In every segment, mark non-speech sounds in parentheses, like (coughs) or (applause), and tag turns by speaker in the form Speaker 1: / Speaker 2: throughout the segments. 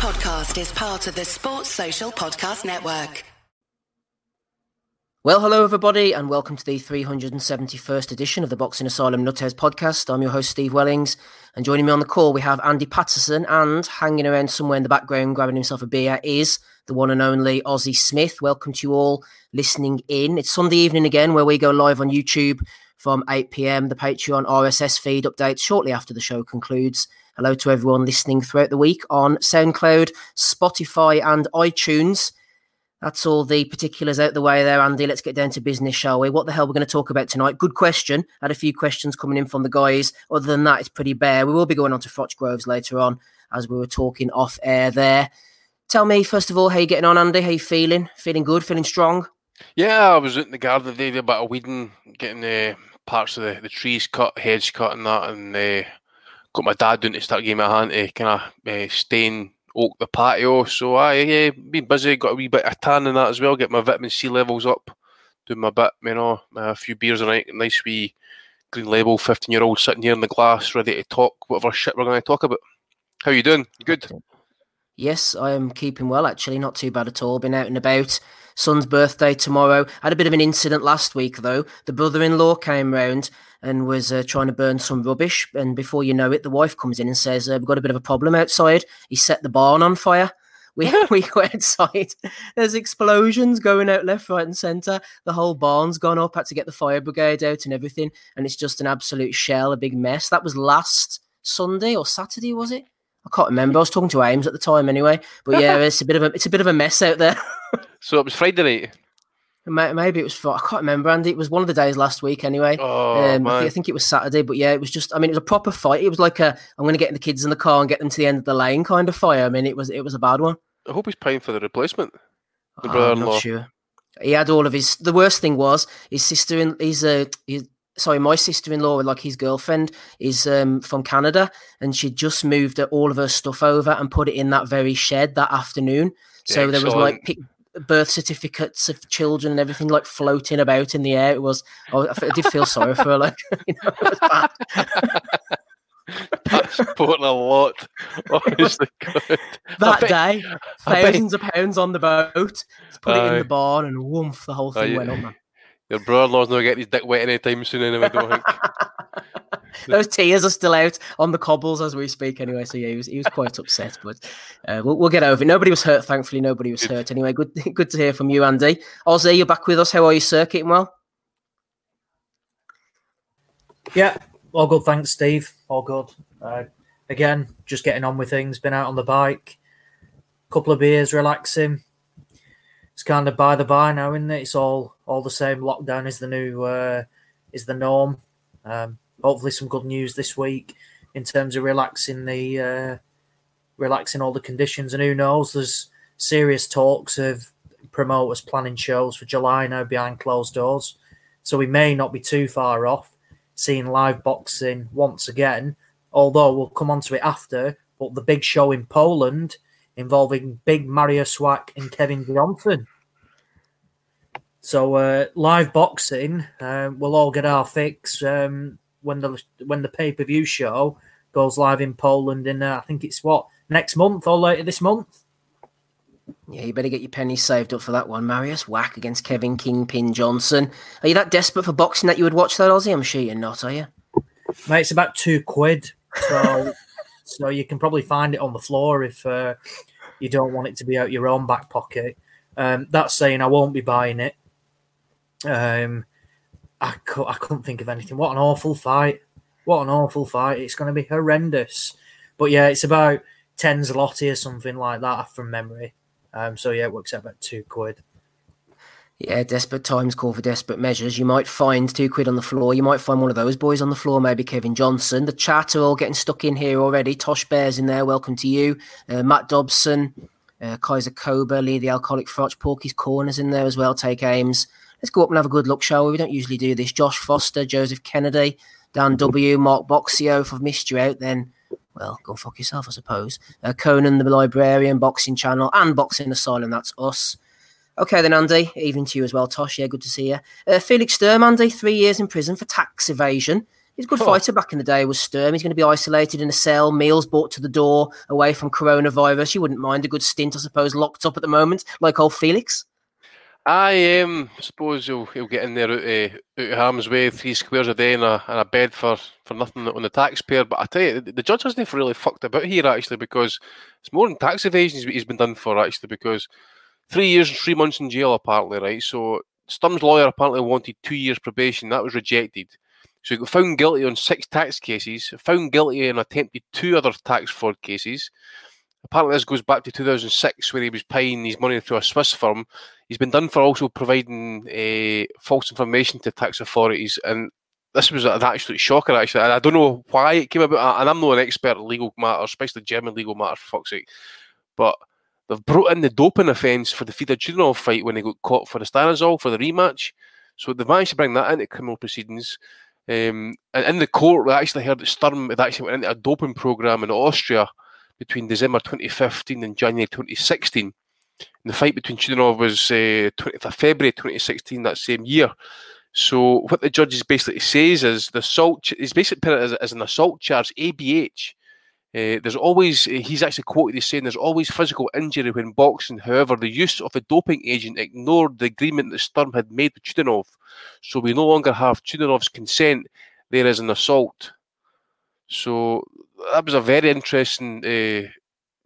Speaker 1: podcast is part of the Sports Social Podcast Network.
Speaker 2: Well, hello, everybody, and welcome to the 371st edition of the Boxing Asylum Nutters podcast. I'm your host, Steve Wellings, and joining me on the call, we have Andy Patterson, and hanging around somewhere in the background, grabbing himself a beer, is the one and only Ozzy Smith. Welcome to you all listening in. It's Sunday evening again, where we go live on YouTube from 8 pm. The Patreon RSS feed updates shortly after the show concludes. Hello to everyone listening throughout the week on SoundCloud, Spotify, and iTunes. That's all the particulars out the way there, Andy. Let's get down to business, shall we? What the hell we're going to talk about tonight? Good question. Had a few questions coming in from the guys. Other than that, it's pretty bare. We will be going on to Froch Groves later on, as we were talking off air there. Tell me, first of all, how you getting on, Andy? How you feeling? Feeling good? Feeling strong?
Speaker 3: Yeah, I was out in the garden today, a bit of weeding, getting uh, parts of the, the trees cut, hedge cut, and that, and uh, got my dad doing to start me a hand to kind of uh, stain oak the patio. So I yeah, been busy, got a wee bit of tan in that as well, get my vitamin C levels up, doing my bit, you know, a few beers a night, nice wee green label, 15 year old sitting here in the glass, ready to talk whatever shit we're going to talk about. How you doing? good?
Speaker 2: Yes, I am keeping well, actually. Not too bad at all. Been out and about. Son's birthday tomorrow. Had a bit of an incident last week, though. The brother in law came round and was uh, trying to burn some rubbish. And before you know it, the wife comes in and says, uh, We've got a bit of a problem outside. He set the barn on fire. We, (laughs) we go outside. There's explosions going out left, right, and centre. The whole barn's gone up. Had to get the fire brigade out and everything. And it's just an absolute shell, a big mess. That was last Sunday or Saturday, was it? I can't remember. I was talking to Ames at the time anyway. But yeah, (laughs) it's a bit of a it's a bit of a mess out there. (laughs)
Speaker 3: so it was Friday night.
Speaker 2: Maybe it was. I can't remember, Andy. It was one of the days last week, anyway.
Speaker 3: Oh, um,
Speaker 2: I, think, it was Saturday, but yeah, it was just. I mean, it was a proper fight. It was like a I'm going to get the kids in the car and get them to the end of the lane kind of fire. I mean, it was it was a bad one.
Speaker 3: I hope he's paying for the replacement. The
Speaker 2: oh, brother-in-law. Sure. He had all of his. The worst thing was his sister in. He's a. He's, sorry, my sister-in-law, like his girlfriend, is um, from Canada, and she just moved all of her stuff over and put it in that very shed that afternoon. So Excellent. there was like pick, birth certificates of children and everything like floating about in the air. It was. I, I did feel sorry for her. Like, (laughs) you know, it was bad.
Speaker 3: Passport a lot. Honestly, (laughs) good.
Speaker 2: That bet, day, thousands of pounds on the boat. Put uh, it in the barn and woof, the whole thing uh, went up, man.
Speaker 3: Your brother-in-law's not getting his dick wet anytime soon, anyway. Don't think. (laughs)
Speaker 2: Those tears are still out on the cobbles as we speak, anyway. So yeah, he was he was quite upset, but uh, we'll, we'll get over it. Nobody was hurt, thankfully. Nobody was good. hurt anyway. Good (laughs) good to hear from you, Andy. Ozzy, you're back with us. How are you, sir? Keeping well?
Speaker 4: Yeah, all good. Thanks, Steve. All good. Uh, again, just getting on with things. Been out on the bike, couple of beers, relaxing it's kind of by the by now, isn't it? It's all all the same. Lockdown is the new uh, is the norm. Um, hopefully, some good news this week in terms of relaxing the uh, relaxing all the conditions. And who knows? There's serious talks of promoters planning shows for July now behind closed doors, so we may not be too far off seeing live boxing once again. Although we'll come on to it after, but the big show in Poland involving Big Mariusz Wach and Kevin Johnson. So uh, live boxing, uh, we'll all get our fix um, when the when the pay per view show goes live in Poland. In uh, I think it's what next month or later this month.
Speaker 2: Yeah, you better get your pennies saved up for that one. Mariusz Wach against Kevin Kingpin Johnson. Are you that desperate for boxing that you would watch that, Ozzy? I'm sure you're not, are you?
Speaker 4: Mate, it's about two quid. So (laughs) so you can probably find it on the floor if uh, you don't want it to be out your own back pocket. Um, that's saying I won't be buying it. Um, I, I couldn't think of anything. What an awful fight! What an awful fight! It's going to be horrendous. But yeah, it's about ten zloty or something like that from memory. Um, so yeah, it works out about two quid.
Speaker 2: Yeah, desperate times call for desperate measures. You might find two quid on the floor. You might find one of those boys on the floor, maybe Kevin Johnson. The chat are all getting stuck in here already. Tosh Bears in there. Welcome to you. Uh, Matt Dobson, uh, Kaiser Koba, Lee the Alcoholic Frotch, Porky's Corners in there as well. Take aims. Let's go up and have a good look, shall we? We don't usually do this. Josh Foster, Joseph Kennedy, Dan W, Mark Boxio. If I've missed you out, then well, go fuck yourself, I suppose. Uh, Conan the Librarian, Boxing Channel, and Boxing Asylum. That's us. Okay, then, Andy. Even to you as well, Tosh. Yeah, good to see you. Uh, Felix Sturm, Andy, three years in prison for tax evasion. He's a good
Speaker 3: Oh.
Speaker 2: fighter back in the day. Was Sturm. He's going to be isolated in a cell, meals brought to the door, away from coronavirus. You wouldn't mind a good stint, I suppose, locked up at the moment, like old Felix.
Speaker 3: I um, suppose he'll, he'll get in there out, out of harm's way, three squares a day in a, a bed for, for nothing on the taxpayer. But I tell you, the, the judge hasn't really fucked about here actually because it's more than tax evasion he's been done for actually because three years and three months in jail apparently, right? So Sturm's lawyer apparently wanted two years probation. That was rejected. So he got found guilty on six tax cases, found guilty in attempted two other tax fraud cases. Apparently, this goes back to 2006 when he was paying his money through a Swiss firm. He's been done for also providing uh, false information to tax authorities. And this was an absolute shocker, actually. And I don't know why it came about. And I'm not an expert in legal matters, especially German legal matters, for fuck's sake. But they've brought in the doping offence for the Fedor Chudinov fight when he got caught for the Stanazol for the rematch. So they've managed to bring that into criminal proceedings. Um, and in the court, we actually heard that Sturm had actually went into a doping program in Austria between December 2015 and January 2016. And the fight between Chudinov was uh, 20th of February 2016, that same year. So what the judge basically says is the assault. He's basically put it as, as an assault charge, ABH. Uh, there's always, he's actually quoted as saying, there's always physical injury when boxing. However, the use of a doping agent ignored the agreement that Sturm had made with Chudinov. So we no longer have Chudinov's consent. There is an assault. So that was a very interesting, uh,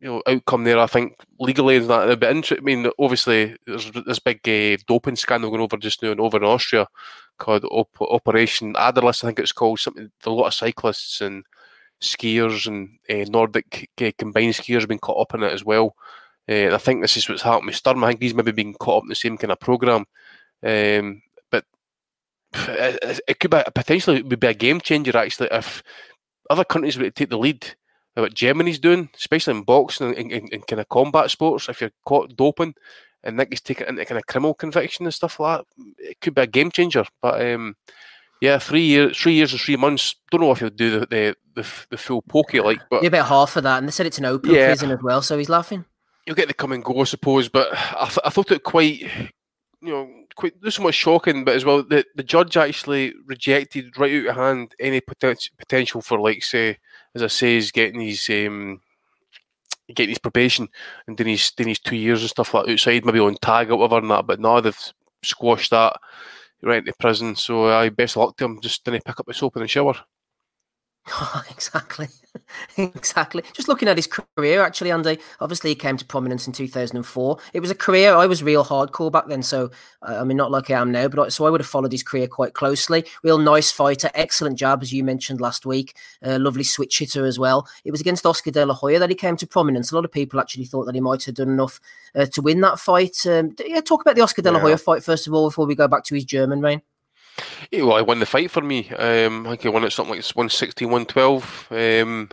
Speaker 3: you know, outcome there. I think legally and that. a bit. inter- I mean, obviously, there's this big uh, doping scandal going over just now and over in Austria called Op- Operation Aderlass. I think it's called something. A lot of cyclists and skiers and uh, Nordic uh, combined skiers have been caught up in it as well. Uh, and I think this is what's happened with Sturm. I think he's maybe been caught up in the same kind of program. Um, but it, it- could be potentially would be a game changer actually if other countries were to take the lead. What Germany's doing, especially in boxing and, and, and kind of combat sports, if you're caught doping and that gets taken into kind of criminal conviction and stuff like that, it could be a game changer. But um, yeah, three years, three years and three months. Don't know if he'll do the the, the, the full pokey like, but
Speaker 2: Yeah, about half of that, and they said it's an open
Speaker 3: Yeah.
Speaker 2: prison as well, so he's laughing.
Speaker 3: you'll get the come and go, I suppose. But I, th- I thought it quite, you know, quite so much shocking, but as well, the, the judge actually rejected right out of hand any poten- potential for, like, say, as I say, he's getting his um, getting his probation and doing his doing his two years and stuff like outside, maybe on tag or whatever and that. But now they've squashed that right into prison. So I best of luck to him. Just didn't pick up the soap in the shower. (laughs)
Speaker 2: exactly. (laughs) exactly. Just looking at his career, actually, Andy, obviously he came to prominence in 2004. It was a career, I was real hardcore back then. So, uh, I mean, not like I am now, but I, so I would have followed his career quite closely. Real nice fighter, excellent jab, as you mentioned last week. Uh, lovely switch hitter as well. It was against Oscar De La Hoya that he came to prominence. A lot of people actually thought that he might have done enough uh, to win that fight. Um, yeah, talk about the Oscar De La
Speaker 3: Yeah.
Speaker 2: Hoya fight, first of all, before we go back to his German reign.
Speaker 3: Yeah, well, I won the fight for me. Um, I think I won it something like 116, 112. Um,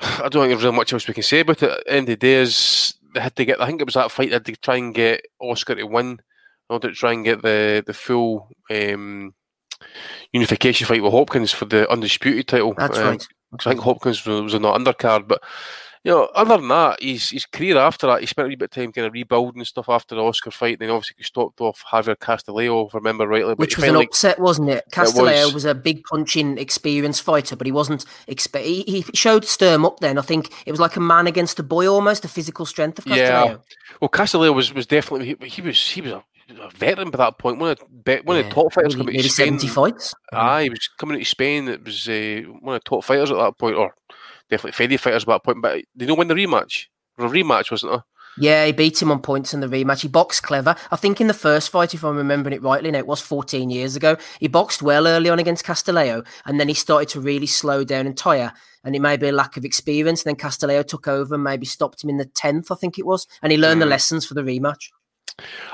Speaker 3: I don't think there's really much else we can say about it. At the end of the day, is they had to get. I think it was that fight they had to try and get Oscar to win in order to try and get the the full um, unification fight with Hopkins for the undisputed title.
Speaker 2: That's
Speaker 3: Um,
Speaker 2: right.
Speaker 3: I think Hopkins was, was on the undercard, but you know, other than that, his his career after that, he spent a wee bit of time kind of rebuilding stuff after the Oscar fight. Then obviously he stopped off Javier Castillejo, if I remember rightly.
Speaker 2: Which was an
Speaker 3: finally-
Speaker 2: upset, wasn't it? Castillejo
Speaker 3: was.
Speaker 2: was. a big punching, experienced fighter, but he wasn't. Expe- he, he showed Sturm up then. I think it was like a man against a boy almost, the physical strength of
Speaker 3: Yeah. Well, Castillejo was was definitely he, he was he was a, a veteran by that point. One of the one of the top fighters coming to Spain.
Speaker 2: 70 fights.
Speaker 3: Aye, he was coming to Spain. It was uh, one of the top fighters at that point, or definitely Fede fighters at that point. But they don't win the rematch. A rematch wasn't there?
Speaker 2: Yeah, he beat him on points in the rematch. He boxed clever. I think in the first fight, if I'm remembering it rightly, now it was 14 years ago, he boxed well early on against Castillejo, and then he started to really slow down and tire. And it may be a lack of experience. And then Castillejo took over and maybe stopped him in the 10th, I think it was. And he learned the
Speaker 3: Mm.
Speaker 2: lessons for the rematch.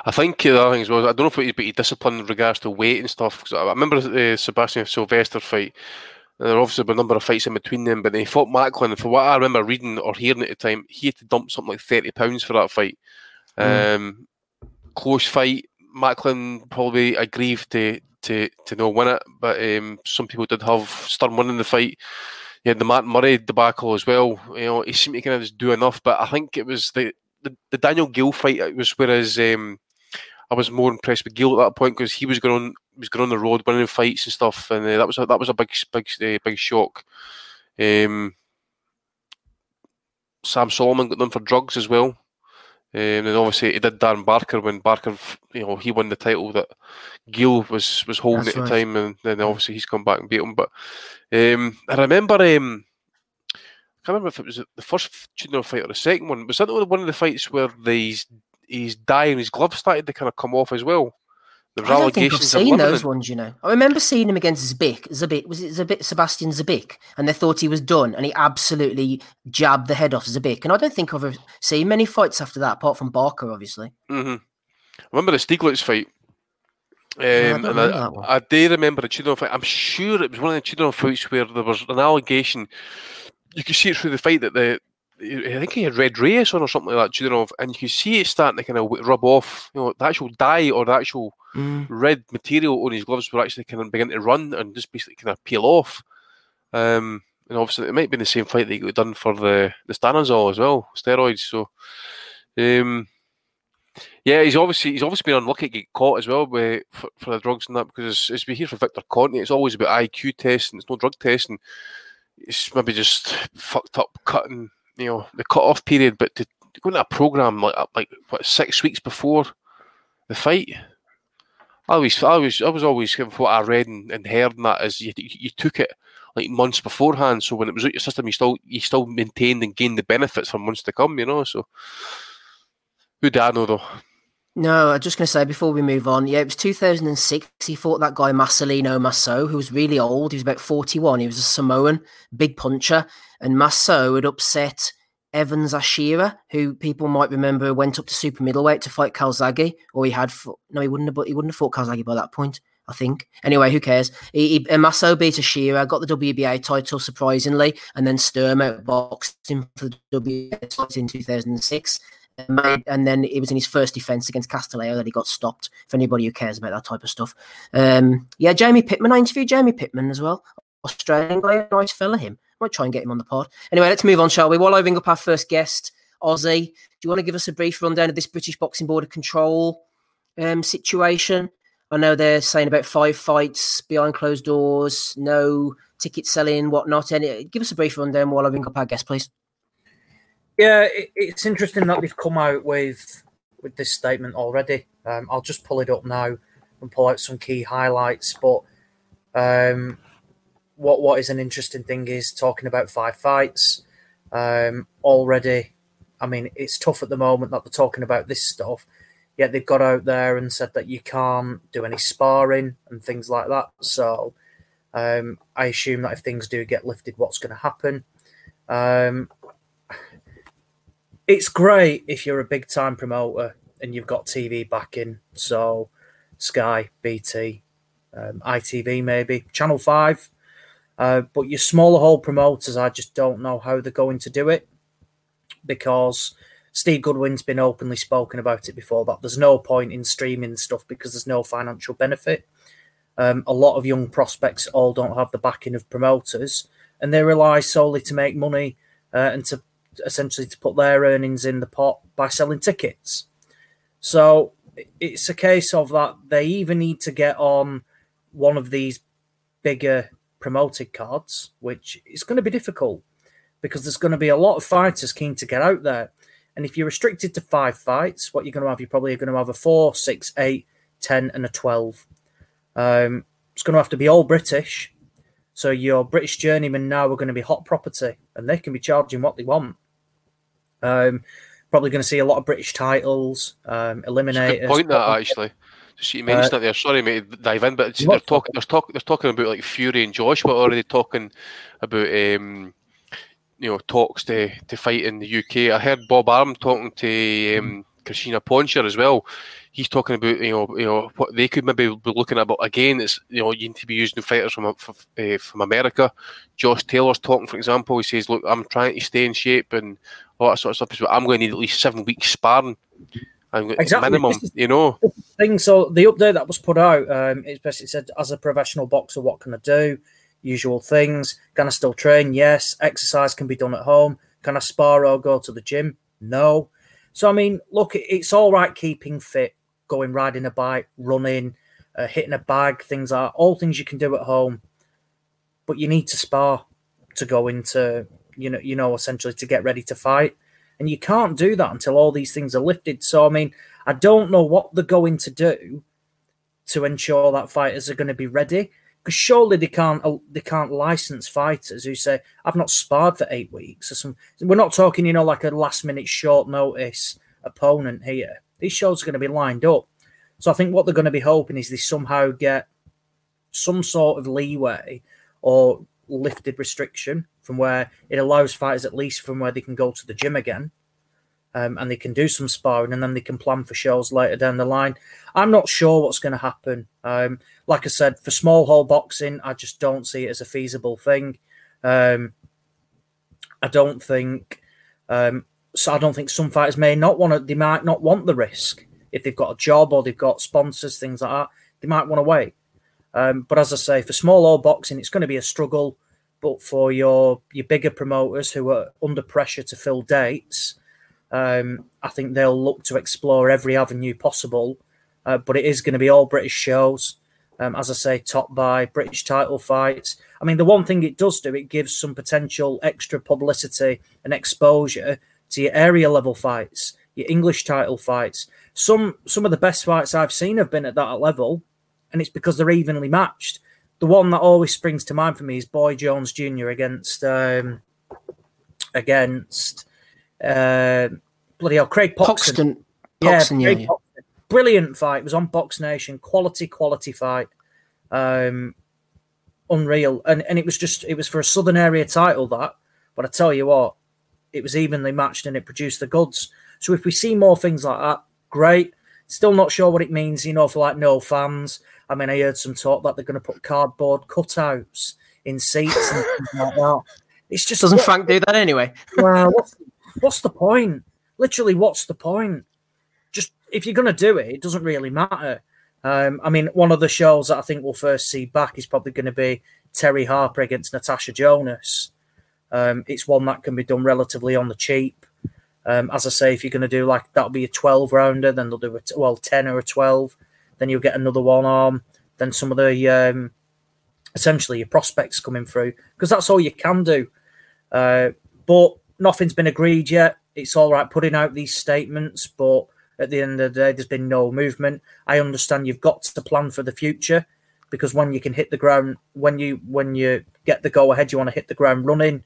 Speaker 3: I think uh, the other thing as well. I don't know if it was, but he disciplined in regards to weight and stuff. 'cause I I remember the Sebastian Sylvester fight. There obviously been a number of fights in between them, but they fought Macklin. For what I remember reading or hearing at the time, he had to dump something like thirty pounds for that fight.
Speaker 2: Mm.
Speaker 3: Um, close fight. Macklin probably agreed to to to not win it, but um, some people did have Sturm winning the fight. You had the Matt Murray debacle as well. You know, he seemed to kind of just do enough, but I think it was the the, the Daniel Geale fight. It was whereas um, I was more impressed with Geale at that point because he was going on was going on the road, winning fights and stuff, and uh, that was a, that was a big big uh, big shock. Um, Sam Soliman got done for drugs as well. Um, and obviously he did Dan Barker when Barker, you know, he won the title that Geale was was holding That's at the time, and then obviously he's come back and beat him. But um, I remember, um, I can't remember if it was the first Tudor fight or the second one. Was that one of the fights where these his dye and his gloves started to kind of come off as well?
Speaker 2: Was I don't think I've seen those ones, you know. I remember seeing him against Zabik. Zabik was it Zabik, Sebastian Zabik, and they thought he was done, and he absolutely jabbed the head off Zabik. And I don't think I've seen many fights after that, apart from Barker, obviously.
Speaker 3: Mm-hmm. I remember the Stieglitz fight. Um, yeah, I and I, I, do remember a Tudor fight. I'm sure it was one of the Tudor fights where there was an allegation. You could see it through the fight that the I think he had red race on or something like that, Chudinov, and you can see it starting to kind of rub off. You know, the actual dye or the actual mm. red material on his gloves were actually kind of beginning to run and just basically kind of peel off. Um, and obviously, it might be the same fight that he got done for the the stanozol as well, steroids. So, um, yeah, he's obviously he's obviously been unlucky to get caught as well with, for, for the drugs and that because as we hear from Victor Conte, it's always about IQ testing. It's no drug testing. It's maybe just fucked up cutting you know the cut off period, but to, to go into a program like uh, like what six weeks before the fight. I always, I was, I was always what I read and, and heard and that is you, you took it like months beforehand, so when it was out your system, you still, you still maintained and gained the benefits for months to come, you know. So, who did I know though?
Speaker 2: No, I'm just going to say before we move on, yeah, it was 2006. He fought that guy Maselino Masoe, who was really old. He was about 41. He was a Samoan, big puncher, and Masoe had upset Evans Ashira, who people might remember went up to super middleweight to fight Calzaghe, or he had fought, no, he wouldn't have, he wouldn't have fought Calzaghe by that point. I think. Anyway, who cares? He, he Masoe beat Ashira, got the WBA title surprisingly, and then Sturm outboxed him for the WBA title in 2006. And, and then it was in his first defense against Castillo that he got stopped. For anybody who cares about that type of stuff, um, yeah, Jamie Pittman. I interviewed Jamie Pittman as well. Australian guy, nice fella. Him. Might try and get him on the pod. Anyway, let's move on, shall we? While I ring up our first guest, Ozzy, do you want to give us a brief rundown of this British Boxing Board of Control um, situation? I know they're saying about five fights behind closed doors, no ticket selling, whatnot. Any, give us a brief rundown while I ring up our guest, please.
Speaker 4: Yeah, it, it's interesting that they've come out with with this statement already. Um, I'll just pull it up now and pull out some key highlights. But um, what what is an interesting thing is talking about five fights um, already. I mean, it's tough at the moment that they're talking about this stuff. Yet they've got out there and said that you can't do any sparring and things like that. So um, I assume that if things do get lifted, what's going to happen? Um, it's great if you're a big time promoter and you've got TV backing. So Sky, BT, um, ITV, maybe Channel Five uh, but your smaller hole promoters, I just don't know how they're going to do it because Steve Goodwin's been openly spoken about it before that there's no point in streaming stuff because there's no financial benefit. Um, a lot of young prospects all don't have the backing of promoters and they rely solely to make money uh, and to essentially to put their earnings in the pot by selling tickets. So it's a case of that they even need to get on one of these bigger promoted cards, which is going to be difficult because there's going to be a lot of fighters keen to get out there. And if you're restricted to five fights, what you're going to have, you're probably going to have a four, six, eight, ten, and a 12. Um, it's going to have to be all British. So your British journeymen now are going to be hot property and they can be charging what they want. Um, probably going to see a lot of British titles, um, eliminators.
Speaker 3: point that actually. You mentioned uh, it there. Sorry, mate, dive in, but they're talking. They're talking. They're talking about like Fury and Joshua already talking about um, you know talks to to fight in the UK. I heard Bob Arum talking to um, Christina Poncher as well. He's talking about you know you know what they could maybe be looking at. But again, it's you know you need to be using fighters from from, uh, from America. Josh Taylor's talking, for example. He says, "Look, I'm trying to stay in shape and all that sort of stuff. But I'm going to need at least seven weeks sparring." exactly. minimum, you know.
Speaker 4: Thing. So the update that was put out, um, it basically said, as a professional boxer, what can I do? Usual things. Can I still train? Yes. Exercise can be done at home. Can I spar or go to the gym? No. So I mean, look, it's all right keeping fit, going riding a bike, running, uh, hitting a bag, things like all things you can do at home. But you need to spar to go into, you know, you know, essentially to get ready to fight, and you can't do that until all these things are lifted. So I mean, I don't know what they're going to do to ensure that fighters are going to be ready. Because surely they can't uh, they can't license fighters who say I've not sparred for eight weeks or some. We're not talking, you know, like a last minute short notice opponent here. These shows are going to be lined up. So I think what they're going to be hoping is they somehow get some sort of leeway or lifted restriction from where it allows fighters at least from where they can go to the gym again um, and they can do some sparring and then they can plan for shows later down the line. I'm not sure what's going to happen. Um, like I said, for small hole boxing, I just don't see it as a feasible thing. Um, I don't think. Um, so I don't think some fighters may not want to. They might not want the risk if they've got a job or they've got sponsors, things like that. They might want to wait. Um, but as I say, for small hole boxing, it's going to be a struggle. But for your your bigger promoters who are under pressure to fill dates, um, I think they'll look to explore every avenue possible. Uh, but it is going to be all British shows, um, as I say, topped by British title fights. I mean, the one thing it does do, it gives some potential extra publicity and exposure to your area level fights, your English title fights. Some some of the best fights I've seen have been at that level, and it's because they're evenly matched. The one that always springs to mind for me is Boy Jones Jr. against um, against uh, bloody hell, Craig Poxton.
Speaker 2: Poxton. Poxton, yeah, yeah, Poxton.
Speaker 4: Brilliant fight. It was on Box Nation. Quality, quality fight. Um, unreal. And and it was just it was for a southern area title that. But I tell you what, it was evenly matched and it produced the goods. So if we see more things like that, great. Still not sure what it means, you know, for like no fans. I mean, I heard some talk that they're going to put cardboard cutouts in seats and things like that. It's just
Speaker 2: doesn't Frank do that anyway?
Speaker 4: well, what's, (laughs) what's the point? Literally, what's the point? Just if you're going to do it, it doesn't really matter. Um, I mean, one of the shows that I think we'll first see back is probably going to be Terri Harper against Natasha Jonas. Um, it's one that can be done relatively on the cheap. Um, as I say, if you're going to do like that'll be a 12 rounder, then they'll do a well 10 or a 12. Then you'll get another one arm. Then some of the um, essentially your prospects coming through because that's all you can do. Uh, but nothing's been agreed yet. It's all right putting out these statements, but at the end of the day, there's been no movement. I understand you've got to plan for the future because when you can hit the ground, when you when you get the go ahead, you want to hit the ground running.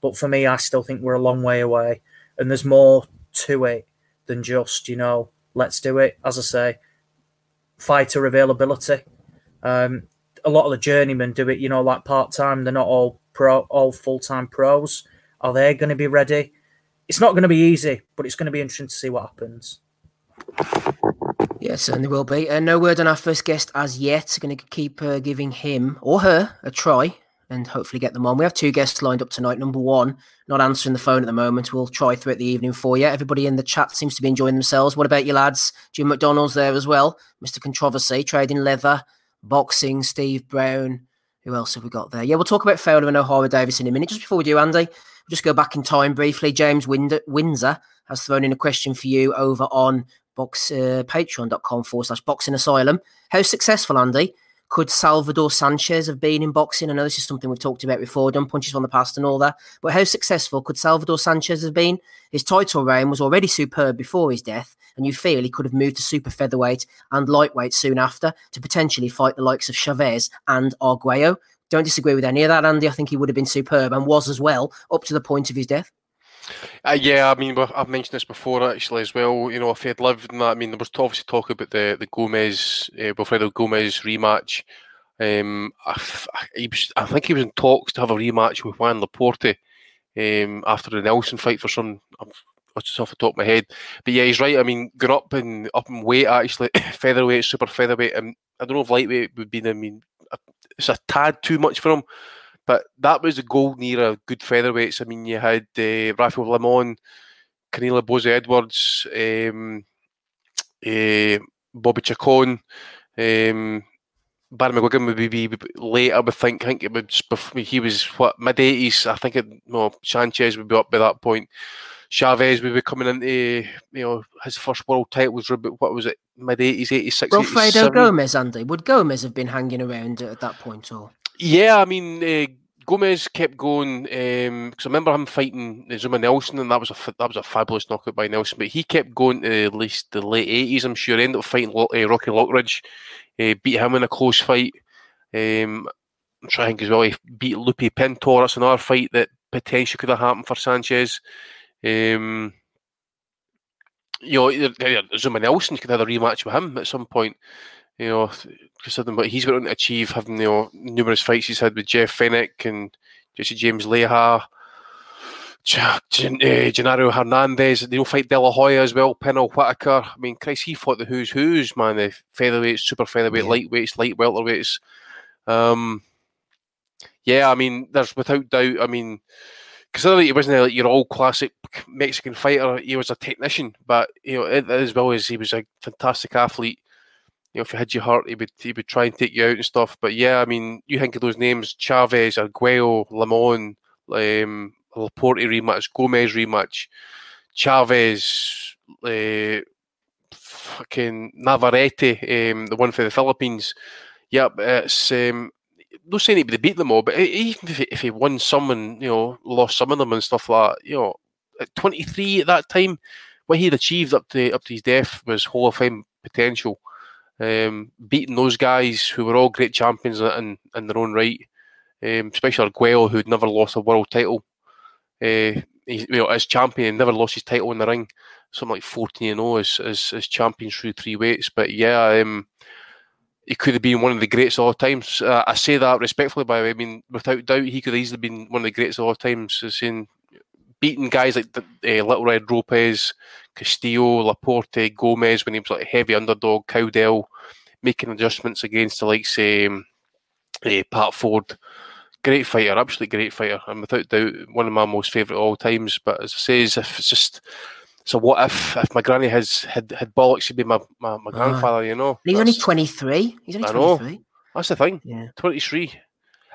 Speaker 4: But for me, I still think we're a long way away, and there's more to it than just you know let's do it. As I say, fighter availability. Um, a lot of the journeymen do it, you know, like part time. They're not all pro, all full time pros. Are they going to be ready? It's not going to be easy, but it's going to be interesting to see what happens.
Speaker 2: Yeah, certainly will be. Uh, no word on our first guest as yet. Going to keep uh, giving him or her a try and hopefully get them on. We have two guests lined up tonight. Number one, not answering the phone at the moment. We'll try throughout the evening for you. Everybody in the chat seems to be enjoying themselves. What about you lads? Jim McDonald's there as well. Mr. Controversy, trading leather, boxing, Steve Brown. Who else have we got there? Yeah, we'll talk about Fowler and Ohara Davies in a minute. Just before we do, Andy, just go back in time briefly. James Windsor has thrown in a question for you over on box uh, patreon.com forward slash boxing asylum. How successful, Andy, could Salvador Sanchez have been in boxing? I know this is something we've talked about before, done punches from the past and all that. But how successful could Salvador Sanchez have been? His title reign was already superb before his death, and you feel he could have moved to super featherweight and lightweight soon after to potentially fight the likes of Chavez and Arguello. Don't disagree with any of that, Andy. I think he would have been superb and was as well up to the point of his death.
Speaker 3: Uh, yeah, I mean, I've mentioned this before actually as well. You know, if he had lived in that, I mean, there was obviously talk about the the Gomez, uh, Wilfredo Gomez rematch. Um, I, I, was, I think he was in talks to have a rematch with Juan Laporte um, after the Nelson fight for some. I'm, just off the top of my head, but yeah, he's right. I mean, got up in up in weight actually, (coughs) featherweight, super featherweight. Um, I don't know if lightweight would be. I mean, it's a tad too much for him. But that was a golden era of good featherweights. I mean, you had uh, Rafael Limon, Canelo Boze Edwards, um, uh, Bobby Chacon, um, Barry McGuigan would be later. I would think. I think it was before, he was what mid eighties. I think it, no Sanchez would be up by that point. Chavez would be coming into you know his first world title was what was it mid eighties, eighty six.
Speaker 2: Wilfredo Gomez, Andy, would Gomez have been hanging around at that point or?
Speaker 3: Yeah, I mean. Uh, Gomez kept going because um, I remember him fighting Zuma Nelson, and that was a that was a fabulous knockout by Nelson. But he kept going to at least the late eighties. I'm sure. Ended up fighting uh, Rocky Lockridge, uh, beat him in a close fight. Um, I'm trying to think as well. He beat Lupe Pintor. That's another fight that potentially could have happened for Sanchez. Um, you know, Zuma Nelson could have a rematch with him at some point. You know, considering what he's going to achieve, having you know numerous fights he's had with Jeff Fenech and Jesse James Leija, Genaro uh, Hernandez. They'll fight De La Hoya as well. Pernell Whitaker. I mean, Christ, he fought the who's who's man. The featherweights, super featherweight, yeah. lightweights, light welterweights. Um, yeah, I mean, there's without doubt. I mean, considering he wasn't like your old classic Mexican fighter, he was a technician, but you know, as well as he was a fantastic athlete you know, if he had your heart, he would he would try and take you out and stuff. But yeah, I mean, you think of those names: Chavez, Arguello, Limon, um, Laporte rematch, Gomez rematch, Chavez, uh, fucking Navarrete, um, the one for the Philippines. Yep, it's um, not saying he would beat them all, but even if he, if he won some and you know lost some of them and stuff like that, you know, at 23 at that time, what he had achieved up to up to his death was Hall of Fame potential um, beating those guys who were all great champions in, in their own right, um, especially Arguello, who'd never lost a world title. Uh, he, you know, as champion, never lost his title in the ring. Something like 14 and 0 as, as, as champion through three weights. But yeah, um, he could have been one of the greats of all times. Uh, I say that respectfully, by the way. I mean, without doubt, he could have easily been one of the greats of all times. Saying beating guys like uh, Little Red Lopez, Castillo, Laporte, Gomez when he was like a heavy underdog, Cowdell, making adjustments against the likes um, uh, Pat Ford. Great fighter, absolutely great fighter, and without doubt one of my most favourite all times. But as I say, if it's just so what if if my granny has had had bollocks to be my, my, my grandfather, uh, you know?
Speaker 2: He's only twenty three. He's only twenty three.
Speaker 3: That's the thing. Yeah. Twenty three.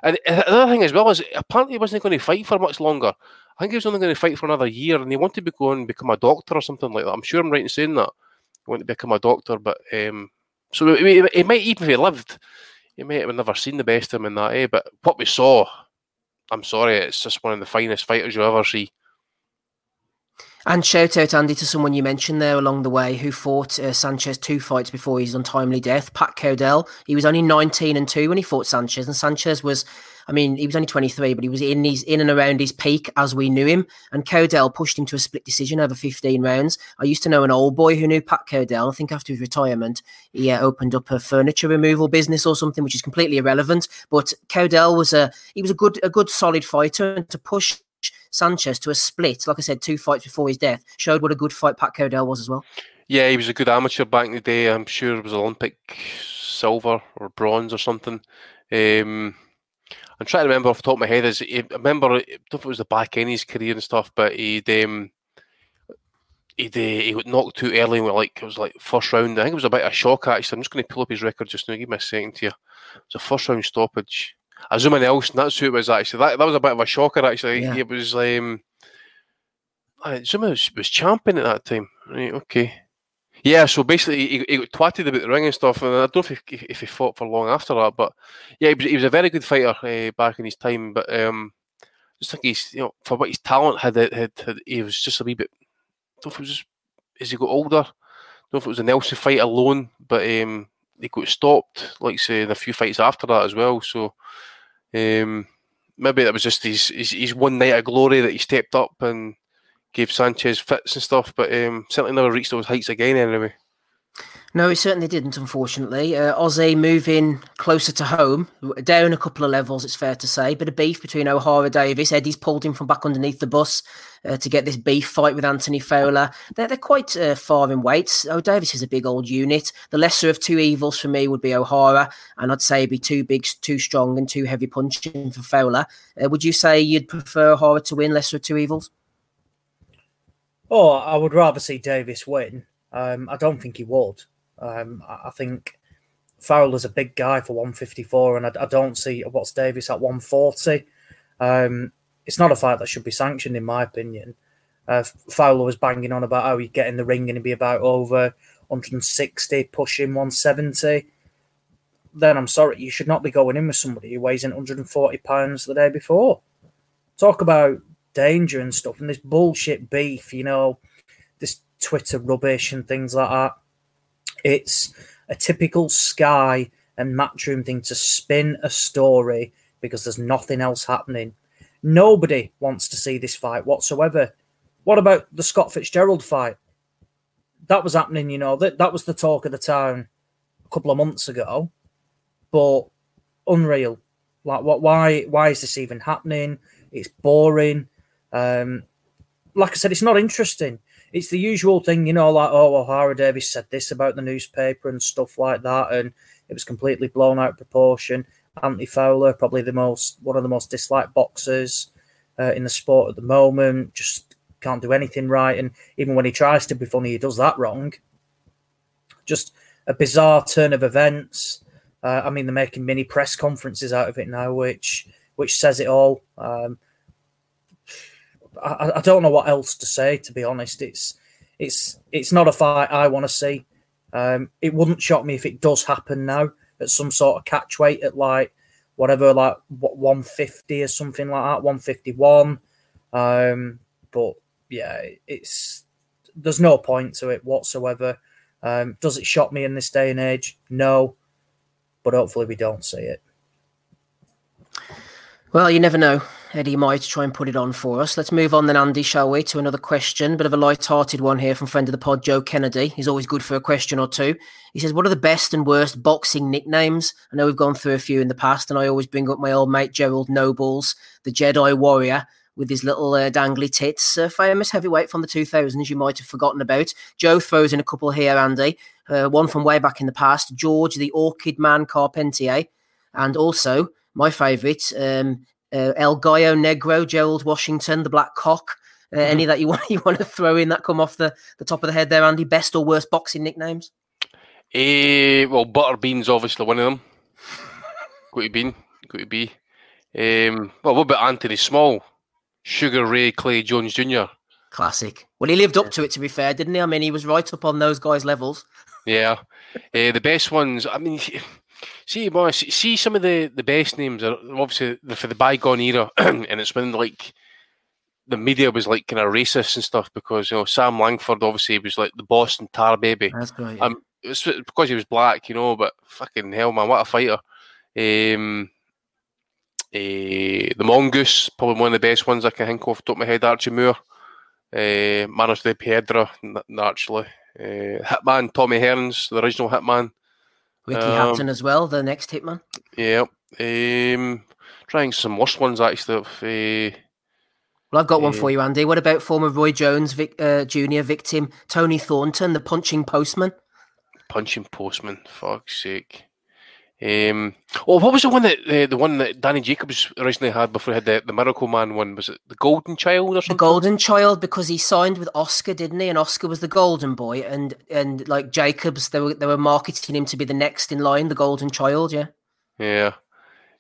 Speaker 3: And another thing as well is apparently he wasn't going to fight for much longer. I think he was only going to fight for another year, and he wanted to go and become a doctor or something like that. I'm sure I'm right in saying that. He wanted to become a doctor, but um, so he, he, might even if he lived, he might have never seen the best of him in that. Eh? But what we saw, I'm sorry, it's just one of the finest fighters you'll ever see.
Speaker 2: And shout out, Andy, to someone you mentioned there along the way who fought uh, Sanchez two fights before his untimely death, Pat Cowdell. He was only 19 and 2 when he fought Sanchez, and Sanchez was, I mean, he was only 23, but he was in his in and around his peak as we knew him. And Cowdell pushed him to a split decision over 15 rounds. I used to know an old boy who knew Pat Cowdell. I think after his retirement, he uh, opened up a furniture removal business or something, which is completely irrelevant. But Cowdell was a he was a good a good solid fighter, and to push Sanchez to a split, like I said, two fights before his death, showed what a good fight Pat Cowdell was as well.
Speaker 3: Yeah, he was a good amateur back in the day. I'm sure it was Olympic silver or bronze or something. Um, I'm trying to remember off the top of my head. Is I remember I don't know if it was the back end of his career and stuff, but he'd um, he'd uh, he got knocked too early. And like it was like first round. I think it was a bit of a shock actually. I'm just going to pull up his record just now. Give me a second here. It was a first round stoppage. Azuma Nelson, that's who it was actually. That, that was a bit of a shocker actually. Yeah. It was um Zuma was, was champion at that time. Right, okay. Yeah, so basically he, he got twatted about the ring and stuff, and I don't know if he, if he fought for long after that, but yeah, he was, he was a very good fighter uh, back in his time. But um, just think he's you know for what his talent had, had, had, had he was just a wee bit. I don't know if it was just as he got older. I don't know if it was a Nelson fight alone, but um, he got stopped, like say, in a few fights after that as well. So um, maybe that was just his, his, his one night of glory that he stepped up and gave Sanchez fits and stuff, but um, certainly never reached those heights again anyway.
Speaker 2: No, it certainly didn't, unfortunately. Uh, Ozzy moving closer to home, down a couple of levels, it's fair to say. Bit of beef between Ohara Davies. Eddie's pulled him from back underneath the bus uh, to get this beef fight with Anthony Fowler. They're, they're quite uh, far in weights. Oh, Davies is a big old unit. The lesser of two evils for me would be Ohara, and I'd say be too big, too strong, and too heavy punching for Fowler. Uh, would you say you'd prefer Ohara to win, lesser of two evils?
Speaker 4: Oh, I would rather see Davies win. Um, I don't think he would. Um, I think Farrell is a big guy for 154, and I, I don't see what's Davies at 140. Um, it's not a fight that should be sanctioned, in my opinion. Uh, Fowler was banging on about how he'd get in the ring and he'd be about over 160, pushing 170. Then I'm sorry, you should not be going in with somebody who weighs in 140 pounds the day before. Talk about danger and stuff and this bullshit beef, you know, this Twitter rubbish and things like that. It's a typical Sky and Matchroom thing to spin a story because there's nothing else happening. Nobody wants to see this fight whatsoever. What about the Scott Fitzgerald fight? That was happening, you know, that, that was the talk of the town a couple of months ago. But unreal. Like what why why is this even happening? It's boring. Um like I said, it's not interesting. It's the usual thing, you know, like, oh, Ohara Davies said this about the newspaper and stuff like that, and it was completely blown out of proportion. Anthony Fowler, probably the most one of the most disliked boxers uh, in the sport at the moment, just can't do anything right. And even when he tries to be funny, he does that wrong. Just a bizarre turn of events. Uh, I mean, they're making mini press conferences out of it now, which which says it all. Um, I, I don't know what else to say. To be honest, it's it's it's not a fight I want to see. Um, it wouldn't shock me if it does happen now at some sort of catch weight at like whatever, like what 150 or something like that, 151. Um, but yeah, it's there's no point to it whatsoever. Um, does it shock me in this day and age? No, but hopefully we don't see it.
Speaker 2: Well, you never know. Eddie might try and put it on for us. Let's move on then, Andy, shall we, to another question. Bit of a light-hearted one here from friend of the pod, Joe Kennedy. He's always good for a question or two. He says, "What are the best and worst boxing nicknames?" I know we've gone through a few in the past, and I always bring up my old mate Gerald Nobles, the Jedi Warrior, with his little uh, dangly tits. Uh, famous heavyweight from the 2000s, you might have forgotten about. Joe throws in a couple here, Andy. Uh, one from way back in the past, George the Orchid Man Carpentier, and also my favourite, um, uh, El Gallo Negro, Gerald Washington, the Black Cock. Uh, mm-hmm. Any that you (laughs) want you want to throw in that come off the, the top of the head there, Andy? Best or worst boxing nicknames?
Speaker 3: Eh, well, Butterbean's obviously one of them. (laughs) Got to be, got to be. Um, well, what about Anthony Small? Sugar Ray Clay Jones Jr.
Speaker 2: Classic. Well, he lived up to it, to be fair, didn't he? I mean, he was right up on those guys' levels.
Speaker 3: Yeah. Uh, (laughs) the best ones, I mean, see, boy, see some of the, the best names are obviously for the bygone era, (clears throat) and it's when, like, the media was like kind of racist and stuff because you know Sam Langford obviously was like the Boston Tar Baby.
Speaker 2: That's right. Yeah. Um,
Speaker 3: it's because he was black, you know. But fucking hell, man, what a fighter! Um, uh, the Mongoose, probably one of the best ones I can think of, top of my head, Archie Moore. Uh, Manos de Piedra, naturally. Uh, Hitman, Tommy Hearns, the original Hitman.
Speaker 2: Ricky um, Hatton as well, the next Hitman.
Speaker 3: Yeah. Um, trying some worse ones, actually. Uh,
Speaker 2: well, I've got one for you, Andy. What about former Roy Jones Vic, uh, Jr. victim Tony Thornton, the punching postman?
Speaker 3: Punching postman, fuck's sake. Um, oh, what was the one that uh, the one that Danny Jacobs originally had before he had the, the Miracle Man one? Was it the Golden Child or something?
Speaker 2: The Golden Child because he signed with Oscar, didn't he? And Oscar was the Golden Boy, and and like Jacobs, they were they were marketing him to be the next in line, the Golden Child. Yeah.
Speaker 3: Yeah.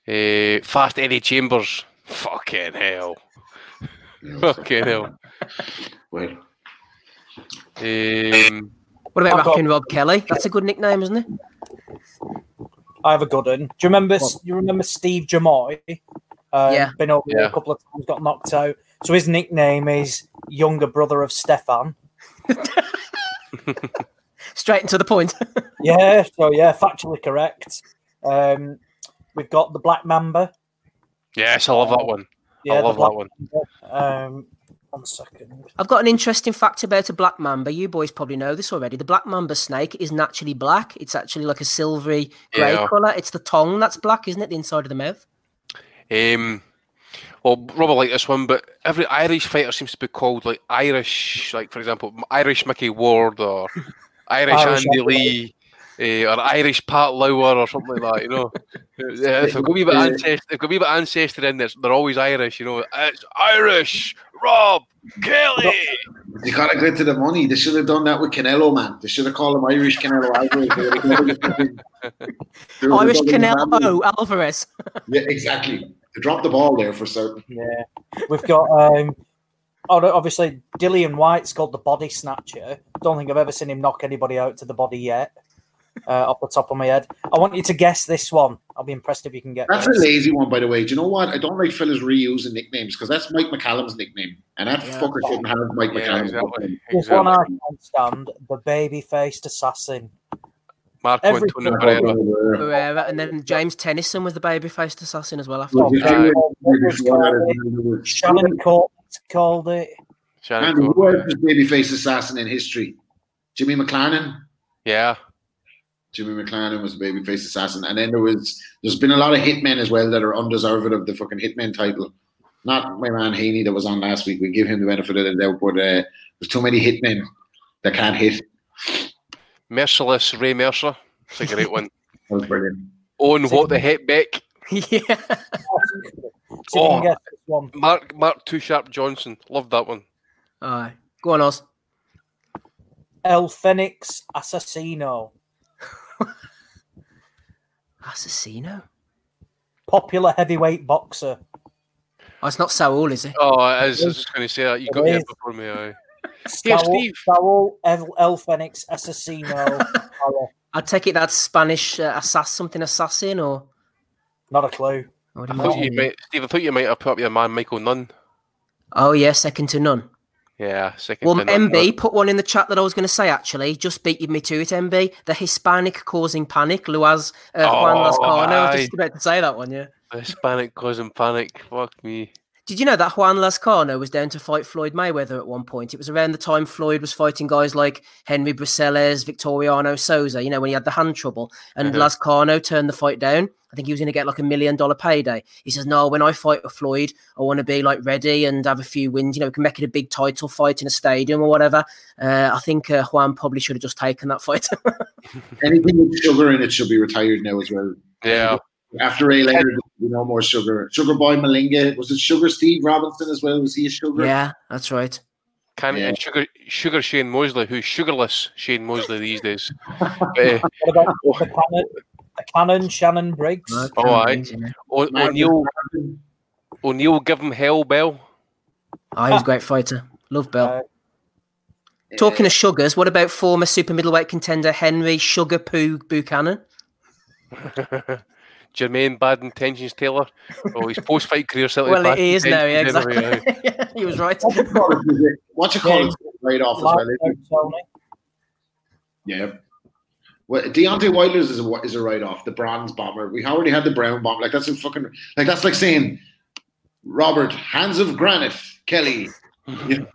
Speaker 3: Uh, Fast Eddie Chambers. Fucking hell. (laughs) Fucking hell.
Speaker 5: Wait.
Speaker 3: Um,
Speaker 2: what about Rapping Rob Kelly? That's a good nickname, isn't it?
Speaker 4: I have a good one. Do you remember? What? You remember Steve Jamoy?
Speaker 2: Um, yeah.
Speaker 4: Been over yeah. a couple of times, got knocked out. So his nickname is younger brother of Stefan. (laughs)
Speaker 2: Straight into the point. (laughs)
Speaker 4: yeah. So yeah, factually correct. Um, we've got the Black Mamba.
Speaker 3: Yes, I love that one. Yeah, I love that one.
Speaker 4: Um, one second.
Speaker 2: I've got an interesting fact about a black mamba. You boys probably know this already. The black mamba snake is naturally black. It's actually like a silvery grey yeah. colour. It's the tongue that's black, isn't it? The inside of the mouth.
Speaker 3: Um, well, Robert like this one, but every Irish fighter seems to be called like Irish, like for example, Irish Mickey Ward or (laughs) Irish, Irish Andy Lee uh, or Irish Pat Lauer or something like that, you know. (laughs) yeah, if they've got a wee bit ancestor, they've got a wee bit ancestor in there, they're always Irish, you know. It's Irish, Rob, Kelly.
Speaker 5: They gotta get to the money. They should have done that with Canelo, man. They should have called him Irish Canelo Alvarez.
Speaker 2: Irish Canelo Alvarez.
Speaker 5: yeah, exactly. They dropped the ball there for certain.
Speaker 4: Yeah, we've got um, oh, obviously, Dillian Whyte's called the body snatcher. Don't think I've ever seen him knock anybody out to the body yet. Uh, off the top of my head, I want you to guess this one. I'll be impressed if you can get.
Speaker 6: That's
Speaker 4: this.
Speaker 6: a lazy one, by the way. Do you know what? I don't like fellas reusing nicknames because that's Mike McCallum's nickname, and that
Speaker 2: Yeah.
Speaker 6: fucker shouldn't have Mike
Speaker 3: Yeah,
Speaker 6: McCallum's
Speaker 3: exactly.
Speaker 6: nickname.
Speaker 4: This one I can't stand. The baby-faced assassin.
Speaker 3: Marco
Speaker 4: Every-
Speaker 3: Antonio Barrera.
Speaker 2: Barrera, and then James Tennyson was the baby-faced assassin as well after.
Speaker 6: Well,
Speaker 4: Oh,
Speaker 3: Uh,
Speaker 6: think
Speaker 4: Paul
Speaker 6: maybe
Speaker 4: Walker's
Speaker 6: before that
Speaker 4: called
Speaker 6: is
Speaker 4: it.
Speaker 6: another-
Speaker 4: Shannon Court called it.
Speaker 3: Shannon
Speaker 6: Andy, who
Speaker 3: Court.
Speaker 6: else is babyface assassin in history? Jimmy McLaren.
Speaker 3: Yeah.
Speaker 6: Jimmy McLarnin was a babyface assassin, and then there was there's been a lot of hitmen as well that are undeserved of the fucking hitman title. Not my man Haney that was on last week. We give him the benefit of the doubt, but uh, there's too many hitmen that can't hit.
Speaker 3: Merciless Ray Mercer. It's a great one. (laughs)
Speaker 6: That was brilliant.
Speaker 3: Owen What the Heck Beck. (laughs)
Speaker 2: yeah.
Speaker 4: See if you
Speaker 3: Oh.
Speaker 4: can guess this one.
Speaker 3: Mark Mark Too Sharp Johnson. Love that one.
Speaker 2: Aye. Go on, Oz.
Speaker 4: El Phoenix Assassino. (laughs)
Speaker 2: Assassino.
Speaker 4: Popular heavyweight boxer.
Speaker 2: Oh, it's not Saul, is it?
Speaker 3: Oh, I was just going to say that. You got
Speaker 4: It
Speaker 3: it
Speaker 4: is.
Speaker 3: before me. Aye.
Speaker 4: Saul,
Speaker 3: Steve.
Speaker 4: Saul El, El Phoenix Assassino. (laughs) Power.
Speaker 2: I take it that's Spanish uh, assass something assassin or.
Speaker 4: Not a clue.
Speaker 2: I would
Speaker 3: I thought
Speaker 2: imagine,
Speaker 3: you might, Steve. I thought you might have put up your man Michael Nunn.
Speaker 2: Oh yeah, second to none.
Speaker 3: Yeah, second.
Speaker 2: Well. MB put one in the chat that I was going to say. Actually, just beat me to it. MB, the Hispanic causing panic. Luaz uh, Juan
Speaker 3: Oh,
Speaker 2: Lazcano. I was just about to say that one. Yeah.
Speaker 3: The Hispanic causing panic. Fuck me.
Speaker 2: Did you know that Juan Lazcano was down to fight Floyd Mayweather at one point? It was around the time Floyd was fighting guys like Henry Bruseles, Victoriano Sosa, you know, when he had the hand trouble. And
Speaker 3: Uh-huh.
Speaker 2: Lazcano turned the fight down. I think he was going to get like a million dollar payday. He says, No, when I fight with Floyd, I want to be like ready and have a few wins. You know, we can make it a big title fight in a stadium or whatever. Uh, I think uh, Juan probably should have just taken that fight. (laughs)
Speaker 6: Anything with sugar in it should be retired now as well.
Speaker 3: Yeah.
Speaker 6: After Ray Leonard, there'll be no more sugar. Sugar Boy Malinga. Was it Sugar Steve Robinson as well? Was he a sugar?
Speaker 2: yeah, that's right.
Speaker 3: Can
Speaker 6: Yeah.
Speaker 3: and sugar sugar Shane Mosley, who's sugarless Shane Mosley these days. But, (laughs) uh,
Speaker 4: What about the cannon, cannon Shannon Briggs?
Speaker 2: Right,
Speaker 3: Oh,
Speaker 2: can't
Speaker 3: aye.
Speaker 2: lose, you know.
Speaker 3: O-
Speaker 6: Man,
Speaker 3: O'Neill O'Neill give him hell bell.
Speaker 2: Oh, he was a great fighter. Love Bell.
Speaker 4: Uh,
Speaker 2: Talking of sugars, what about former super middleweight contender Henry Sugar Poo Buchanan? (laughs)
Speaker 3: Jermaine Bad Intentions Taylor. Oh, his post fight career certainly.
Speaker 2: Well,
Speaker 3: bad
Speaker 2: it is now, yeah, exactly. (laughs)
Speaker 3: anyway, aye.
Speaker 2: he was right.
Speaker 6: What you call it- What you call
Speaker 4: Yeah.
Speaker 6: it? Right off as well. isn't it?
Speaker 4: Tony.
Speaker 6: Yeah. Well, Deontay Wilder's is a is a write off. The bronze bomber. We already had the brown bomb. Like that's a fucking like that's like saying Robert Hands of Granite Kelly. (laughs) You know,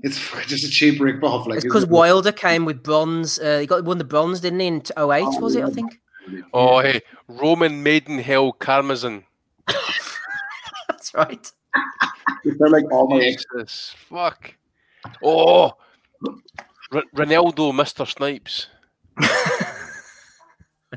Speaker 6: it's just a cheap rip off. Like
Speaker 2: It's because
Speaker 6: it?
Speaker 2: Wilder came with bronze. Uh, he got won the bronze, didn't he? In 08, was it? I think.
Speaker 3: Oh, hey, Roman Maidenhell Karmazin. (laughs)
Speaker 2: That's right.
Speaker 6: They're like all my ex.
Speaker 3: Jesus, fuck. Oh, R- Renaldo, Mr. Snipes. (laughs)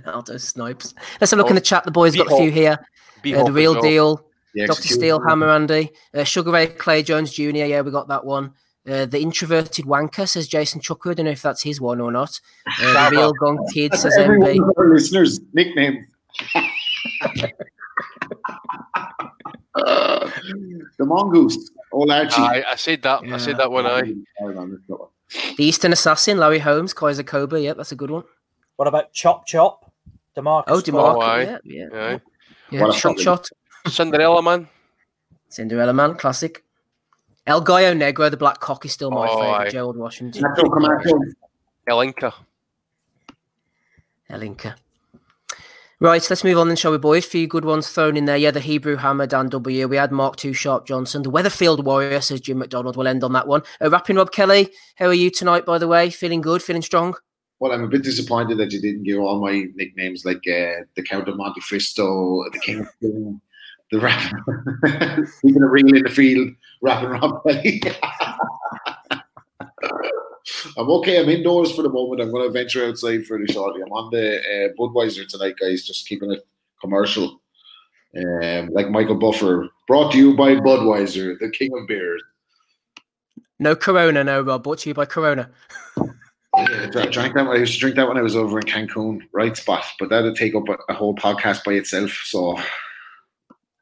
Speaker 2: Renaldo snipes. Let's have a look in the chat. The boys got a few here. Uh, the real
Speaker 3: well.
Speaker 2: deal.
Speaker 6: The
Speaker 2: Dr.
Speaker 6: executioner.
Speaker 2: Steel, Hammer Andy. Uh, Sugar Ray Clay Jones Jr. Yeah, we got that one. Uh, the introverted wanker says Jason Chuckwood. I don't know if that's his one or not. Uh, the real gong kid
Speaker 6: That's (laughs)
Speaker 2: says MB.
Speaker 6: of listeners' nickname. Uh, (laughs) the mongoose, old Archie.
Speaker 3: Aye, I said that. I said that one. Aye.
Speaker 6: Hold on, let's go.
Speaker 2: The Eastern Assassin, Larry Holmes, Kaiser Cobra. Yep, that's a good one.
Speaker 4: What about Chop Chop? Demarcus.
Speaker 2: Oh,
Speaker 4: Court.
Speaker 2: DeMarco.
Speaker 3: aye.
Speaker 2: yeah, yeah. Yeah.
Speaker 6: What
Speaker 2: Shot shot.
Speaker 3: Cinderella man.
Speaker 2: Cinderella Man, classic. El Gallo Negro, the black cock, is still my
Speaker 3: Oh,
Speaker 2: favorite.
Speaker 3: aye.
Speaker 2: Gerald Washington.
Speaker 6: Nacho Camacho.
Speaker 3: Elinka.
Speaker 2: Elinka. Right, let's move on then, shall we, boys? Few good ones thrown in there. Yeah, the Hebrew Hammer, Dan W. We had Mark Two Sharp Johnson. The Weatherfield Warrior, says Jim McDonald. We'll end on that one. Uh, rapping Rob Kelly, how are you tonight, by the way? Feeling good? Feeling strong?
Speaker 6: Well, I'm a bit disappointed that you didn't give all my nicknames like uh, the Count of Monte Cristo, the King of the rapper, even a real in the field, rapping Rob. (laughs) I'm okay. I'm indoors for the moment. I'm going to venture outside fairly shortly. I'm on the uh, Budweiser tonight, guys. Just keeping it commercial. Um, like Michael Buffer, brought to you by Budweiser, the king of beers.
Speaker 2: No Corona, no, Rob. Brought to you by Corona. (laughs)
Speaker 6: Yeah, I drank that. I used to drink that when I was over in Cancun, right spot. But that'd take up a, whole podcast by itself. So,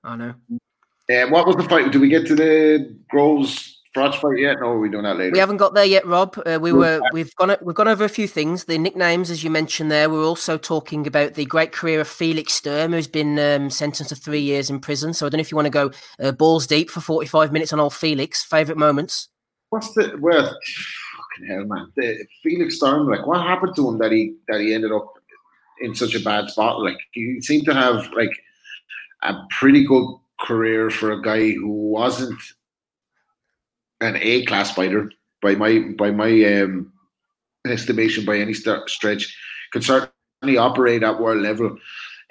Speaker 2: I know.
Speaker 6: what was the fight? Did we get to the Groves Crotch fight yet? No, we're doing that later.
Speaker 2: We haven't got there yet, Rob. Uh, we were we've gone we've gone over a few things. The nicknames, as you mentioned there. We're also talking about the great career of Felix Sturm, who's been um, sentenced to three years in prison. So I don't know if you want to go uh, balls deep for forty five minutes on old Felix. Favorite moments?
Speaker 6: What's the well? Hell, man! The Felix Sturm, like, what happened to him that he that he ended up in such a bad spot? Like, he seemed to have like a pretty good career for a guy who wasn't an A class fighter by my by my um, estimation by any st- stretch. Could certainly operate at world level,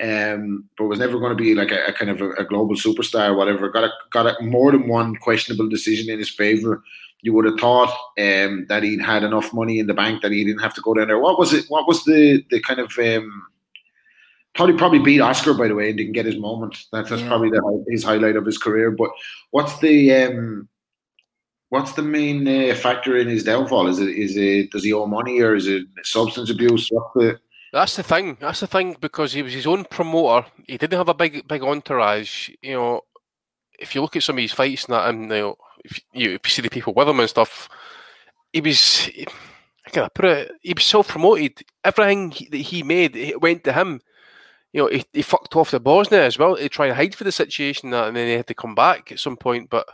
Speaker 6: um, but was never going to be like a, a kind of a, a, global superstar or whatever. Got a, got a, more than one questionable decision in his favor. You would have thought um, that he'd had enough money in the bank that he didn't have to go down there. What was it? What was the the kind of um, probably probably beat Oscar by the way and didn't get his moment. That's, that's yeah. probably the, his highlight of his career. But what's the um, what's the main uh, factor in his downfall? Is it is it does he owe money or is it substance abuse? What's the
Speaker 3: that's the thing. That's the thing because he was his own promoter. He didn't have a big big entourage. You know, if you look at some of his fights and that, and you know, if you, if you see the people with him and stuff, he was. Can I put it? He was self promoted. Everything that he made it went to him. You know, he, he fucked off to Bosnia as well to try and hide for the situation, that, and then he had to come back at some point. But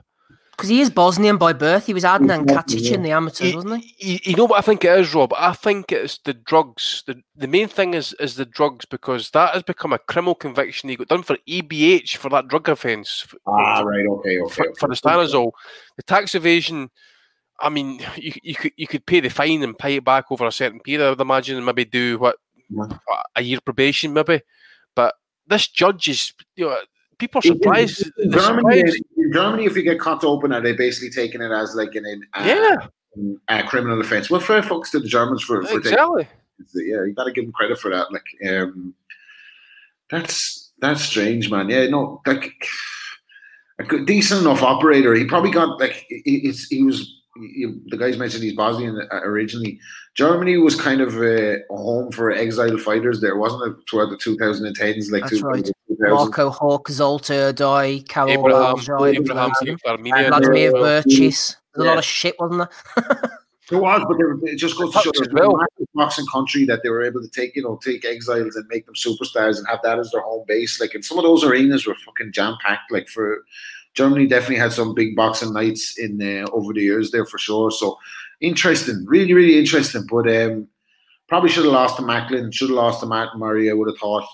Speaker 2: because he is Bosnian by birth. He was Adnan Katic in the amateurs, wasn't he?
Speaker 3: You know what I think it is, Rob? I think it's the drugs. The the main thing is is the drugs because that has become a criminal conviction. He got done for ABH for that drug offence.
Speaker 6: Ah, right, okay, okay.
Speaker 3: For,
Speaker 6: okay.
Speaker 3: for the stanozol, the tax evasion. I mean, you, you could you could pay the fine and pay it back over a certain period. I would imagine, and maybe do what a year probation, maybe. But this judge is, you know, people are surprised.
Speaker 6: In Germany, in Germany, if you get caught open, are they basically taking it as like an,
Speaker 3: uh, yeah.
Speaker 6: a criminal offence? Well, fair fucks to the Germans for, for
Speaker 3: exactly.
Speaker 6: Taking, yeah, you got to give them credit for that. Like, um, that's that's strange, man. Yeah, no, like a good, decent enough operator. He probably got like he, he was the guys mentioned he's Bosnian uh, originally. Germany was kind of a, a home for exiled fighters. There wasn't it throughout the 2010s, like
Speaker 2: That's right. Marco Huck, Zoltar Erdei, Carol
Speaker 3: Abraham, Abraham, Abraham
Speaker 2: Vladimir Berchis. There's a lot of shit, wasn't there? (laughs)
Speaker 6: There was, but they, it just goes to show that well. boxing country that they were able to take, you know, take exiles and make them superstars and have that as their home base. Like, and some of those arenas were fucking jam packed. Like for Germany, definitely had some big boxing nights in uh, over the years there for sure. So interesting, really, really interesting. But um, probably should have lost to Macklin, should have lost to Martin Murray. I would have thought.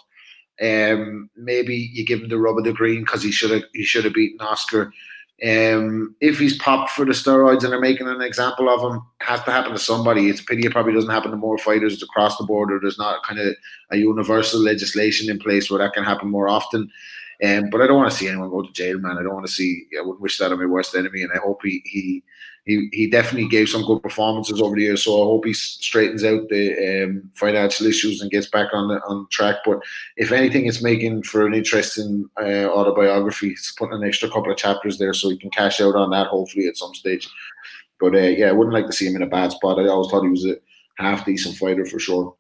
Speaker 6: Um, maybe you give him the rub of the green because he should have he should have beaten Oscar. Um, if he's popped for the steroids and they're making an example of him, has to happen to somebody. It's a pity it probably doesn't happen to more fighters across the border. There's not kind of a universal legislation in place where that can happen more often. Um, but I don't want to see anyone go to jail, man. I don't want to see. I wouldn't wish that on my worst enemy, and I hope he he he, he definitely gave some good performances over the years. So I hope he straightens out the um, financial issues and gets back on the on track. But if anything, it's making for an interesting uh, autobiography. It's putting an extra couple of chapters there, so he can cash out on that hopefully at some stage. But uh, yeah, I wouldn't like to see him in a bad spot. I always thought he was a half decent fighter for sure.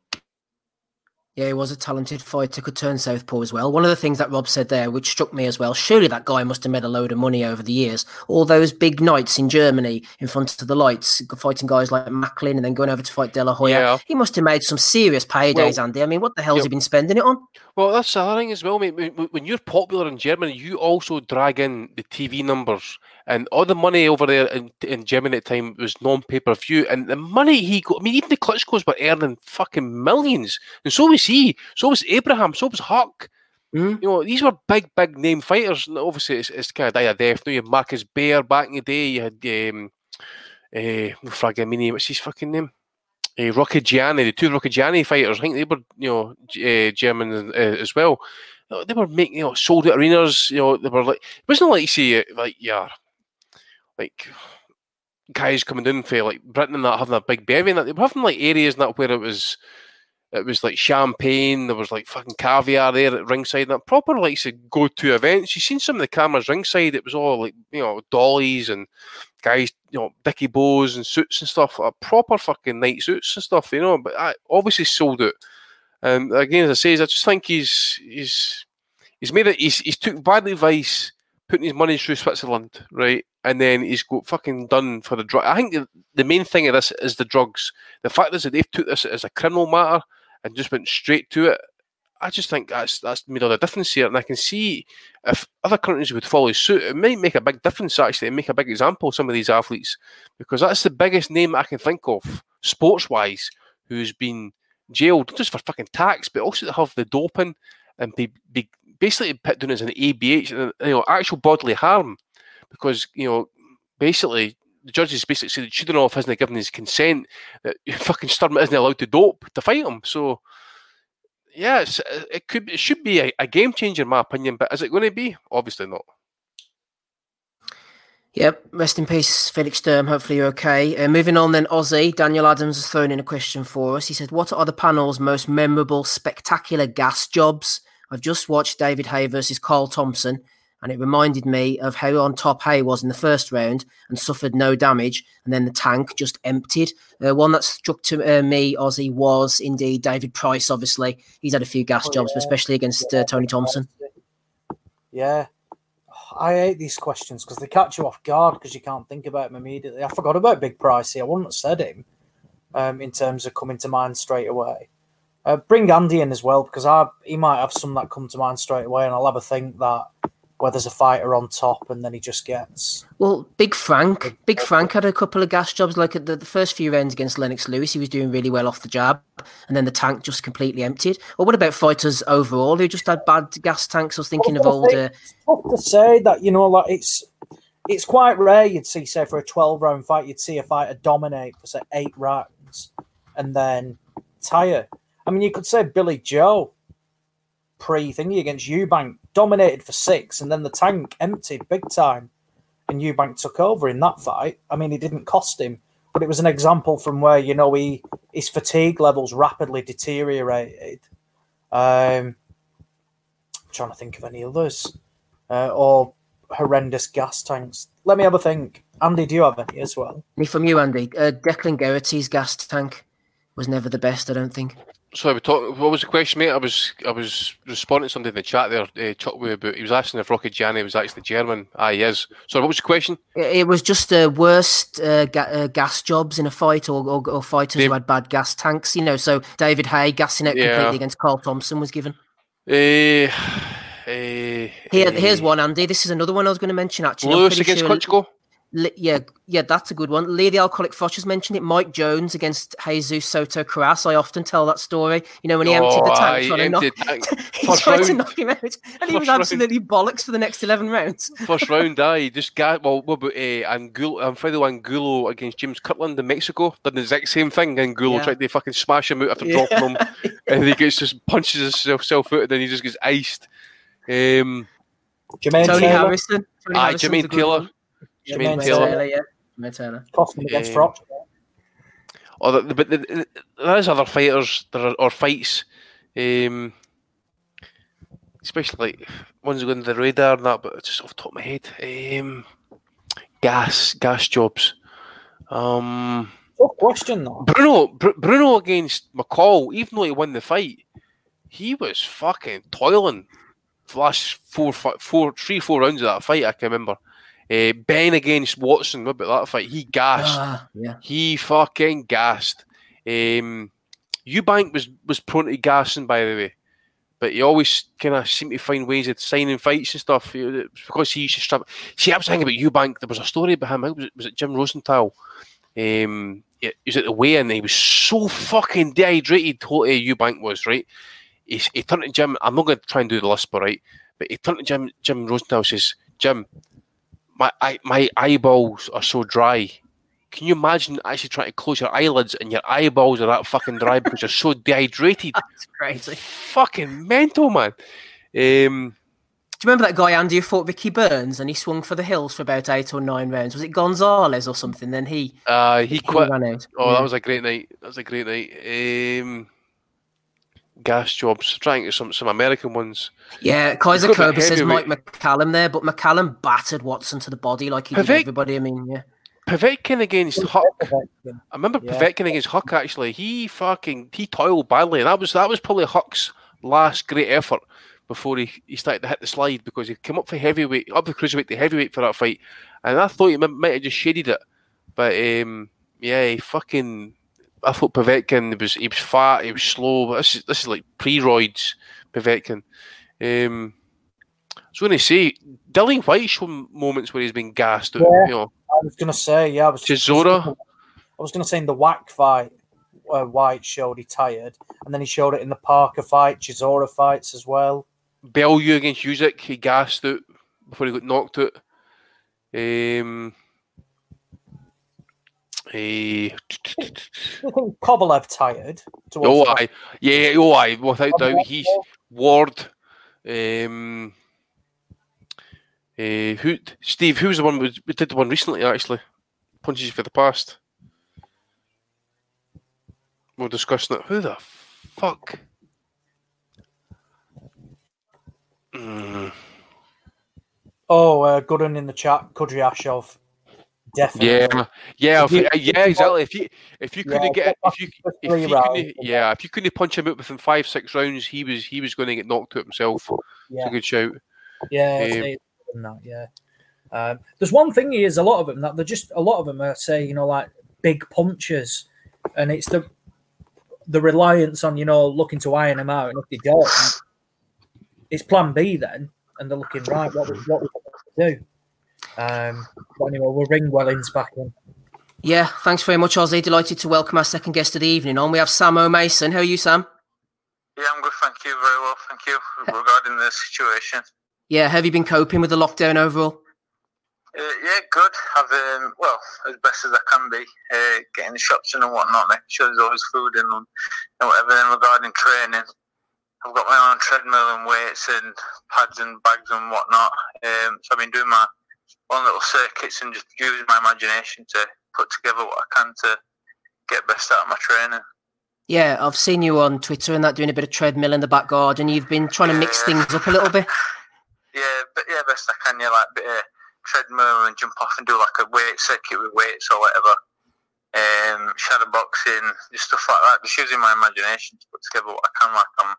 Speaker 2: Yeah, he was a talented fighter, could turn southpaw as well. One of the things that Rob said there, which struck me as well, surely that guy must have made a load of money over the years. All those big nights in Germany in front of the lights, fighting guys like Macklin and then going over to fight De La Hoya. Yeah. He must have made some serious paydays, well, Andy. I mean, what the hell's yeah. he been spending it on?
Speaker 3: Well, that's the other thing as well, mate. When you're popular in Germany, you also drag in the TV numbers and all the money over there in, in Germany at the time was non-pay per view, and the money he got. I mean, even the Klitschko's were earning fucking millions, and so was he. So was Abraham. So was Huck. Mm-hmm. You know, these were big, big name fighters. And obviously, it's, it's kind of die of death. You had Markus Beyer back in the day. You had um, uh, fucking name. What's his fucking name? Uh, Gianni. the two Rocchigiani fighters. I think they were, you know, uh, German uh, as well. They were making, you know, sold out arenas. You know, they were like, it wasn't like you see, like, yeah, like guys coming in for like Britain and that having a big bevy and that they were having like areas and that where it was it was like champagne, there was like fucking caviar there at ringside and that proper like go to events. You seen some of the cameras ringside, it was all like, you know, dollies and guys, you know, Dicky Bows and suits and stuff, like proper fucking night suits and stuff, you know, but I obviously sold it. And again, as I say, I just think he's he's he's made it he's he's took bad advice putting his money through Switzerland, right? And then he's got fucking done for the drug. I think the, the main thing of this is the drugs. The fact is that they've took this as a criminal matter and just went straight to it. I just think that's that's made all the difference here, and I can see if other countries would follow suit, it might make a big difference actually, and make a big example of some of these athletes, because that's the biggest name I can think of sports wise who's been jailed not just for fucking tax, but also to have the doping and be, be basically put down as an ABH, you know, actual bodily harm, because you know, basically the judges basically said that Chudinov hasn't given his consent that (laughs) fucking Sturm isn't allowed to dope to fight him. So yeah, it could it should be a, a game changer in my opinion, but is it going to be? Obviously not.
Speaker 2: Yep, rest in peace, Felix Sturm. Hopefully you're okay. Uh, moving on then, Ozzy, Daniel Adams has thrown in a question for us. He said, What are the panel's most memorable, spectacular gas jobs? I've just watched David Haye versus Carl Thompson, and it reminded me of how on top Haye was in the first round and suffered no damage, and then the tank just emptied. Uh, one that struck to uh, me, Ozzy, was indeed David Price. Obviously, he's had a few gas oh, jobs, yeah. especially against uh, Tony Thompson.
Speaker 4: Yeah, I hate these questions because they catch you off guard because you can't think about him immediately. I forgot about Big Pricey. I wouldn't have said him um, in terms of coming to mind straight away. Uh, bring Andy in as well because I he might have some that come to mind straight away, and I'll have a think that where there's a fighter on top and then he just gets.
Speaker 2: Well, Big Frank, Big Frank had a couple of gas jobs. Like at the, the first few rounds against Lennox Lewis, he was doing really well off the jab, and then the tank just completely emptied. Or what about fighters overall who just had bad gas tanks? I was thinking of older.
Speaker 4: It's tough to say that you know, like it's it's quite rare you'd see, say, for a twelve round fight, you'd see a fighter dominate for say eight rounds and then tire. I mean, you could say Billy Joe pre thingy against Eubank dominated for six, and then the tank emptied big time, and Eubank took over in that fight. I mean, it didn't cost him, but it was an example from where you know he his fatigue levels rapidly deteriorated. Um, I'm trying to think of any others uh, or horrendous gas tanks. Let me have a think. Andy, do you have any as well?
Speaker 2: Me from you, Andy. Uh, Declan Geraghty's gas tank was never the best, I don't think.
Speaker 3: So we talk, what was the question, mate? I was I was responding to something in the chat there, uh, Chuck, about he was asking if Rocchigiani was actually German. Ah, he is. So what was the question?
Speaker 2: It was just the uh, worst uh, ga- uh, gas jobs in a fight, or, or, or fighters Dave, who had bad gas tanks. You know, so David Haye gassing it yeah. completely against Carl Thompson was given.
Speaker 3: Uh,
Speaker 2: Here, here's one, Andy. This is another one I was going to mention. Actually,
Speaker 3: Lewis against sure... Klitschko
Speaker 2: yeah, yeah, that's a good one. Lee the Alcoholic Frosh has mentioned it. Mike Jones against Jesus Soto Karass. I often tell that story. You know, when he oh, emptied the (laughs) tank, trying to knock, he tried round. to knock him out, and First he was absolutely round. bollocks for the next 11 rounds. (laughs)
Speaker 3: First round, aye. Just got, well, what about uh, Angulo, um, Fredo Angulo against James Kirkland in Mexico? Did the exact same thing. Angulo yeah. tried to fucking smash him out after (laughs) yeah. dropping him, and he gets just punches himself out, and then he just gets iced. Um,
Speaker 2: Jermaine Tony Taylor. Harrison.
Speaker 3: Tony aye, Jermaine Taylor.
Speaker 2: Jermaine Taylor. Taylor, yeah. Jermaine Taylor.
Speaker 4: Cost him against um,
Speaker 3: Oh, the, but the, the, there's other fighters there are, or fights, um, especially like ones going to the radar and that. But it's just off the top of my head, um, gas gas jobs. Um,
Speaker 4: Good question though.
Speaker 3: Bruno Br- Bruno against McCall, even though he won the fight, he was fucking toiling. Last four, four, three, four rounds of that fight, I can remember. Uh, Benn against Watson, what about that fight? He gassed.
Speaker 2: Ah, yeah.
Speaker 3: He fucking gassed. Um, Eubank was, was prone to gassing, by the way, but he always kind of seemed to find ways of signing fights and stuff because he used to strap. See, I was thinking about Eubank. There was a story about him. Was it, was it Jim Rosenthal? Um, he was at the weigh-in. He was so fucking dehydrated. Uh, Eubank was right. He, he turned to Jim. I'm not going to try and do the list, but right. But he turned to Jim. Jim Rosenthal says, "Jim, my I, my eyeballs are so dry. Can you imagine actually trying to close your eyelids and your eyeballs are that fucking dry because you're so dehydrated? (laughs)
Speaker 2: That's crazy.
Speaker 3: Fucking mental, man. Um,
Speaker 2: do you remember that guy Andy who fought Ricky Burns and he swung for the hills for about eight or nine rounds? Was it Gonzalez or something? Then he
Speaker 3: uh, he, he quit. Oh, yeah. that was a great night. That was a great night. Um, gas jobs. Trying to some some American ones.
Speaker 2: Yeah, Kaiser Kober says Mike McCallum there, but McCallum battered Watson to the body like he did everybody. I mean, yeah.
Speaker 3: Povetkin against Huck. I remember yeah. Povetkin against Huck. Actually, he fucking he toiled badly. And that was that was probably Huck's last great effort. before he, he started to hit the slide because he came up for heavyweight, up the cruiserweight to heavyweight for that fight, and I thought he might, might have just shaded it, but um, yeah, he fucking. I thought Povetkin was he was fat, he was slow. But this is this is like pre-roids Povetkin. Um, I was going to say Dilly Whyte shown moments where he's been gassed out.
Speaker 4: Yeah.
Speaker 3: You know,
Speaker 4: I was going to say, yeah, I was
Speaker 3: Chisora.
Speaker 4: I was going to say in the Wach fight, uh, Whyte showed he tired, and then he showed it in the Parker fight, Chisora fights as well.
Speaker 3: Bellew against Usyk, he gassed out before he got knocked out. Um,
Speaker 4: you think Kovalev tired?
Speaker 3: oh, I, yeah, oh, I, without doubt, he's Ward. Um, eh, who, Steve, who's the one we, we did the one recently? Actually, punches for the past. We're discussing it. Who the fuck? Mm.
Speaker 4: Oh, uh, good one in the chat, Kudryashov. Definitely.
Speaker 3: Yeah, yeah,
Speaker 4: If you-
Speaker 3: yeah, exactly. If you if you couldn't
Speaker 4: Yeah,
Speaker 3: get if you if you couldn't, yeah, if you couldn't punch him out within five six rounds, he was he was going to get knocked out himself. It's
Speaker 4: Yeah,
Speaker 3: a good shout.
Speaker 4: yeah,
Speaker 3: Um,
Speaker 4: that, yeah. Um, there's one thing is a lot of them that they're just a lot of them are say you know like big punches, and it's the the reliance on you know looking to iron them out, and if they don't, it's Plan B then, and they're looking right. What what do? Um, but anyway, we'll ring Wellings back in.
Speaker 2: Yeah, thanks very much, Ozzy. Delighted to welcome our second guest of the evening on. We have Sam O'Mason. How are you, Sam?
Speaker 7: Yeah, I'm good, thank you. Very well, thank you. Regarding the situation,
Speaker 2: Yeah, have you been coping with the lockdown overall?
Speaker 7: uh, yeah, good. I've um, well as best as I can be, uh, getting the shops in and whatnot, making sure there's always food in and, and whatever. Then regarding training, I've got my own treadmill and weights and pads and bags and whatnot. Um, so I've been doing my own little circuits and just using my imagination to put together what I can to get best out of my training.
Speaker 2: Yeah, I've seen you on Twitter and that doing a bit of treadmill in the back garden. You've been trying to mix things up a little bit. (laughs)
Speaker 7: Yeah, but yeah, best I can. Yeah, like bit of treadmill and jump off and do like a weight circuit with weights or whatever. Um, shadow boxing, just stuff like that. Just using my imagination to put together what I can. Like I'm,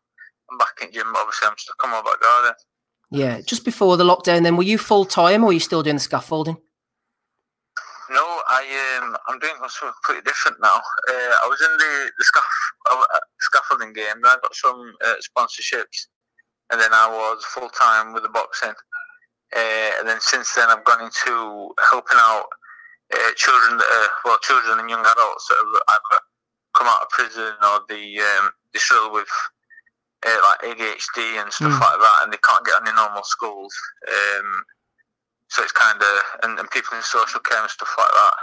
Speaker 7: I'm back in gym, but obviously I'm stuck on my back garden.
Speaker 2: Yeah, just before the lockdown, then were you full time or were you still doing the scaffolding?
Speaker 7: No, I um, I'm doing something pretty different now. Uh, I was in the the scaff, uh, scaffolding game. Then I got some uh, sponsorships, and then I was full time with the boxing. Uh, and then since then, I've gone into helping out uh, children that are well, children and young adults that have either come out of prison or the um, they struggle with uh, like ADHD and stuff
Speaker 2: Mm.
Speaker 7: like that, and they can't get on in normal schools. Um, so it's kind of and, and people in social care and stuff like that,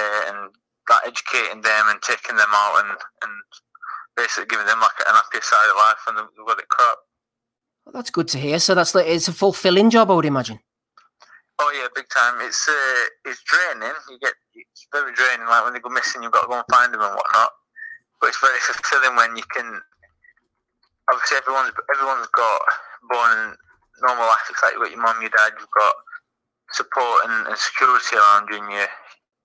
Speaker 7: uh, and like educating them and taking them out and and basically giving them like an happier side of life and they've got it crap.
Speaker 2: Well, that's good to hear. So that's like it's a fulfilling job, I would imagine.
Speaker 7: Oh yeah, big time. It's uh, it's draining. You get it's very draining. Like when they go missing, you've got to go and find them and whatnot. But it's very fulfilling when you can. Obviously, everyone's everyone's got born normal life. It's like got your mum, your dad. You've got support and, and security around you. And you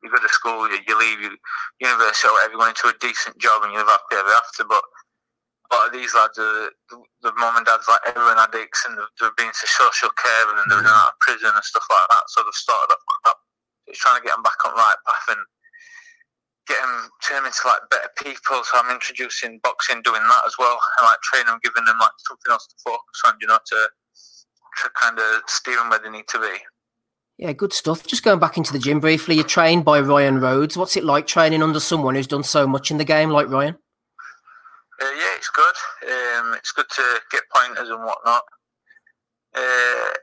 Speaker 7: you go to school, you, you leave you university or whatever, you into a decent job and you live happy ever after. But a lot of these lads are the, the mum and dad's like heroin addicts and they've, they've been to social care and they've been out of prison and stuff like that. So they've started up crap. It's trying to get them back on the right path and get them turn into like better people. So I'm introducing boxing, doing that as well, and like training them, giving them like something else to focus on, you know, to to kind of steer them where they need to be.
Speaker 2: Yeah, good stuff. Just going back into the gym briefly, you're trained by Ryan Rhodes. What's it like training under someone who's done so much in the game like Ryan?
Speaker 7: Uh, yeah, it's good. Um, it's good to get pointers and whatnot. Uh,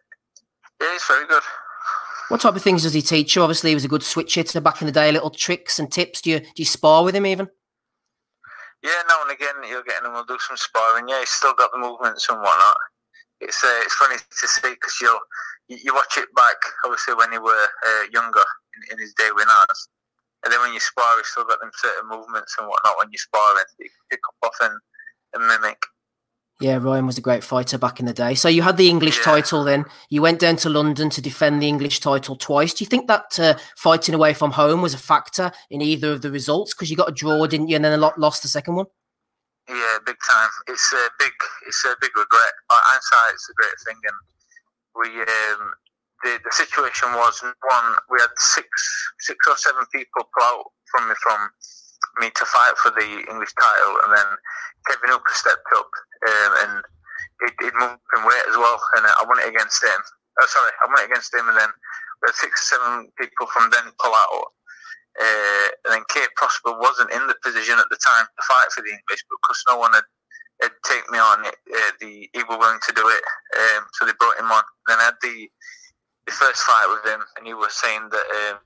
Speaker 7: yeah, it's very good.
Speaker 2: What type of things does he teach you? Obviously, he was a good switch hitter back in the day. Little tricks and tips. Do you do you spar with him even?
Speaker 7: Yeah, now and again you'll get him. We'll do some sparring. Yeah, he's still got the movements and whatnot. It's uh, it's funny to see because you, you watch it back. Obviously, when he were uh, younger in, in his day with us, and then when you spar, he's still got them certain movements and whatnot. When you spar, and you pick up off and, and mimic.
Speaker 2: Yeah, Ryan was a great fighter back in the day. So you had the English
Speaker 7: Yeah.
Speaker 2: title then. You went down to London to defend the English title twice. Do you think that uh, fighting away from home was a factor in either of the results? Because you got a draw, didn't you? And then a lot lost the second one.
Speaker 7: Yeah, big time. It's a big, it's a big regret. But hindsight's a great thing, and we, um, the the situation was one. We had six, six or seven people pull out from me from me to fight for the English title, and then Kevin Hooker stepped up um, and he'd, he'd moved in weight as well, and I won it against him. Oh, sorry, I won it against him, and then we had six or seven people from then pull out. Uh, and then Kay Prospere wasn't in the position at the time to fight for the English, but because no one had, had taken me on, it, uh, the he was willing to do it, um, so they brought him on. Then I had the the first fight with him, and he was saying that um,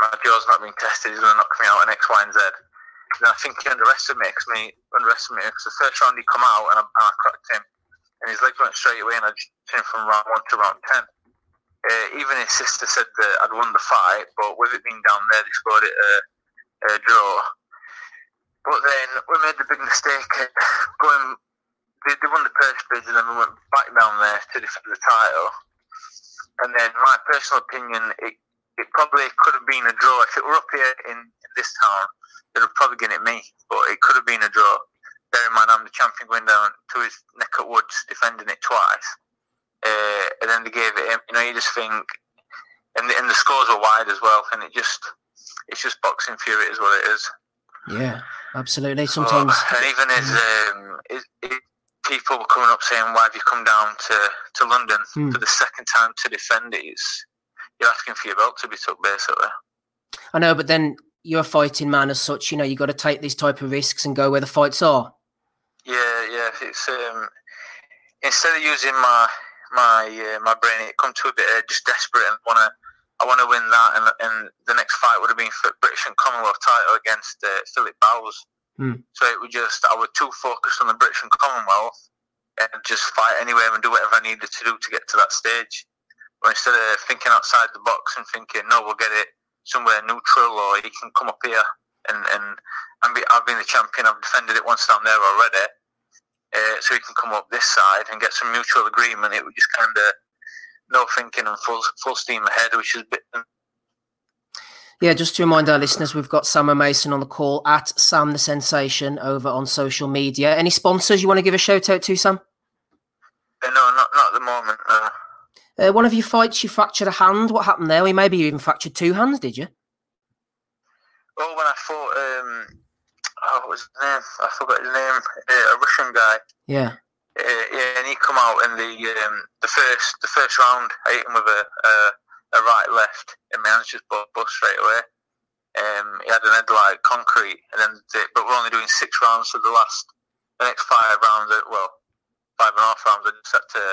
Speaker 7: my jaw's not being tested, he's going to knock me out in X, Y, and Z. And I think he underestimates me, underestimated because the first round he come out and I, and I cracked him, and his legs went straight away, and I just him from round one to round ten. Uh, even his sister said that I'd won the fight, but with it being down there, they scored it a, a draw. But then we made the big mistake going. They, they won the purse bid, and then we went back down there to defend the title. And then, my personal opinion, it, it probably could have been a draw. If it were up here in, in this town, they'd have probably given it me, but it could have been a draw. Bear in mind, I'm the champion going down to his neck at Woods, defending it twice. Uh, and then they gave it him. You know, you just think, and the, and the scores were wide as well, and it just, it's just boxing fury is what it is.
Speaker 2: Yeah, absolutely. Sometimes,
Speaker 7: oh, and even as um, it, it, people were coming up saying, "Why have you come down to, to London
Speaker 2: Hmm.
Speaker 7: for the second time to defend it?" It's, you're asking for your belt to be took, basically.
Speaker 2: I know, but then you're a fighting man as such. You know, you got to take these type of risks and go where the fights are.
Speaker 7: Yeah, yeah. It's um, instead of using my my uh, my brain, it come to a bit uh, just desperate and wanna I want to win that, and, and the next fight would have been for British and Commonwealth title against uh, Philip Bowles.
Speaker 2: Hmm.
Speaker 7: So it was just I was too focused on the British and Commonwealth and just fight anywhere and do whatever I needed to do to get to that stage. But instead of thinking outside the box and thinking, no, we'll get it somewhere neutral, or he can come up here and and I'm be, I've been the champion. I've defended it once down there already. Uh, so he can come up this side and get some mutual agreement. It was just kind of no thinking and full full steam ahead, which is a bit.
Speaker 2: Yeah, just to remind our listeners, we've got Sam Mason on the call at Sam the Sensation over on social media. Any sponsors you want to give a shout out to, Sam?
Speaker 7: Uh, no, not not at the moment. Uh,
Speaker 2: Uh, one of your fights, you fractured a hand. What happened there? Or maybe you even fractured two hands, did you?
Speaker 7: oh, when I fought, um, oh, what was his name? I forgot his name. Uh, a Russian guy.
Speaker 2: Yeah.
Speaker 7: Uh, yeah, and he come out in the um, the first the first round. I hit him with a a, a right left, and my hands just bust, straight away. Um, he had an head like concrete, and then the, but we're only doing six rounds, so the last the next five rounds, uh, well, five and a half rounds, I just had to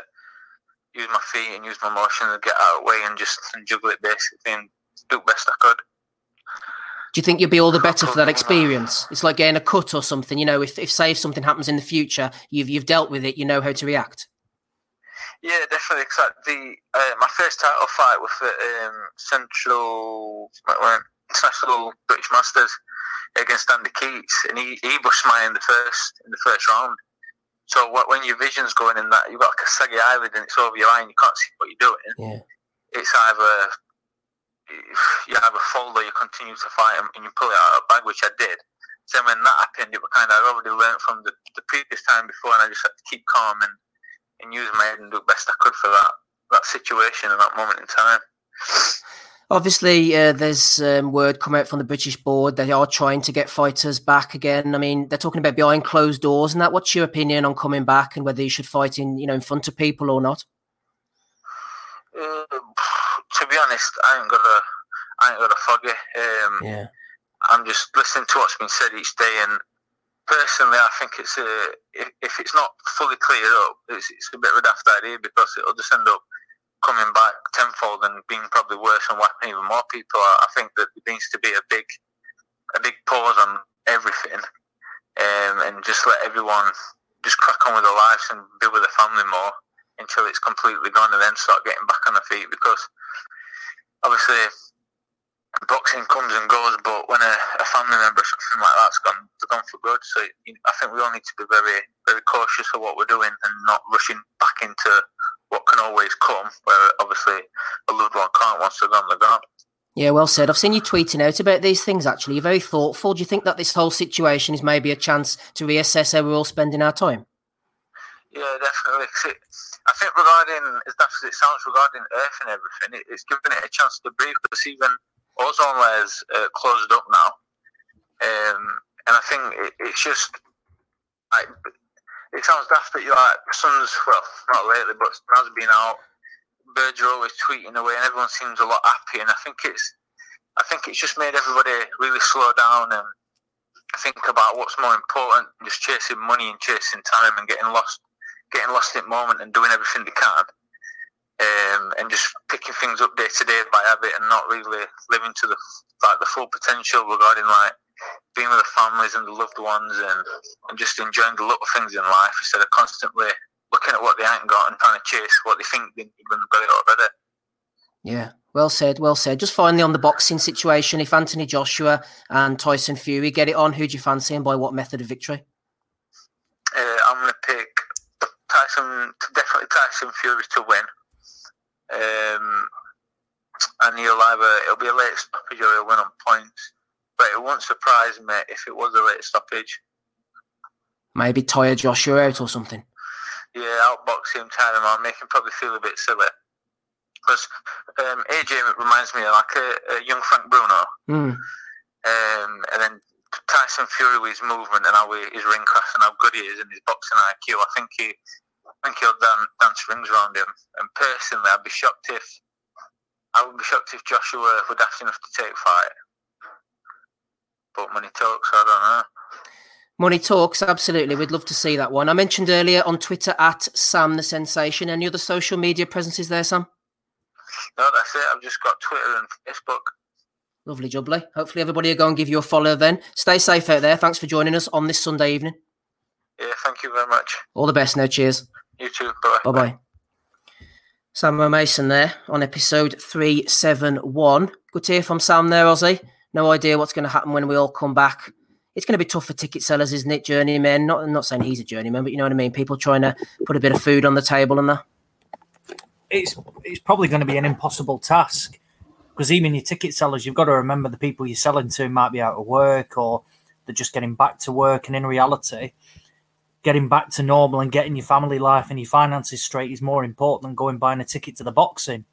Speaker 7: use my feet and use my motion and get out of the way and just and juggle it basically and do the best I could.
Speaker 2: Do you think you'll be all the better for that experience? It's like getting a cut or something. You know, if, if say if something happens in the future, you've you've dealt with it. You know how to react.
Speaker 7: Yeah, definitely. Except the uh, my first title fight was at um, Central International British Masters against Andy Keats, and he he bushed mine in the first in the first round. So what, when your vision's going in that, you've got a saggy eyelid and it's over your eye and you can't see what you're doing.
Speaker 2: Yeah.
Speaker 7: It's either you either fold or you continue to fight and, and you pull it out of the bag, which I did. So when that happened, it was kind of I already learned from the, the previous time before, and I just had to keep calm and, and use my head and do the best I could for that that situation and that moment in time.
Speaker 2: Obviously, uh, there's um, word come out from the British board. They are trying to get fighters back again. I mean, they're talking about behind closed doors and that. What's your opinion on coming back and whether you should fight in, you know, in front of people or not?
Speaker 7: Uh, to be honest, I ain't got a I ain't got a foggy. Um,
Speaker 2: Yeah.
Speaker 7: I'm just listening to what's been said each day, and personally, I think it's a if, if it's not fully cleared up, it's, it's a bit of a daft idea because it'll just end up coming back tenfold and being probably worse and whacking even more people. I, think that there needs to be a big a big pause on everything, um, and just let everyone just crack on with their lives and be with their family more until it's completely gone, and then start getting back on their feet because obviously boxing comes and goes, but when a, a family member or something like that's gone, they're gone for good. So I think we all need to be very, very cautious of what we're doing and not rushing back into what can always come, where obviously a loved one can't once they're gone, they're gone.
Speaker 2: Yeah, well said. I've seen you tweeting out about these things. Actually, you're very thoughtful. Do you think that this whole situation is maybe a chance to reassess how we're all spending our time?
Speaker 7: Yeah, definitely. it- I think regarding, as daft as it sounds, regarding Earth and everything, it, it's given it a chance to breathe because even ozone layers uh, closed up now. Um, and I think it, it's just like it sounds daft, but you're like sun's well, not lately, but sun's been out. Birds are always tweeting away, and everyone seems a lot happy. And I think it's, I think it's just made everybody really slow down and think about what's more important, just chasing money and chasing time and getting lost, getting lost in the moment and doing everything they can. Um, and just picking things up day to day by habit and not really living to the like the full potential regarding like being with the families and the loved ones and, and just enjoying the little things in life instead of constantly looking at what they ain't got and trying to chase what they think they need when they've got it already.
Speaker 2: Yeah, well said, well said. Just finally on the boxing situation, if Anthony Joshua and Tyson Fury get it on, who do you fancy and by what method of victory?
Speaker 7: Uh, I'm going to pick Tyson, definitely Tyson Fury to win. Um, and he'll either it'll be a late stoppage or he'll win on points. But it won't surprise me if it was a late stoppage.
Speaker 2: Maybe tire Joshua out or something.
Speaker 7: Yeah, outbox him, tire him out, make him probably feel a bit silly. Because um, AJ reminds me of like a, a young Frank Bruno.
Speaker 2: Hmm.
Speaker 7: Um, and then Tyson Fury with his movement and how he, his ring and how good he is and his boxing IQ. I think he, I think he'll dan- dance rings around him. And personally, I'd be shocked if I would be shocked if Joshua would have enough to take fight. But money talks, I don't know.
Speaker 2: Money talks, absolutely. We'd love to see that one. I mentioned earlier on Twitter at Sam the Sensation. Any other social media presences there, Sam?
Speaker 7: No, that's it. I've just got Twitter and Facebook.
Speaker 2: Lovely jubbly. Hopefully everybody will go and give you a follow then. Stay safe out there. Thanks for joining us on this Sunday evening.
Speaker 7: Yeah, thank you very much.
Speaker 2: All the best now. Cheers.
Speaker 7: You too. Bye
Speaker 2: Bye bye. Sam Mason there on episode 371. Good to hear from Sam there, Ozzy. No idea what's going to happen when we all come back. It's going to be tough for ticket sellers, isn't it? Journeyman. Not, I'm not saying he's a journeyman, but you know what I mean. People trying to put a bit of food on the table and that.
Speaker 4: it's it's probably going to be an impossible task because even your ticket sellers, you've got to remember the people you're selling to might be out of work or they're just getting back to work. And in reality, getting back to normal and getting your family life and your finances straight is more important than going buying a ticket to the boxing.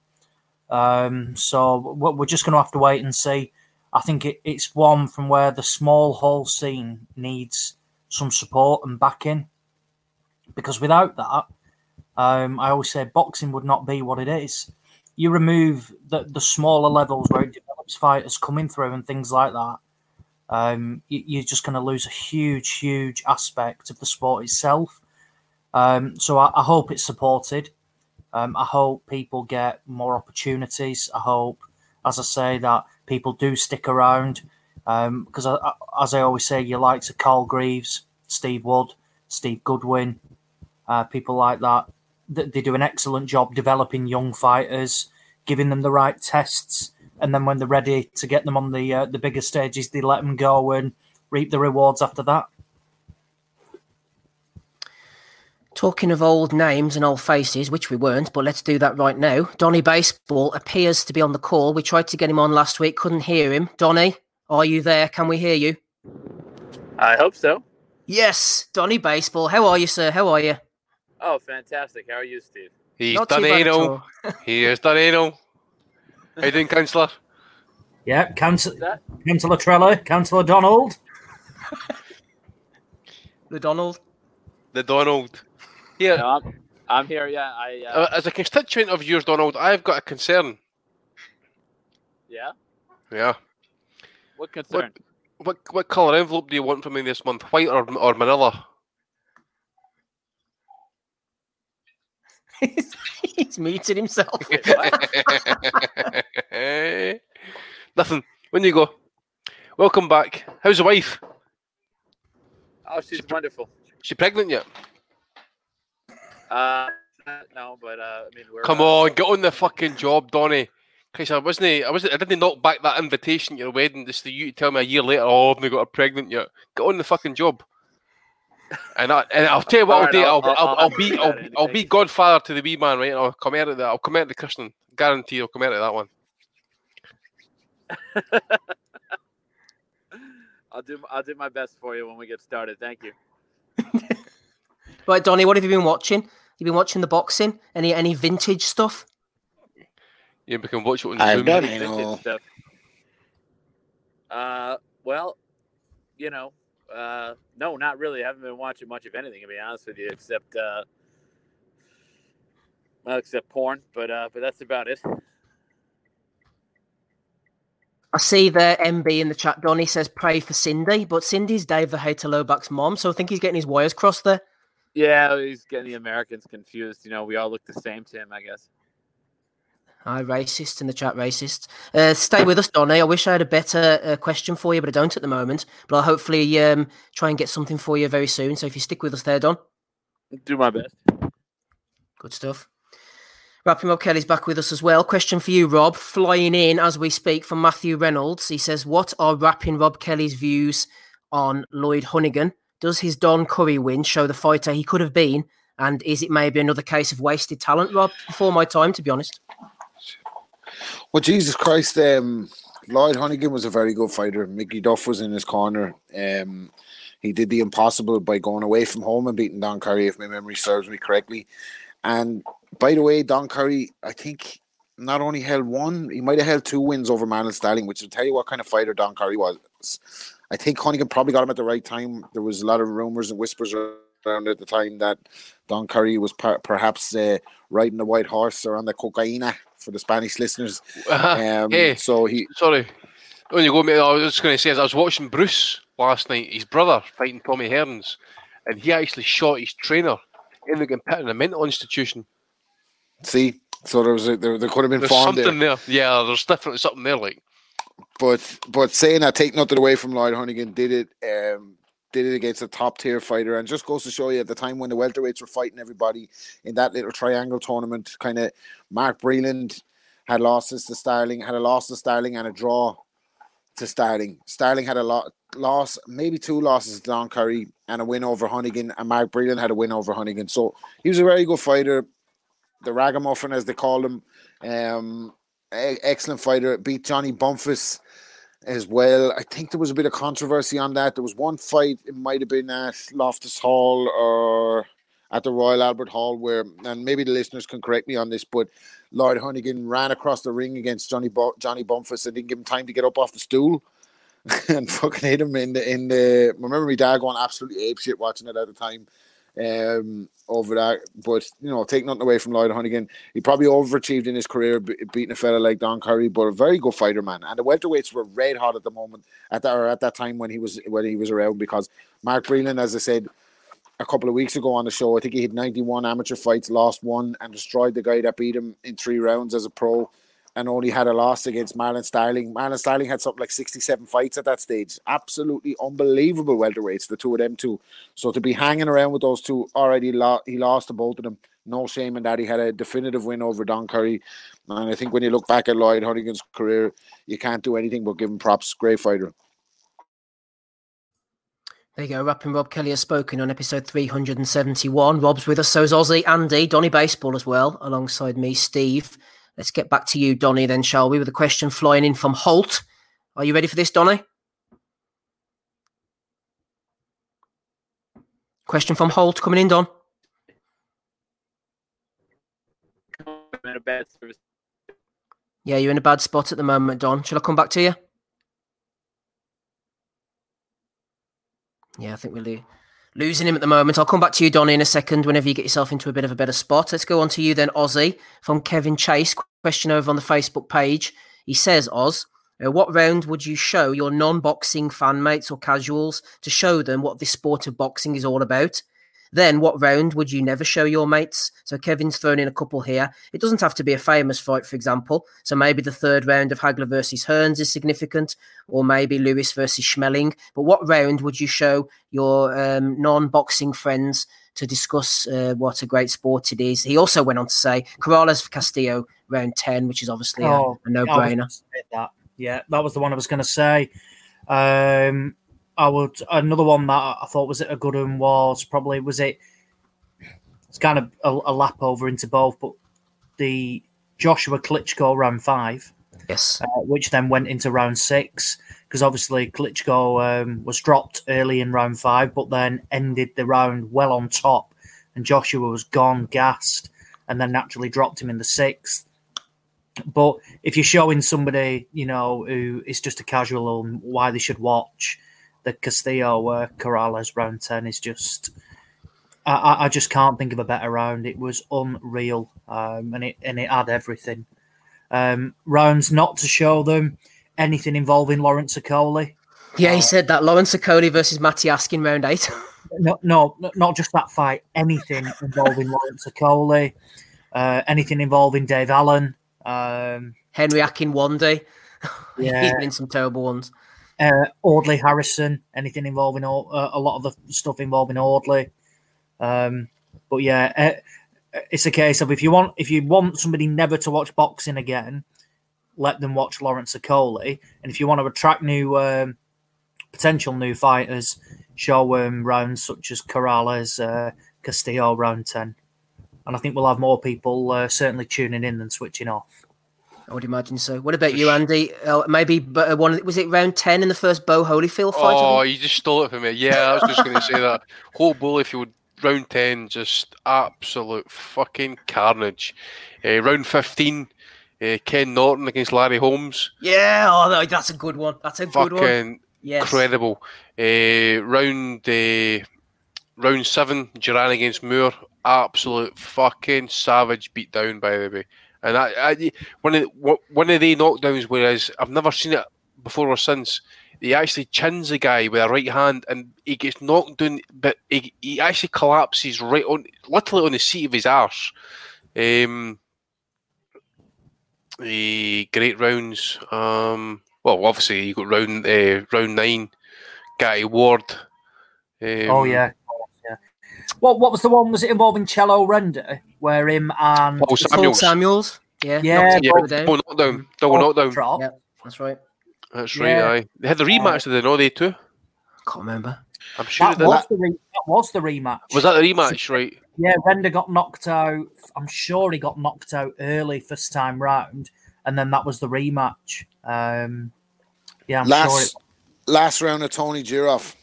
Speaker 4: Um, so we're we're just going to have to wait and see. I think it, it's one from where the small hall scene needs some support and backing because without that, um, I always say boxing would not be what it is. You remove the, the smaller levels where it develops fighters coming through and things like that. Um, you, you're just going to lose a huge, huge aspect of the sport itself. Um, so I, I hope it's supported. Um, I hope people get more opportunities. I hope, as I say, that people do stick around because, I, as I always say, you likes of Carl Greaves, Steve Wood, Steve Goodwin, uh, people like that. They, they do an excellent job developing young fighters, giving them the right tests, and then when they're ready to get them on the uh, the bigger stages, they let them go and reap the rewards after that.
Speaker 2: Talking of old names and old faces, which we weren't, but let's do that right now. Donny Baseball appears to be on the call. We tried to get him on last week, couldn't hear him. Donny, are you there? Can we hear you?
Speaker 8: I hope so.
Speaker 2: Yes, Donny Baseball. How are you, sir? How are you?
Speaker 8: Oh, fantastic. How are you, Steve?
Speaker 3: He's
Speaker 2: Not
Speaker 3: done
Speaker 2: too bad at
Speaker 3: anal.
Speaker 2: all. (laughs)
Speaker 3: He has done anal. How you doing, councillor?
Speaker 4: Yeah, Council-
Speaker 8: That-
Speaker 4: Councillor Trello, Councillor Donald. (laughs)
Speaker 2: The Donald.
Speaker 3: The Donald. Here,
Speaker 8: No, I'm, I'm here. Yeah, I. Uh,
Speaker 3: uh, as a constituent of yours, Donald, I've got a concern.
Speaker 8: yeah.
Speaker 3: Yeah.
Speaker 8: What concern?
Speaker 3: What what colour envelope do you want from me this month? White or or Manila? (laughs)
Speaker 2: He's muted himself. (laughs)
Speaker 3: Nothing. When you go. Welcome back. How's the wife?
Speaker 8: Oh, she's wonderful.
Speaker 3: She pregnant yet?
Speaker 8: Uh, no, but uh, I mean, we're.
Speaker 3: Come
Speaker 8: uh,
Speaker 3: on, get on the fucking job, Donny. Cause I wasn't, I wasn't, I didn't knock back that invitation to your wedding just for you to tell me a year later, oh, I've not got her pregnant yet. Get on the fucking job. And, I, and I'll tell you what I'll
Speaker 8: Alright,
Speaker 3: do.
Speaker 8: I'll-
Speaker 3: I'll, I'll,
Speaker 8: I'll-
Speaker 3: I'll,
Speaker 8: I'll
Speaker 3: be, I'll, I'll be godfather to the wee man, right? And I'll come out of that. I'll come out of the christening. Guarantee I'll come out of that one. (laughs)
Speaker 8: I'll do I'll do my best for you when we get started. Thank you. (laughs)
Speaker 2: Right, Donny, what have you been watching? You been watching the boxing? Any any vintage stuff?
Speaker 3: Yeah, we can watch it on
Speaker 6: I
Speaker 3: Zoom.
Speaker 6: don't
Speaker 8: Vintage
Speaker 6: know.
Speaker 8: stuff. Uh, well, you know, uh, no, not really. I haven't been watching much of anything to be honest with you, except uh, well, except porn. But uh, but that's about it.
Speaker 2: I see the MB in the chat. Donny says pray for Cindy, but Cindy's Dave the Hater Lowback's mom, so I think he's getting his wires crossed there.
Speaker 8: Yeah, he's getting the Americans confused. You know, we all look the same to him, I guess.
Speaker 2: Hi, racist in the chat, racist. Uh, stay with us, Donny. I wish I had a better uh, question for you, but I don't at the moment. But I'll hopefully um, try and get something for you very soon. So if you stick with us there, Don.
Speaker 8: Do my best.
Speaker 2: Good stuff. Rapping Rob Kelly's back with us as well. Question for you, Rob. Flying in as we speak from Matthew Reynolds. He says, What are Rapping Rob Kelly's views on Lloyd Honeyghan? Does his Don Curry win show the fighter he could have been? And is it maybe another case of wasted talent, Rob? Before my time, to be honest.
Speaker 6: Well, Jesus Christ, um, Lloyd Honeyghan was a very good fighter. Mickey Duff was in his corner. Um, he did the impossible by going away from home and beating Don Curry, if my memory serves me correctly. And by the way, Don Curry, I think, not only held one, he might have held two wins over Marlon Starling, which will tell you what kind of fighter Don Curry was. I think Honeyghan probably got him at the right time. There was a lot of rumors and whispers around at the time that Don Curry was per- perhaps uh, riding the white horse or on the cocaina for the Spanish listeners. Um,
Speaker 3: hey,
Speaker 6: So he,
Speaker 3: sorry. When you go, I was just going to say, as I was watching Bruce last night, his brother fighting Tommy Hearns, and he actually shot his trainer in the pit in a mental institution.
Speaker 6: see, so there was a, there, there could have been
Speaker 3: There's
Speaker 6: form there.
Speaker 3: something there. Yeah, there's definitely something there. Like,
Speaker 6: but but saying that, take nothing away from Lloyd Honeyghan, did it um, did it against a top tier fighter, and just goes to show you at the time when the welterweights were fighting everybody in that little triangle tournament, kind of Mark Breland had losses to Starling, had a loss to Starling, and a draw to Starling. Starling had a lot loss, maybe two losses to Don Curry, and a win over Honeyghan, and Mark Breland had a win over Honeyghan. So he was a very good fighter, the ragamuffin as they call him. Um, excellent fighter. Beat Johnny Bumphus as well. I think there was a bit of controversy on that. There was one fight, it might have been at Loftus Hall or at the Royal Albert Hall, where, and maybe the listeners can correct me on this, but Lloyd Honeyghan ran across the ring against Johnny Bu- Johnny Bumphus and didn't give him time to get up off the stool. (laughs) and fucking hit him in the in the. I remember my dad going absolutely ape shit watching it at the time um, over that. But you know, take nothing away from Lloyd Honeyghan. He probably overachieved in his career, be- beating a fella like Don Curry, but a very good fighter, man. And the welterweights were red hot at the moment at that or at that time when he was when he was around because Mark Breland, as I said a couple of weeks ago on the show, I think he had 91 amateur fights, lost one, and destroyed the guy that beat him in three rounds as a pro. And only had a loss against Marlon Starling. Marlon Starling had something like 67 fights at that stage. Absolutely unbelievable welterweights, the two of them two. So to be hanging around with those two, already lo- he lost to both of them. No shame in that. He had a definitive win over Don Curry. And I think when you look back at Lloyd Honeyghan's career, you can't do anything but give him props. Great fighter.
Speaker 2: There you go. Rapping Rob Kelly has spoken on episode 371. Rob's with us, so is Ozzy, Andy, Donny Baseball as well, alongside me, Steve. Let's get back to you, Donny, then, shall we, with a question flying in from Holt. Are you ready for this, Donny? Question from Holt coming in, Don.
Speaker 8: I'm in a bad service.
Speaker 2: Yeah, you're in a bad spot at the moment, Don. Shall I come back to you? Yeah, I think we're lo- losing him at the moment. I'll come back to you, Donny, in a second whenever you get yourself into a bit of a better spot. Let's go on to you then, Ozzy, from Kevin Chase. Question over on the Facebook page. He says, Oz, uh, what round would you show your non boxing fan mates or casuals to show them what this sport of boxing is all about? Then, what round would you never show your mates? So, Kevin's thrown in a couple here. It doesn't have to be a famous fight, for example. So, maybe the third round of Hagler versus Hearns is significant, or maybe Louis versus Schmeling. But what round would you show your um, non boxing friends to discuss uh, what a great sport it is? He also went on to say Corrales for Castillo, round 10, which is obviously a-
Speaker 4: Oh,
Speaker 2: a, no brainer.
Speaker 4: gonna say That. Yeah, that was the one I was going to say. Um, I would another one that I thought was a good one was probably was it. It's kind of a, a lap over into both, but the Joshua Klitschko round five,
Speaker 2: Yes.
Speaker 4: uh, which then went into round six because obviously Klitschko um, was dropped early in round five, but then ended the round well on top, and Joshua was gone, gassed, and then naturally dropped him in the sixth. But if you're showing somebody, you know, who is just a casual on why they should watch the Castillo uh, Corrales round ten is just. I- I, just can't think of a better round. It was unreal, um, and it and it had everything. Um, rounds not to show them anything involving Lawrence Okoli.
Speaker 2: Yeah, he said that Lawrence Okoli versus Matty Askin round eight. (laughs)
Speaker 4: No, no, not just that fight. Anything involving Lawrence Okoli, uh, anything involving Dave Allen. Um,
Speaker 2: Henry Akinwande. (laughs) He's
Speaker 4: Yeah.
Speaker 2: been in some terrible ones.
Speaker 4: Uh, Audley Harrison, anything involving uh, a lot of the stuff involving Audley. Um, but yeah, uh, it's a case of if you want if you want somebody never to watch boxing again, let them watch Lawrence Okoli, and if you want to attract new um, potential new fighters, show them rounds such as Corrales, uh, Castillo round ten, and I think we'll have more people uh, certainly tuning in than switching off.
Speaker 2: I would imagine so. What about you, Andy? Uh, maybe but uh, one was it round ten in the first Bowe Holyfield fight?
Speaker 3: Oh, you just stole it from me. Yeah, I was just going to say that. (laughs) Bowe Holyfield round 10, just absolute fucking carnage. Uh, round 15, uh, Ken Norton against Larry Holmes.
Speaker 2: Yeah, oh, that's a good one. That's a good one.
Speaker 3: Fucking
Speaker 2: Yes.
Speaker 3: incredible. Uh, round uh, round 7, Duran against Moore. Absolute fucking savage beatdown, by the way. And I, I, one of the, one of the knockdowns, whereas I've never seen it before or since, he actually chins the guy with a right hand and he gets knocked down, but he, he actually collapses right on, literally on the seat of his arse. Um, the great rounds. Um, well, obviously you got round uh, round nine, Gatti Ward. Um,
Speaker 4: oh yeah, yeah. What what was the one? Was it involving Cello Renda, where him and
Speaker 3: Paul
Speaker 2: Paul
Speaker 3: Samuels.
Speaker 2: Samuels. Yeah.
Speaker 4: Yeah,
Speaker 2: knocked him
Speaker 3: Yeah,
Speaker 2: over down.
Speaker 3: double knockdown. Double knockdown.
Speaker 4: drop?
Speaker 2: Yeah, that's right.
Speaker 3: That's right.
Speaker 4: Yeah.
Speaker 3: Aye. They had the rematch, did they? No, they too.
Speaker 2: Can't remember.
Speaker 3: I'm sure
Speaker 4: That
Speaker 3: they
Speaker 4: was the re- that was the rematch.
Speaker 3: Was that the rematch? Right.
Speaker 4: Yeah, Renda got knocked out. I'm sure he got knocked out early first time round, and then that was the rematch. Um, yeah, I'm sure.
Speaker 6: last
Speaker 4: It,
Speaker 6: last round of Tony Giroff.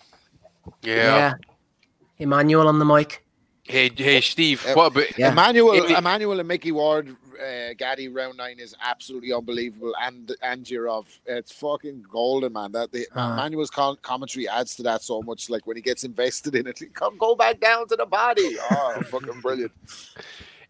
Speaker 3: Yeah.
Speaker 2: Yeah. Emmanuel on the mic.
Speaker 3: Hey, hey, Steve.
Speaker 6: Uh,
Speaker 3: What about?
Speaker 2: Yeah.
Speaker 6: Emmanuel,
Speaker 3: Amy-
Speaker 6: Emmanuel and Mickey Ward, uh, Gatti round nine is absolutely unbelievable, and and Girov, it's fucking golden, man. That the
Speaker 2: Uh.
Speaker 6: Emmanuel's con- commentary adds to that so much. Like when he gets invested in it, (laughs) come go back down to the body. Oh, fucking brilliant. (laughs)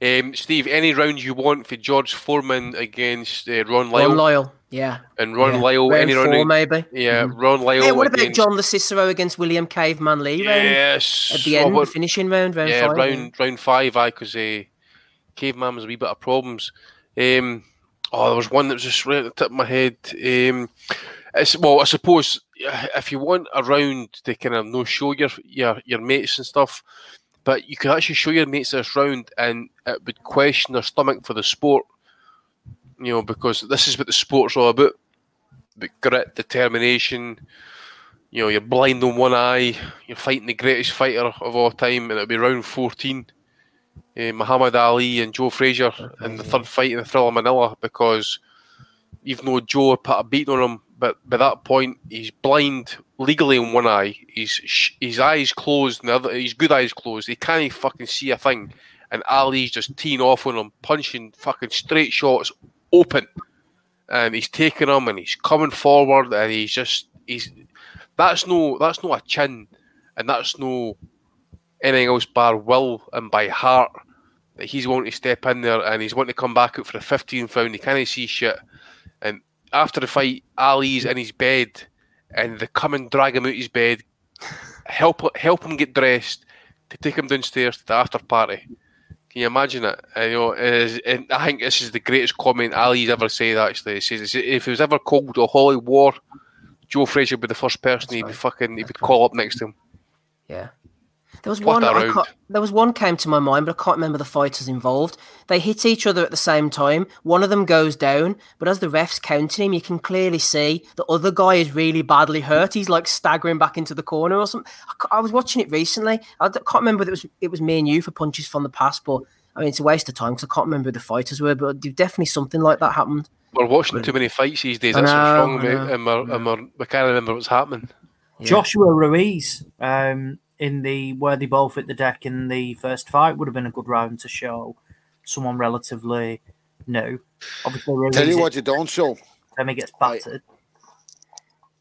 Speaker 3: Um, Steve, any round you want for George Foreman against uh, Ron Lyle
Speaker 2: Ron Lyle. Yeah.
Speaker 3: and Ron
Speaker 2: yeah.
Speaker 3: Lyle?
Speaker 2: Round
Speaker 3: any
Speaker 2: four,
Speaker 3: round?
Speaker 2: maybe.
Speaker 3: Yeah,
Speaker 2: Mhm.
Speaker 3: Ron Lyle.
Speaker 2: Hey, what about
Speaker 3: against,
Speaker 2: John LoCicero against William Caveman Lee? Round,
Speaker 3: Yes.
Speaker 2: at the
Speaker 3: Oh,
Speaker 2: end,
Speaker 3: what-
Speaker 2: finishing round, round
Speaker 3: yeah,
Speaker 2: five.
Speaker 3: round round five, I because uh, Caveman was a wee bit of problems. Um, oh, there was one that was just right at the tip of my head. Um, it's, well, I suppose if you want a round to kind of no show your your your mates and stuff, but you could actually show your mates this round, and it would question their stomach for the sport. You know, because this is what the sport's all about: the grit, determination. You know, you're blind on one eye. You're fighting the greatest fighter of all time, and it'll be round fourteen uh, Muhammad Ali and Joe Frazier in the third fight in the Thriller Manila because even though Joe put a beating on him, but by that point he's blind legally in one eye. He's his eyes closed, and the other his good eyes closed. He can't even fucking see a thing, and Ali's just teeing off on him, punching fucking straight shots open, and he's taking him, and he's coming forward, and he's just he's that's no that's not a chin, and that's no anything else bar will and by heart that he's wanting to step in there and he's wanting to come back out for a 15th round. He can't see shit. And after the fight, Ali's in his bed and they come and drag him out of his bed, help help him get dressed to take him downstairs to the after party. Can you imagine it? And, you know, it is, and I think this is the greatest comment Ali's ever said. Actually, he says if he was ever called a holy war, Joe Frazier would be the first person he'd be fucking he would call up next to him.
Speaker 2: Yeah. There was
Speaker 3: What
Speaker 2: one.
Speaker 3: a
Speaker 2: I there was one came to my mind, but I can't remember the fighters involved. They hit each other at the same time. One of them goes down, but as the refs counting him, you can clearly see the other guy is really badly hurt. He's like staggering back into the corner or something. I, I was watching it recently. I can't remember whether it was it was me and you for punches from the past, but I mean, it's a waste of time because I can't remember who the fighters were, but definitely something like that happened.
Speaker 3: We're watching too many fights these days.
Speaker 2: I
Speaker 3: That's what's wrong, mate.
Speaker 2: know.
Speaker 3: And, we're, and we're, we can't remember what's happening.
Speaker 2: Yeah.
Speaker 4: Joshua Ruiz um, in the where they both hit the deck in the first fight would have been a good round to show someone relatively new. Obviously, Ruiz
Speaker 6: Tell you what, you don't show.
Speaker 4: time he gets battered.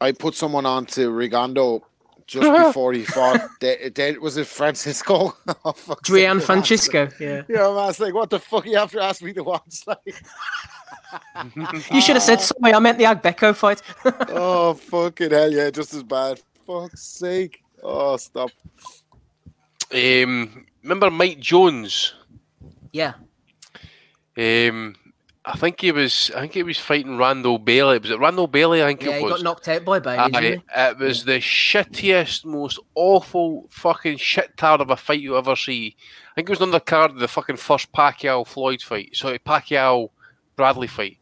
Speaker 6: I put someone on to Rigondeaux just (laughs) before he fought. De- De- was it Francisco? (laughs) oh, fuck's
Speaker 2: Drian
Speaker 6: man.
Speaker 2: Francisco. Yeah.
Speaker 6: Yeah, man, I was like, what the fuck you have to ask me to watch? (laughs) Like,
Speaker 2: You should have said sorry. I meant the Agbeko fight.
Speaker 6: oh, fucking hell, yeah, just as bad. Fuck's sake. Oh, stop.
Speaker 3: Um, remember Mike Jones?
Speaker 2: yeah.
Speaker 3: Um, I think he was. I think he was fighting Randall Bailey. Was it Randall Bailey? I think
Speaker 2: Yeah,
Speaker 3: it
Speaker 2: he
Speaker 3: was.
Speaker 2: got knocked out by Bailey,
Speaker 3: Aye, it was the shittiest, most awful fucking shit tard of a fight you ever see. I think it was on the card of the fucking first Pacquiao Floyd fight. Sorry, Pacquiao Bradley fight.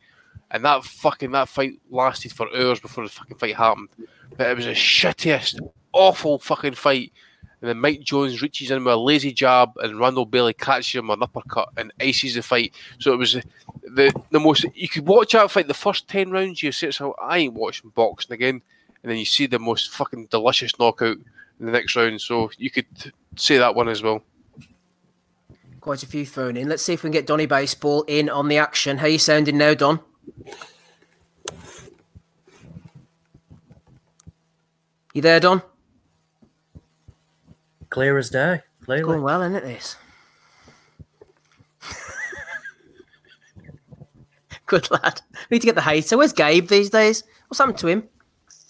Speaker 3: And that fucking that fight lasted for hours before the fucking fight happened. But it was the shittiest, awful fucking fight. And then Mike Jones reaches in with a lazy jab, and Randall Bailey catches him with an uppercut and ices the fight. So it was the the most. You could watch that fight the first ten rounds. You sit so I ain't watching boxing again, and then you see the most fucking delicious knockout in the next round. So you could say that one as well.
Speaker 2: Quite a few thrown in. Let's see if we can get Donny Baseball in on the action. How you sounding now, Don? You there, Don?
Speaker 4: Clear as day. Clearly.
Speaker 2: Going well, isn't it? This. (laughs) Good lad. We need to get the hater. Where's Gabe these days? What's happened to him?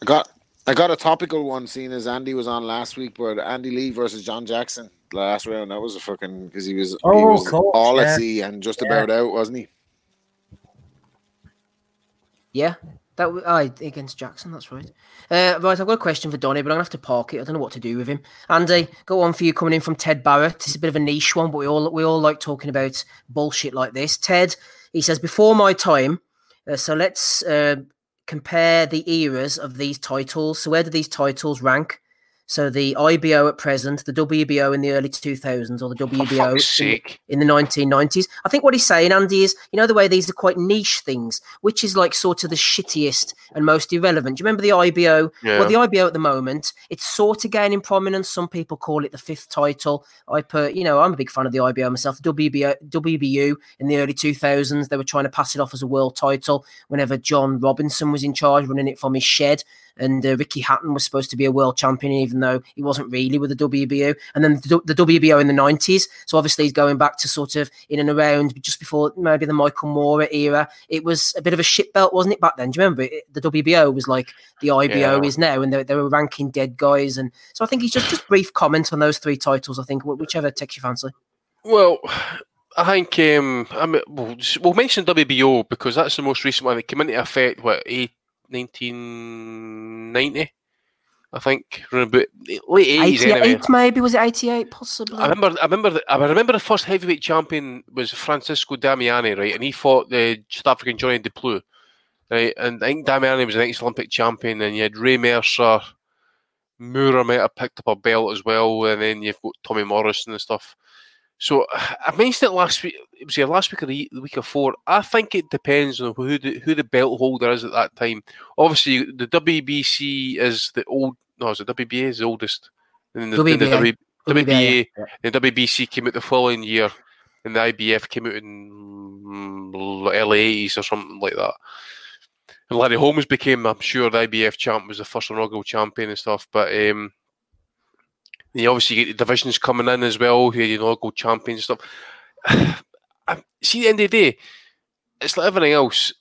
Speaker 6: I got I got a topical one, seeing as Andy was on last week, but Andy Lee versus John Jackson last round. That was a fucking because he was he
Speaker 4: Oh,
Speaker 6: was
Speaker 4: of course,
Speaker 6: all at sea and just
Speaker 4: Yeah.
Speaker 6: about out, wasn't he?
Speaker 2: Yeah, that w- aye, against Jackson. That's right. Uh, right, I've got a question for Donny, but I'm gonna have to park it. I don't know what to do with him. Andy, got one for you coming in from Ted Barrett. It's a bit of a niche one, but we all we all like talking about bullshit like this. Ted, he says before my time. Uh, so let's uh, compare the eras of these titles. So where do these titles rank? So the IBO at present, the WBO in the early 2000s, or the WBO in- in the 1990s. I think what he's saying, Andy, is you know the way these are quite niche things, which is like sort of the shittiest and most irrelevant. Do you remember the IBO?
Speaker 3: Yeah.
Speaker 2: Well, the IBO at the moment, it's sort of gaining prominence. Some people call it the fifth title. I put, you know, I'm a big fan of the IBO myself. The WBO, WBU in the early 2000s, they were trying to pass it off as a world title whenever John Robinson was in charge, running it from his shed. And uh, Ricky Hatton was supposed to be a world champion, even though he wasn't really with the WBO. And then the, the WBO in the 90s. So obviously he's going back to sort of in and around just before maybe the Michael Moore era. It was a bit of a shit belt, wasn't it, back then? Do you remember? It, the WBO was like the IBO
Speaker 3: Yeah.
Speaker 2: is now, and they, they were ranking dead guys. And so I think he's just just brief comment on those three titles. I think whichever takes your fancy.
Speaker 3: Well, I think um, I mean, we'll, we'll mention WBO because that's the most recent one that came into effect. What eight, 1990? I think late eighties.
Speaker 2: 88
Speaker 3: Anyway,
Speaker 2: maybe was it 88 possibly?
Speaker 3: I remember. I remember. The, I remember the first heavyweight champion was Francisco Damiani, right? And he fought the South African Johnny du Plooy, right? And I think Damiani was an ex-Olympic champion. And you had Ray Mercer, Moore might have picked up a belt as well, and then you've got Tommy Morrison and stuff. So (sighs) I mentioned it last week. It was here last week or the, the week before. I think it depends on who the who the belt holder is at that time. Obviously, the WBC is the old. No, is it WBA is the oldest. And the, then the
Speaker 2: WBA.
Speaker 3: W-
Speaker 2: WBA,
Speaker 3: WBA,
Speaker 2: yeah.
Speaker 3: the WBC came out the following year, and the IBF came out in mm, early 80s or something like that. And Larry Holmes became, I'm sure, the IBF champ was the first inaugural champion and stuff. But um, you obviously get the divisions coming in as well, who you know inaugural champions stuff. (sighs) See, at the end of the day, it's like everything else.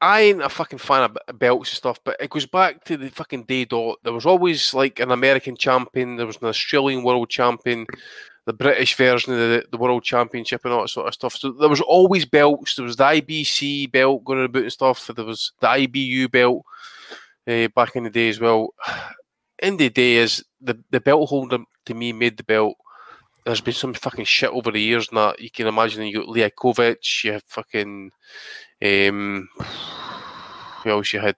Speaker 3: I ain't a fucking fan of belts and stuff, but it goes back to the fucking day dot. There was always like an American champion, there was an Australian world champion, the British version of the, the world championship and all that sort of stuff. So there was always belts. There was the IBC belt going about and stuff. There was the IBU belt uh, back in the day as well. (sighs) End of the day is the, the belt holder to me made the belt. There's been some fucking shit over the years and that. You can imagine you got Liakhovich, you have fucking um who else you had?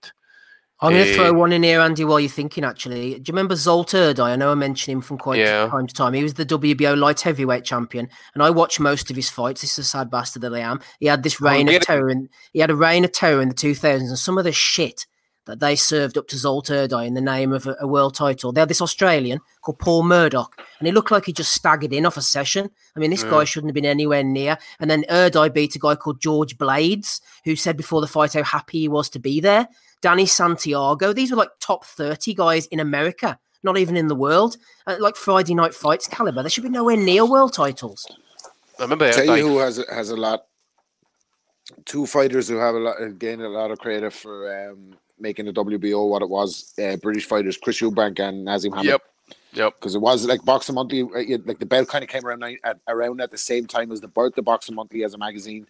Speaker 2: I'm going to
Speaker 3: Eh,
Speaker 2: throw one in here, Andy, while you're thinking, actually. Do you remember Zsolt? I know I mention him from quite
Speaker 3: Yeah.
Speaker 2: time to time. He was the WBO light heavyweight champion, and I watched most of his fights. This is a sad bastard that I am. He had this reign of terror, and he had a reign of terror in the 2000s, and some of the shit that they served up to Zsolt Erdei in the name of a, a world title. They had this Australian called Paul Murdoch, and he looked like he just staggered in off a session. I mean, this guy shouldn't have been anywhere near. And then Erdei beat a guy called George Blades, who said before the fight how happy he was to be there. Danny Santiago. These were like top 30 guys in America, not even in the world. Uh, like Friday night fights caliber. There should be nowhere near world titles.
Speaker 3: I remember
Speaker 6: Tell
Speaker 3: that.
Speaker 6: you who has a- has a lot. Two fighters who have a lot gained a lot of credit for um, making the WBO what it was. Uh, British fighters Chris Eubank and Naseem Hamed.
Speaker 3: Yep. Yep.
Speaker 6: Because it was like Boxing Monthly, uh, like the belt kind of came around at, around at the same time as the birth of Boxing Monthly as a magazine,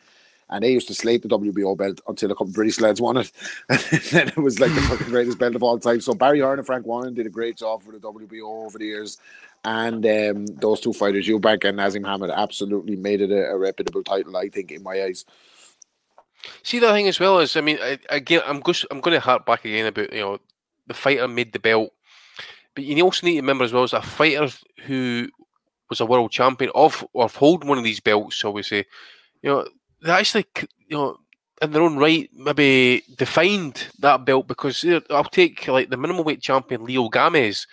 Speaker 6: and they used to slate the WBO belt until a couple of British lads won it, (laughs) and then it was like the fucking greatest belt of all time. So Barry Hearn and Frank Warren did a great job for the WBO over the years, and um, those two fighters, Eubank and Naseem Hamed, absolutely made it a, a reputable title. I think in my eyes.
Speaker 3: See the thing as well is, I mean, I, again, I'm going, I'm going to harp back again about you know the fighter made the belt, but you also need to remember as well as a fighter who was a world champion of or holding one of these belts, shall we say, you know, they actually, you know, in their own right, maybe defined that belt because I'll take like the minimum weight champion Leo Gamez.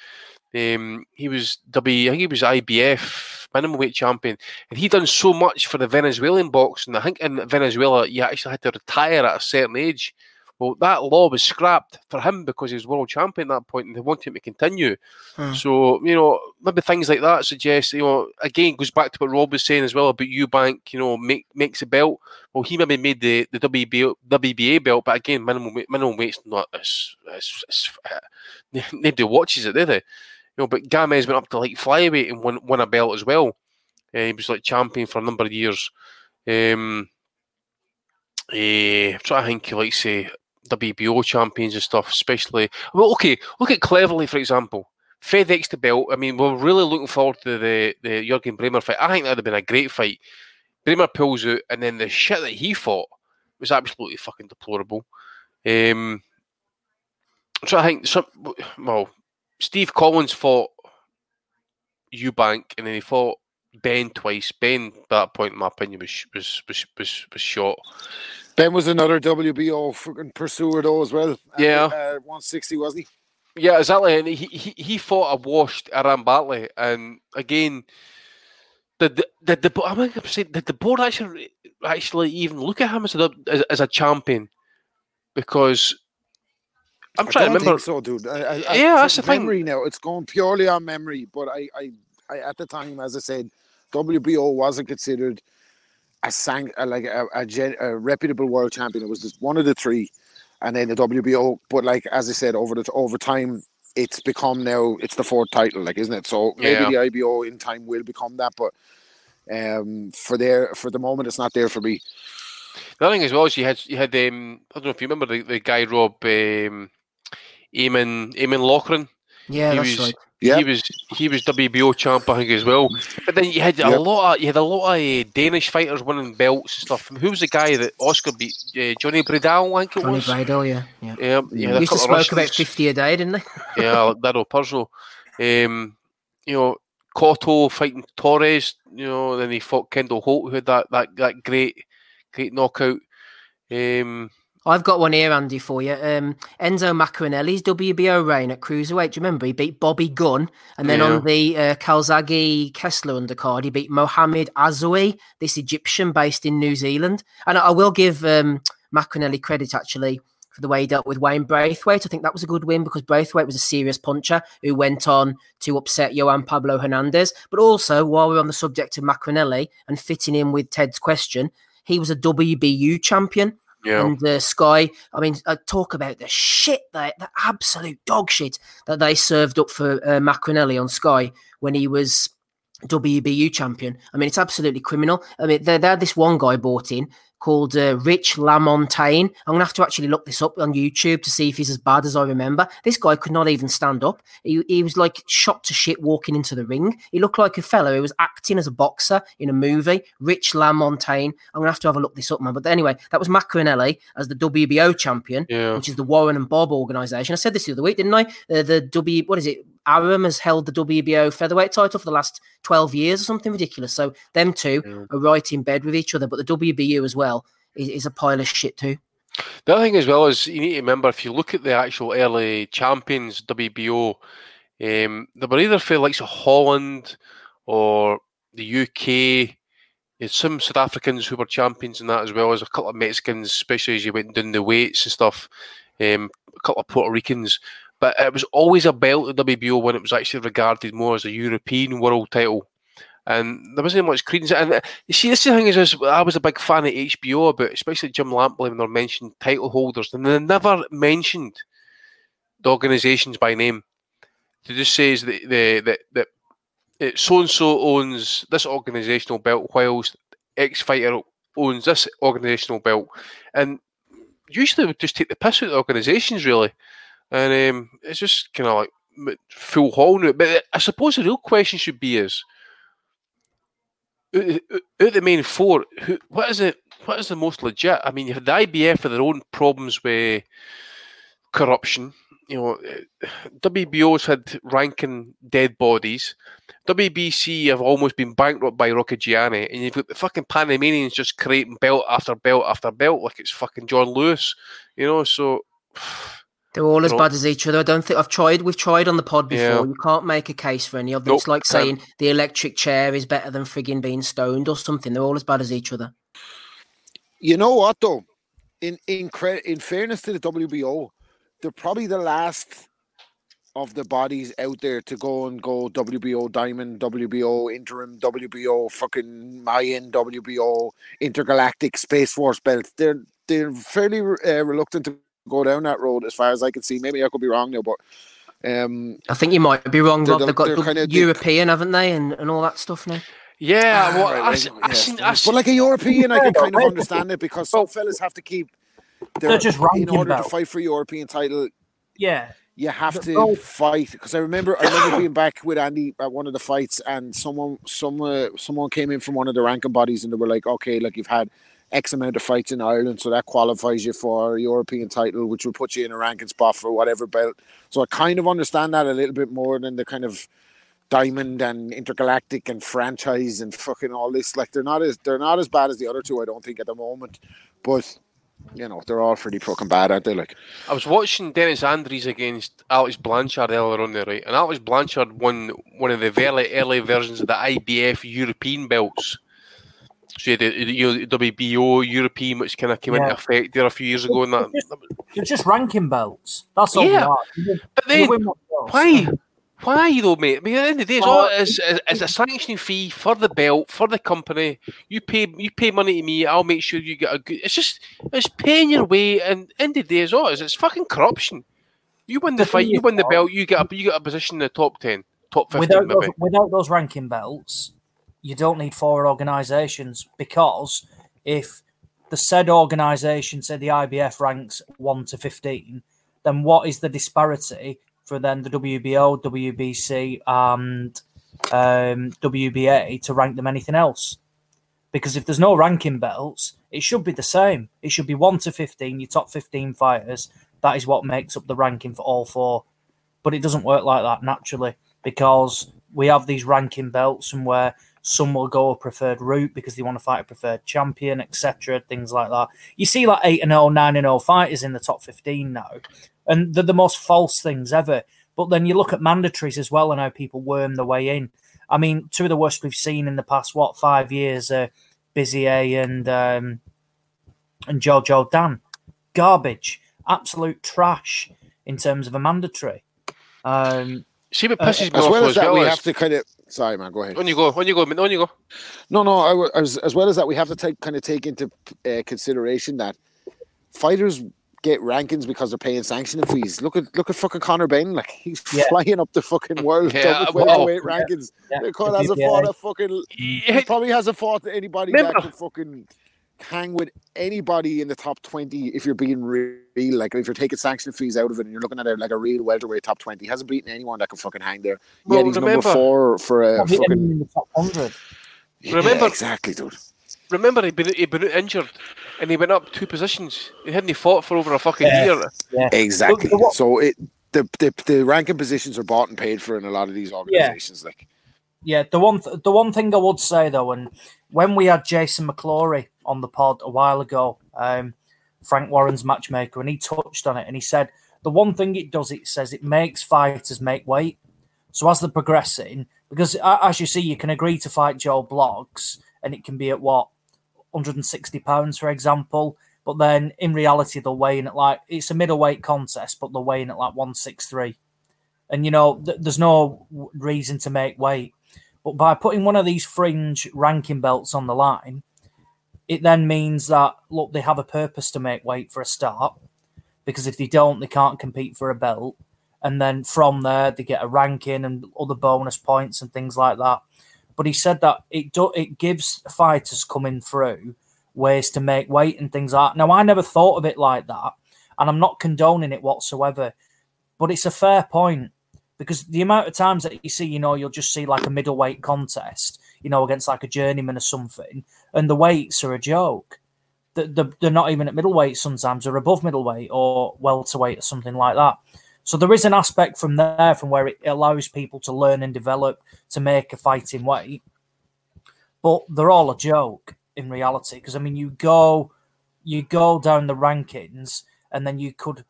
Speaker 3: Um, he was W, I think he was IBF minimum weight champion, and he done so much for the Venezuelan boxing. I think in Venezuela, you actually had to retire at a certain age. Well, that law was scrapped for him because he was world champion at that point, and they wanted him to continue.
Speaker 2: Hmm.
Speaker 3: So you know, maybe things like that suggest you know again goes back to what Rob was saying as well about Eubank. You know, make makes a belt. Well, he maybe made the the WBA, WBA belt, but again, minimum minimum weight's not as, as, as uh, (laughs) nobody watches it, do they? Know, but Gamez went up to like flyweight and won, won a belt as well. Uh, he was like champion for a number of years. Um, eh, I'm trying to think, like say WBO champions and stuff, especially. Well, okay, look at Cleverly for example. FedEx the belt. I mean, we're really looking forward to the the Jürgen Brähmer fight. I think that'd have been a great fight. Bremer pulls out, and then the shit that he fought was absolutely fucking deplorable. Um, I'm to think. Some, well, Steve Collins fought Eubank, and then he fought Benn twice. Benn, at that point, in my opinion, was was was was, was shot.
Speaker 6: Benn was another WBO fucking pursuer though as well.
Speaker 3: Yeah.
Speaker 6: uh, one sixty wasn't he?
Speaker 3: Yeah, exactly. And he he, he fought a washed Iran Barkley, and again, did the did the I'm going to say did the board actually actually even look at him as a as, as a champion? Because I'm trying to
Speaker 6: don't
Speaker 3: remember.
Speaker 6: think so, dude. I, I, I,
Speaker 3: Yeah, that's
Speaker 6: from
Speaker 3: the thing.
Speaker 6: memory now. It's going purely on memory, but I, I, I, at the time, as I said, WBO wasn't considered a sang a, like a, a, gen, a reputable world champion. It was just one of the three, and then the WBO. But like as I said, over the over time, it's become now it's the fourth title, like isn't it? So maybe
Speaker 3: Yeah.
Speaker 6: the IBO in time will become that, but um, for there for the moment, it's not there for me.
Speaker 3: The other thing as well is you had you had um, I don't know if you remember the, the guy Rob um, Eamon Eamon Loughran.
Speaker 2: Yeah,
Speaker 3: he
Speaker 2: that's
Speaker 3: was
Speaker 2: right.
Speaker 6: Yeah.
Speaker 3: he was he was WBO champ I think as well. But then you had a lot of you had a lot of uh, Danish fighters winning belts and stuff. Who was the guy that Oscar beat? Uh, Johnny Bredahl, I think it
Speaker 2: Johnny
Speaker 3: was.
Speaker 2: Bredahl, yeah. yeah.
Speaker 3: Yeah, you had
Speaker 2: Used to
Speaker 3: couple of
Speaker 2: smoke about 50 a day, didn't they? (laughs)
Speaker 3: yeah, Dado Purzo. Um, you know, Cotto fighting Torres. You know, then he fought Kendall Holt, who had that that, that great great knockout. Um,
Speaker 2: I've got one here, Andy, for you. Um, Enzo Maccarinelli's WBO reign at cruiserweight. Do you remember he beat Bobby Gunn, and then
Speaker 3: Yeah.
Speaker 2: on the uh, Calzaghe Kessler undercard, he beat Mohamed Azzaoui, this Egyptian based in New Zealand. And I will give um, Maccarinelli credit actually for the way he dealt with Wayne Braithwaite. I think that was a good win because Braithwaite was a serious puncher who went on to upset Yoan Pablo Hernandez. But also, while we're on the subject of Macarinelli and fitting in with Ted's question, he was a WBU champion.
Speaker 3: Yeah,
Speaker 2: And uh, Sky, I mean, uh, talk about the shit, that the absolute dog shit that they served up for uh, Maccarinelli on Sky when he was WBU champion. I mean, it's absolutely criminal. I mean, they, they had this one guy bought in called uh, Rich Lamontagne. I'm gonna have to actually look this up on YouTube to see if he's as bad as I remember. This guy could not even stand up. He, he was like shot to shit walking into the ring. He looked like a fellow who was acting as a boxer in a movie. Rich Lamontagne. I'm gonna have to have a look this up, man. But anyway, that was Maccarinelli as the WBO champion,
Speaker 3: Yeah.
Speaker 2: which is the Warren and Bob organization. I said this the other week, didn't I? Uh, the W, what is it? Arum has held the WBO featherweight title for the last 12 years or something ridiculous. So them two are right in bed with each other. But the WBU as well is, is a pile of shit too.
Speaker 3: The other thing as well is you need to remember if you look at the actual early champions WBO, um, they were either for the likes of Holland or the UK. Had some South Africans who were champions in that as well as a couple of Mexicans, especially as you went down the weights and stuff. Um, a couple of Puerto Ricans, but it was always a belt at WBO when it was actually regarded more as a European world title. And there wasn't much credence. And uh, you see, this is the thing is, is I was a big fan of HBO about, especially Jim Lampley when they mentioned title holders, and they never mentioned the organisations by name. They just says that the that that so and so owns this organisational belt, whilst X fighter owns this organisational belt, and usually would just take the piss out of the organisations really, and um, it's just kind of like full haul now. But I suppose the real question should be is out the main four, who, what is it? What is the most legit? I mean, you had the IBF for their own problems with corruption. You know, eh, WBO's had ranking dead bodies. WBC have almost been bankrupt by Rocky Rocchigiani, and you've got the fucking Panamanians just creating belt after belt after belt like it's fucking John Lewis. You know, so (sighs)
Speaker 2: They're all as
Speaker 3: Nope.
Speaker 2: bad as each other. I don't think I've tried. We've tried on the pod before.
Speaker 3: Yeah.
Speaker 2: You can't make a case for any of them.
Speaker 3: Nope,
Speaker 2: it's like
Speaker 3: can't.
Speaker 2: saying the electric chair is better than frigging being stoned or something. They're all as bad as each other.
Speaker 6: You know what though? In in cre- in fairness to the WBO, they're probably the last of the bodies out there to go and go WBO Diamond, WBO Interim, WBO fucking Mayan, WBO Intergalactic Space Force belt. They're they're fairly uh, reluctant to go down that road, as far as I can see. Maybe I could be wrong now, but um,
Speaker 2: I think you might be wrong,
Speaker 6: They're
Speaker 2: Rob.
Speaker 6: the-
Speaker 2: They've got the
Speaker 6: kinda the-
Speaker 2: European, haven't they, and, and all that stuff now.
Speaker 3: yeah.
Speaker 6: Ah,
Speaker 3: well,
Speaker 6: right,
Speaker 3: I,
Speaker 6: right,
Speaker 3: s- I
Speaker 6: yes.
Speaker 3: seen, I
Speaker 6: but like a European, I can kind of (laughs) understand it because some fellas have to keep. Their,
Speaker 4: They're just
Speaker 6: in
Speaker 4: ranking
Speaker 6: order to fight for European title.
Speaker 4: Yeah,
Speaker 6: you have to
Speaker 4: no-
Speaker 6: fight because I remember I remember being back with Andy at one of the fights and someone someone someone came in from one of the ranking bodies and they were like, okay, like you've had X amount of fights in Ireland, so that qualifies you for a European title, which will put you in a ranking spot for whatever belt. So I kind of understand that a little bit more than the kind of diamond and intergalactic and franchise and fucking all this. Like they're not as they're not as bad as the other two, I don't think at the moment. But you know, they're all pretty fucking bad, aren't they? Like
Speaker 3: I was watching Dennis Andries against Alex Blanchard earlier on the right? And Alex Blanchard won one of the very early versions of the IBF European belts. So you had the, you know, WBO European, which kind of came into effect there a few years ago. And that,
Speaker 4: they're just ranking belts. That's all
Speaker 3: Yeah,
Speaker 4: they are. You-
Speaker 3: but then why? Why though, mate? I mean, at the end of the day, it's,
Speaker 4: oh.
Speaker 3: all, it's, it's it's a sanctioning fee for the belt for the company. You pay you pay money to me. I'll make sure you get a good. It's just it's paying your way, and end of the day, is all it is. It's fucking corruption. You win the
Speaker 4: The
Speaker 3: fight, you win the belt, you get a you get a position in the top ten, top fifteen,
Speaker 4: without those, without those ranking belts, you don't need four organisations because if the said organisation, say the IBF ranks one to fifteen, then what is the disparity for then the WBO, WBC, and um, WBA to rank them anything else? Because if there's no ranking belts, it should be the same. It should be one to fifteen, your top fifteen fighters. That is what makes up the ranking for all four. But it doesn't work like that naturally because we have these ranking belts and where some will go a preferred route because they want to fight a preferred champion, etc. Things like that. You see like 8 and 0, 9 and 0 fighters in the top 15 now. And they're the most false things ever. But then you look at mandatories as well and how people worm their way in. I mean, two of the worst we've seen in the past, what, five years, uh, Bizier and um, and Jojo Dan. Garbage. Absolute trash in terms of a mandatory. Um,
Speaker 3: See what
Speaker 4: Uh,
Speaker 6: as well
Speaker 3: though,
Speaker 6: as that, we
Speaker 3: is-
Speaker 6: have to kind of. Sorry, man. Go ahead.
Speaker 3: On you go, on you go, man, on you go.
Speaker 6: No, no. I, wa- as as well as that, we have to take kind of take into uh, consideration that fighters get rankings because they're paying sanctioning fees. Look at look at fucking Conor Benn, like he's
Speaker 4: Yeah.
Speaker 6: flying up the fucking (laughs) world
Speaker 3: Yeah,
Speaker 6: top
Speaker 3: well,
Speaker 6: welterweight rankings.
Speaker 4: Yeah.
Speaker 6: Because
Speaker 4: The
Speaker 6: hasn't fought a fucking he probably hasn't fought anybody
Speaker 3: Remember-
Speaker 6: that could fucking hang with anybody in the top twenty if you're being real. Like if you're taking sanction fees out of it and you're looking at it like a real welterweight top twenty, he hasn't beaten anyone that can fucking hang there.
Speaker 3: Well,
Speaker 6: Yet he's
Speaker 3: remember-
Speaker 6: number four for a
Speaker 4: Probably
Speaker 6: fucking
Speaker 4: in the top hundred.
Speaker 6: Yeah,
Speaker 3: Remember-
Speaker 6: exactly, dude.
Speaker 3: remember he'd been he'd been injured, and he went up two positions. He hadn't fought for over a fucking
Speaker 4: Yeah.
Speaker 3: year.
Speaker 6: Exactly.
Speaker 4: But- but
Speaker 6: so it the, the the ranking positions are bought and paid for in a lot of these organizations. Like
Speaker 4: Yeah, the one th- the one thing I would say though, and when we had Jason McClory on the pod a while ago, um, Frank Warren's matchmaker, and he touched on it, and he said the one thing it does, it says it makes fighters make weight. So as they're progressing, because as you see, you can agree to fight Joe Bloggs, and it can be at what 160 pounds, for example. But then in reality, they're weighing at like it's a middleweight contest, but they're weighing at like 163. And you know, th- there's no reason to make weight. But by putting one of these fringe ranking belts on the line, it then means that look, they have a purpose to make weight for a start. Because if they don't, they can't compete for a belt. And then from there, they get a ranking and other bonus points and things like that. But he said that it do, it gives fighters coming through ways to make weight and things like that. Now, I never thought of it like that, and I'm not condoning it whatsoever. But it's a fair point because the amount of times that you see, you know, you'll just see like a middleweight contest, you know, against like a journeyman or something, and the weights are a joke. They're, not even at middleweight sometimes, they're above middleweight or welterweight or something like that. So there is an aspect from there from where it allows people to learn and develop to make a fighting weight, but they're all a joke in reality. Because I mean, you go, you go down the rankings, and then you could,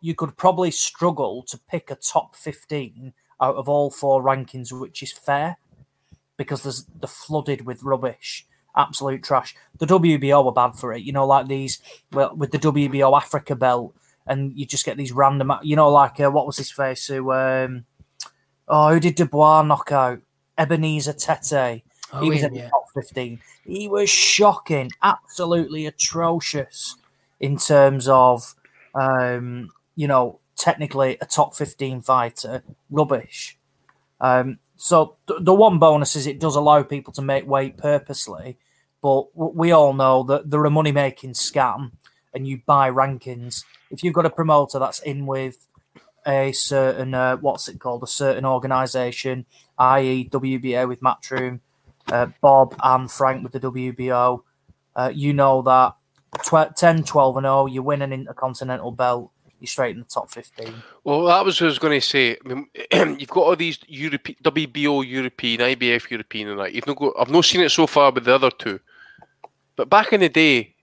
Speaker 4: you could probably struggle to pick a top fifteen out of all four rankings, which is fair, because there's they're flooded with rubbish, absolute trash. The WBO are bad for it, you know, like these well with the WBO Africa belt, and you just get these random, you know, like uh, what was his face who, um, oh, who did Dubois knock out? Ebenezer Tete.
Speaker 2: Oh,
Speaker 4: he was in the
Speaker 2: yeah.
Speaker 4: top 15. He was shocking, absolutely atrocious in terms of, um, you know, technically a top 15 fighter. Rubbish. Um, so th- the one bonus is it does allow people to make weight purposely, but w- we all know that they're a money making scam and you buy rankings. If you've got a promoter that's in with a certain, uh, what's it called, a certain organization, i.e., WBA with Matchroom, uh, Bob and Frank with the WBO, uh, you know that tw- 10, 12 and 0, you win an intercontinental belt, you're straight in the top 15.
Speaker 3: Well, that was what I was going to say. I mean, (clears throat) you've got all these Europe, WBO European, IBF European, and that. You've not got, I've not seen it so far with the other two. But back in the day,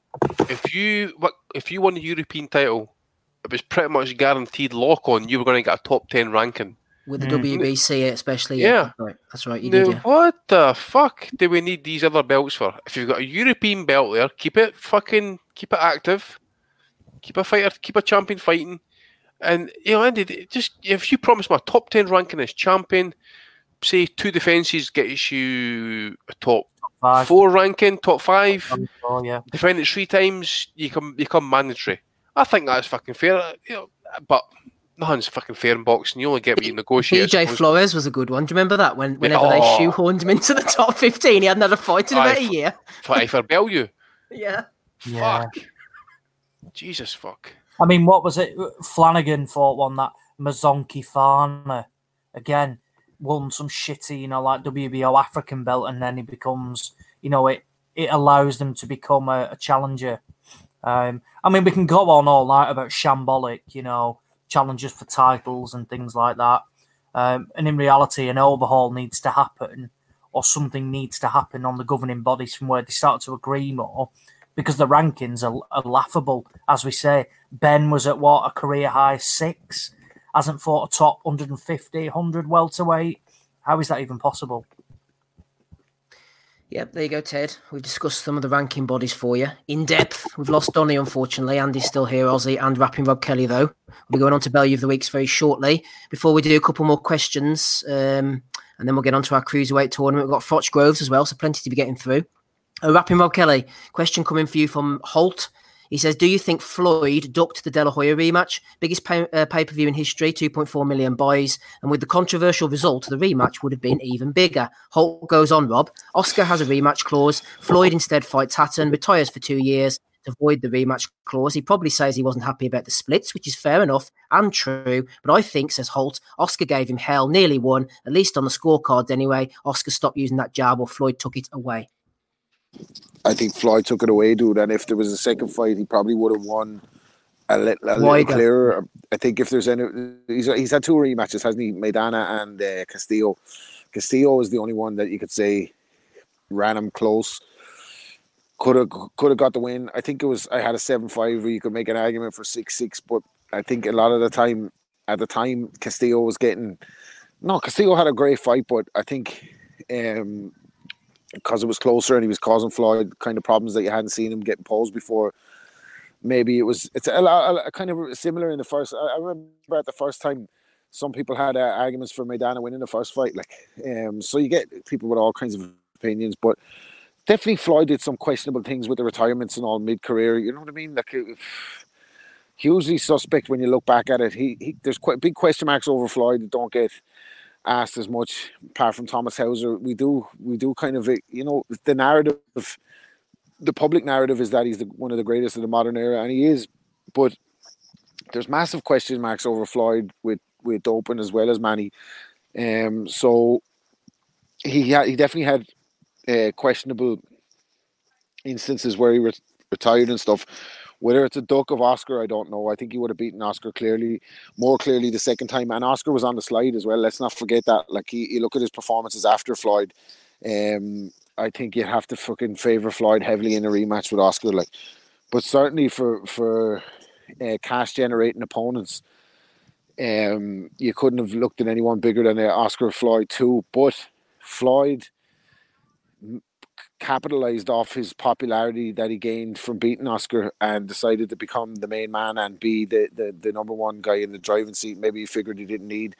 Speaker 3: if you if you won the European title, it was pretty much guaranteed lock on. You were going to get a top ten ranking.
Speaker 2: With the
Speaker 4: Mm.
Speaker 2: WBC, especially.
Speaker 3: Yeah.
Speaker 2: Right, that's right. You
Speaker 3: Now,
Speaker 2: did, yeah.
Speaker 3: what the fuck do we need these other belts for? If you've got a European belt there, keep it fucking keep it active. Keep a fighter, keep a champion fighting. And you know, Andy, just if you promise my top ten ranking as champion, say two defenses gets you a top
Speaker 4: Five.
Speaker 3: four ranking, top five.
Speaker 4: Oh, yeah.
Speaker 3: Defend it three times, you come you come mandatory. I think that's fucking fair. You know, but nothing's fucking fair in boxing. You only get what you negotiate. I
Speaker 2: BJ
Speaker 3: suppose.
Speaker 2: Flores was a good one. Do you remember that? When whenever
Speaker 3: Oh.
Speaker 2: they shoehorned him into the top 15, he hadn't had a fight in about a year.
Speaker 3: Fight for Bellew.
Speaker 2: Yeah. (laughs)
Speaker 4: Yeah.
Speaker 3: Fuck. Jesus fuck.
Speaker 4: I mean, what was it? Flanagan fought one that Mzonke Fana again won some shitty, you know, like WBO African belt, and then he becomes, you know, it it allows them to become a, a challenger. Um, I mean, we can go on all night about shambolic, you know, challenges for titles and things like that. Um, and in reality, an overhaul needs to happen, or something needs to happen on the governing bodies from where they start to agree more, because the rankings are, are laughable. As we say, Benn was at what a career high six, hasn't fought a top 150, 100 welterweight. How is that even possible?
Speaker 2: Yep, there you go, Ted. We've discussed some of the ranking bodies for you in depth. We've lost Donny, unfortunately. Andy's still here, Ozzy, and rapping Rob Kelly, though. We'll be going on to Bellew of the Weeks very shortly. Before we do a couple more questions, um, and then we'll get on to our Cruiserweight tournament. We've got Foch Groves as well, so plenty to be getting through. Uh, rapping Rob Kelly, question coming for you from Holt. He says, "Do you think Floyd ducked the De La Hoya rematch? Biggest pay, uh, per view in history, 2.4 million buys, and with the controversial result, the rematch would have been even bigger." Holt goes on, Rob. Oscar has a rematch clause. Floyd instead fights Hatton, retires for two years to avoid the rematch clause. He probably says he wasn't happy about the splits, which is fair enough and true. But I think, says Holt, Oscar gave him hell, nearly won, at least on the scorecards anyway. Oscar stopped using that jab, or Floyd took it away.
Speaker 6: I think Floyd took it away, dude. And if there was a second fight, he probably would have won a, li- a little clearer. I think if there's any, he's, he's had two rematches, hasn't he? Maidana and uh, Castillo. Castillo is the only one that you could say ran him close. Could have could have got the win. I think it was. I had a seven five where you could make an argument for six six, but I think a lot of the time, at the time, Castillo was getting. No, Castillo had a great fight, but I think um, because it was closer and he was causing Floyd kind of problems that you hadn't seen him getting posed before. Maybe it was it's a, a, a kind of similar in the first. I, I, remember at the first time, some people had uh, arguments for Maidana winning the first fight. Like, um, so you get people with all kinds of opinions, but definitely Floyd did some questionable things with the retirements and all mid career. You know what I mean? Like. Hugely suspect when you look back at it. He, he there's quite big question marks over Floyd that don't get asked as much apart from Thomas Hauser. We do we do kind of you know the narrative of the public narrative is that he's the, one of the greatest of the modern era and he is but there's massive question marks over Floyd with with Open as well as Manny. Um so he had, he definitely had uh, questionable instances where he was retired and stuff whether it's a duck of Oscar, I don't know. I think he would have beaten Oscar clearly, more clearly the second time. And Oscar was on the slide as well. Let's not forget that. Like he, you look at his performances after Floyd. Um, I think you have to fucking favour Floyd heavily in a rematch with Oscar. Like, but certainly for for uh, cash generating opponents, um, you couldn't have looked at anyone bigger than uh, Oscar Floyd too. But Floyd capitalized off his popularity that he gained from beating Oscar and decided to become the main man and be the, the, the number one guy in the driving seat. Maybe he figured he didn't need,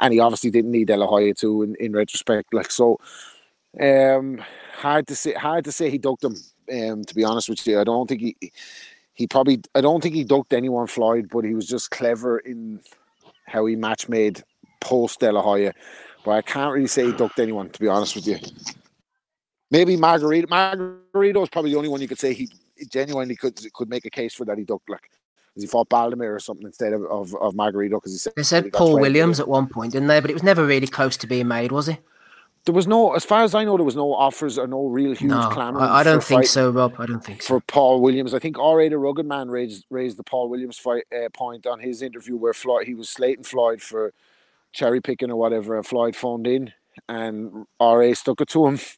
Speaker 6: and he obviously didn't need De La Hoya too. In, in retrospect, like so, um, hard to say. Hard to say he ducked him. Um, to be honest with you, I don't think he he probably I don't think he ducked anyone Floyd, but he was just clever in how he match made post La Hoya. But I can't really say he ducked anyone. To be honest with you. Maybe Margarito. Margarito is probably the only one you could say he genuinely could could make a case for that he ducked like he fought Baldomir or something instead of of, of Margarito because he said
Speaker 2: they said Paul Williams at one point, didn't they? But it was never really close to being made, was it?
Speaker 6: There was no, as far as I know, there was no offers or no real huge
Speaker 2: no,
Speaker 6: clamour.
Speaker 2: I, I don't think so, Rob. I don't think
Speaker 6: so. For Paul Williams, I think R.A. the Rugged Man raised raised the Paul Williams fight uh, point on his interview where Floyd he was slating Floyd for cherry picking or whatever, and Floyd phoned in and RA stuck it to him. (laughs)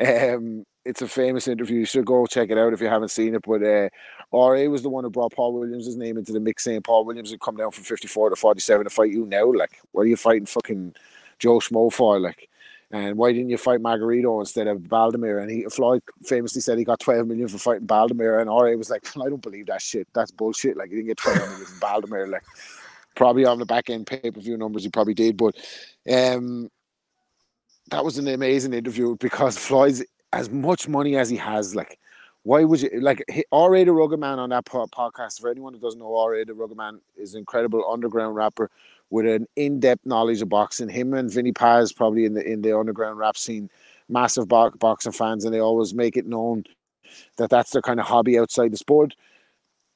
Speaker 6: Um, it's a famous interview. You should go check it out if you haven't seen it. But uh, RA was the one who brought Paul Williams' name into the mix, saying Paul Williams would come down from 54 to 47 to fight you now. Like, what are you fighting fucking Joe Schmo for? Like, and why didn't you fight Margarito instead of Baldomir? And he Floyd famously said he got 12 million for fighting Baldomir, and RA was like, I don't believe that shit. That's bullshit. Like, he didn't get 12 million for Baldomir. Like, probably on the back end pay per view numbers, he probably did. But um, that was an amazing interview because Floyd's as much money as he has, like, why would you like R.A. the Rugged Man on that podcast? For anyone who doesn't know, R.A. the Rugged Man is an incredible underground rapper with an in-depth knowledge of boxing. Him and Vinnie Paz probably in the in the underground rap scene, massive bo- boxing fans, and they always make it known that that's their kind of hobby outside the sport.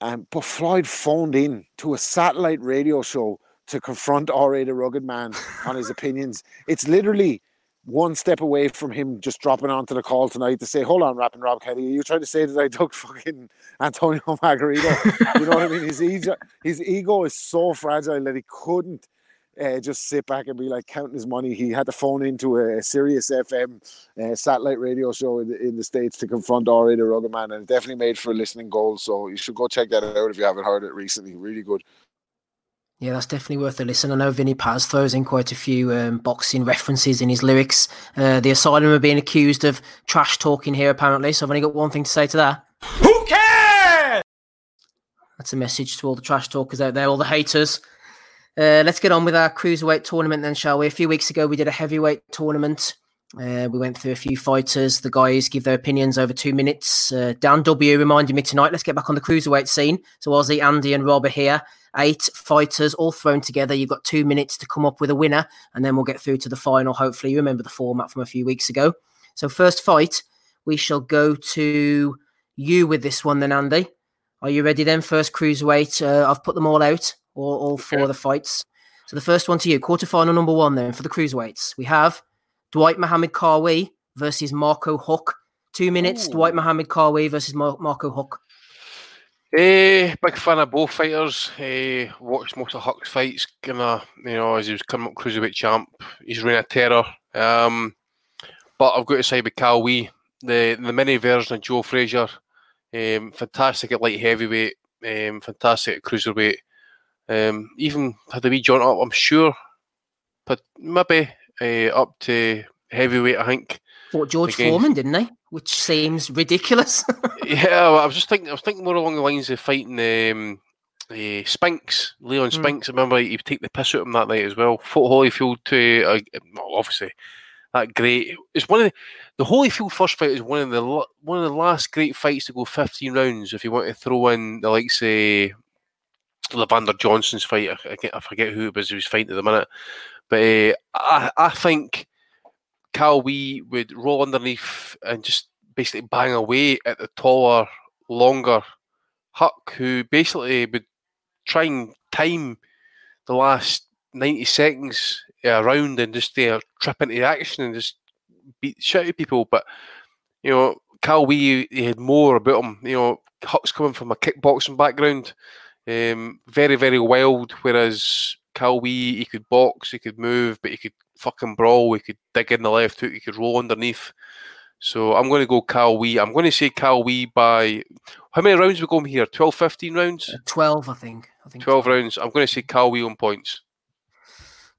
Speaker 6: Um, but Floyd phoned in to a satellite radio show to confront R.A. the Rugged Man on his (laughs) opinions. It's literally one step away from him just dropping onto the call tonight to say, "Hold on, rapping Rob Kelly, are you trying to say that I took (laughs) fucking Antonio Margarito?" you know what I mean? His ego, his ego is so fragile that he couldn't uh, just sit back and be like counting his money. He had to phone into a, a Sirius FM uh, satellite radio show in the, in the states to confront R.A. the Rugged Man, and it definitely made for a listening goal. So you should go check that out if you haven't heard it recently. Really good.
Speaker 2: Yeah, that's definitely worth a listen. I know Vinnie Paz throws in quite a few um, boxing references in his lyrics. Uh, the Asylum are being accused of trash talking here, apparently. So I've only got one thing to say to that.
Speaker 9: Who cares?
Speaker 2: That's a message to all the trash talkers out there, all the haters. Uh, let's get on with our cruiserweight tournament then, shall we? A few weeks ago, we did a heavyweight tournament. Uh, we went through a few fighters. The guys give their opinions over two minutes. Uh, Dan W reminded me tonight. Let's get back on the cruiserweight scene. So Ozzy, Andy, and Rob are here. Eight fighters all thrown together. You've got two minutes to come up with a winner, and then we'll get through to the final. Hopefully, you remember the format from a few weeks ago. So first fight, we shall go to you with this one, then Andy. Are you ready then? First cruiserweight. Uh, I've put them all out, all, all four of the fights. So the first one to you, quarterfinal number one then for the cruiserweights. We have Dwight Mohammed Qawi versus Marco Huck. Two minutes,
Speaker 3: Ooh.
Speaker 2: Dwight Mohammed Qawi versus Mar- Marco Huck.
Speaker 3: Eh, big fan of both fighters. Eh, watched most of Huck's fights, of, you know, as he was coming up cruiserweight champ. He's reign of terror. Um, but I've got to say with Qawi, the the mini version of Joe Frazier, um, fantastic at light heavyweight, um, fantastic at cruiserweight. Um, even had a wee jaunt up, I'm sure, but maybe uh, up to heavyweight. I think.
Speaker 2: George Foreman, didn't they? Which seems ridiculous.
Speaker 3: Yeah, well, I was just thinking. I was thinking more along the lines of fighting um, uh, Spinks, Leon
Speaker 2: Mm.
Speaker 3: Spinks. I remember he would take the piss out of him that night as well. Fought Holyfield to, uh, obviously, that great. It's one of the, the Holyfield first fight is one of the one of the last great fights to go fifteen rounds. If you want to throw in the likes of Leavander Johnson's fight, I, I, forget who it was he was fighting at the minute, but uh, I I think Qawi would roll underneath and just basically bang away at the taller, longer Huck, who basically would try and time the last 90 seconds around and just uh, trip into action and just beat shit out of people. But, you know, Qawi, he had more about him. You know, Huck's coming from a kickboxing background, um, very, very wild, whereas Qawi, he could box, he could move, but he could fucking brawl, he could dig in the left hook, he could roll underneath. So I'm going to go Qawi. I'm going to say Qawi by how many rounds we going here? 12, 15 rounds?
Speaker 2: 12, I think. I think
Speaker 3: 12 rounds. I'm going to say Qawi on points.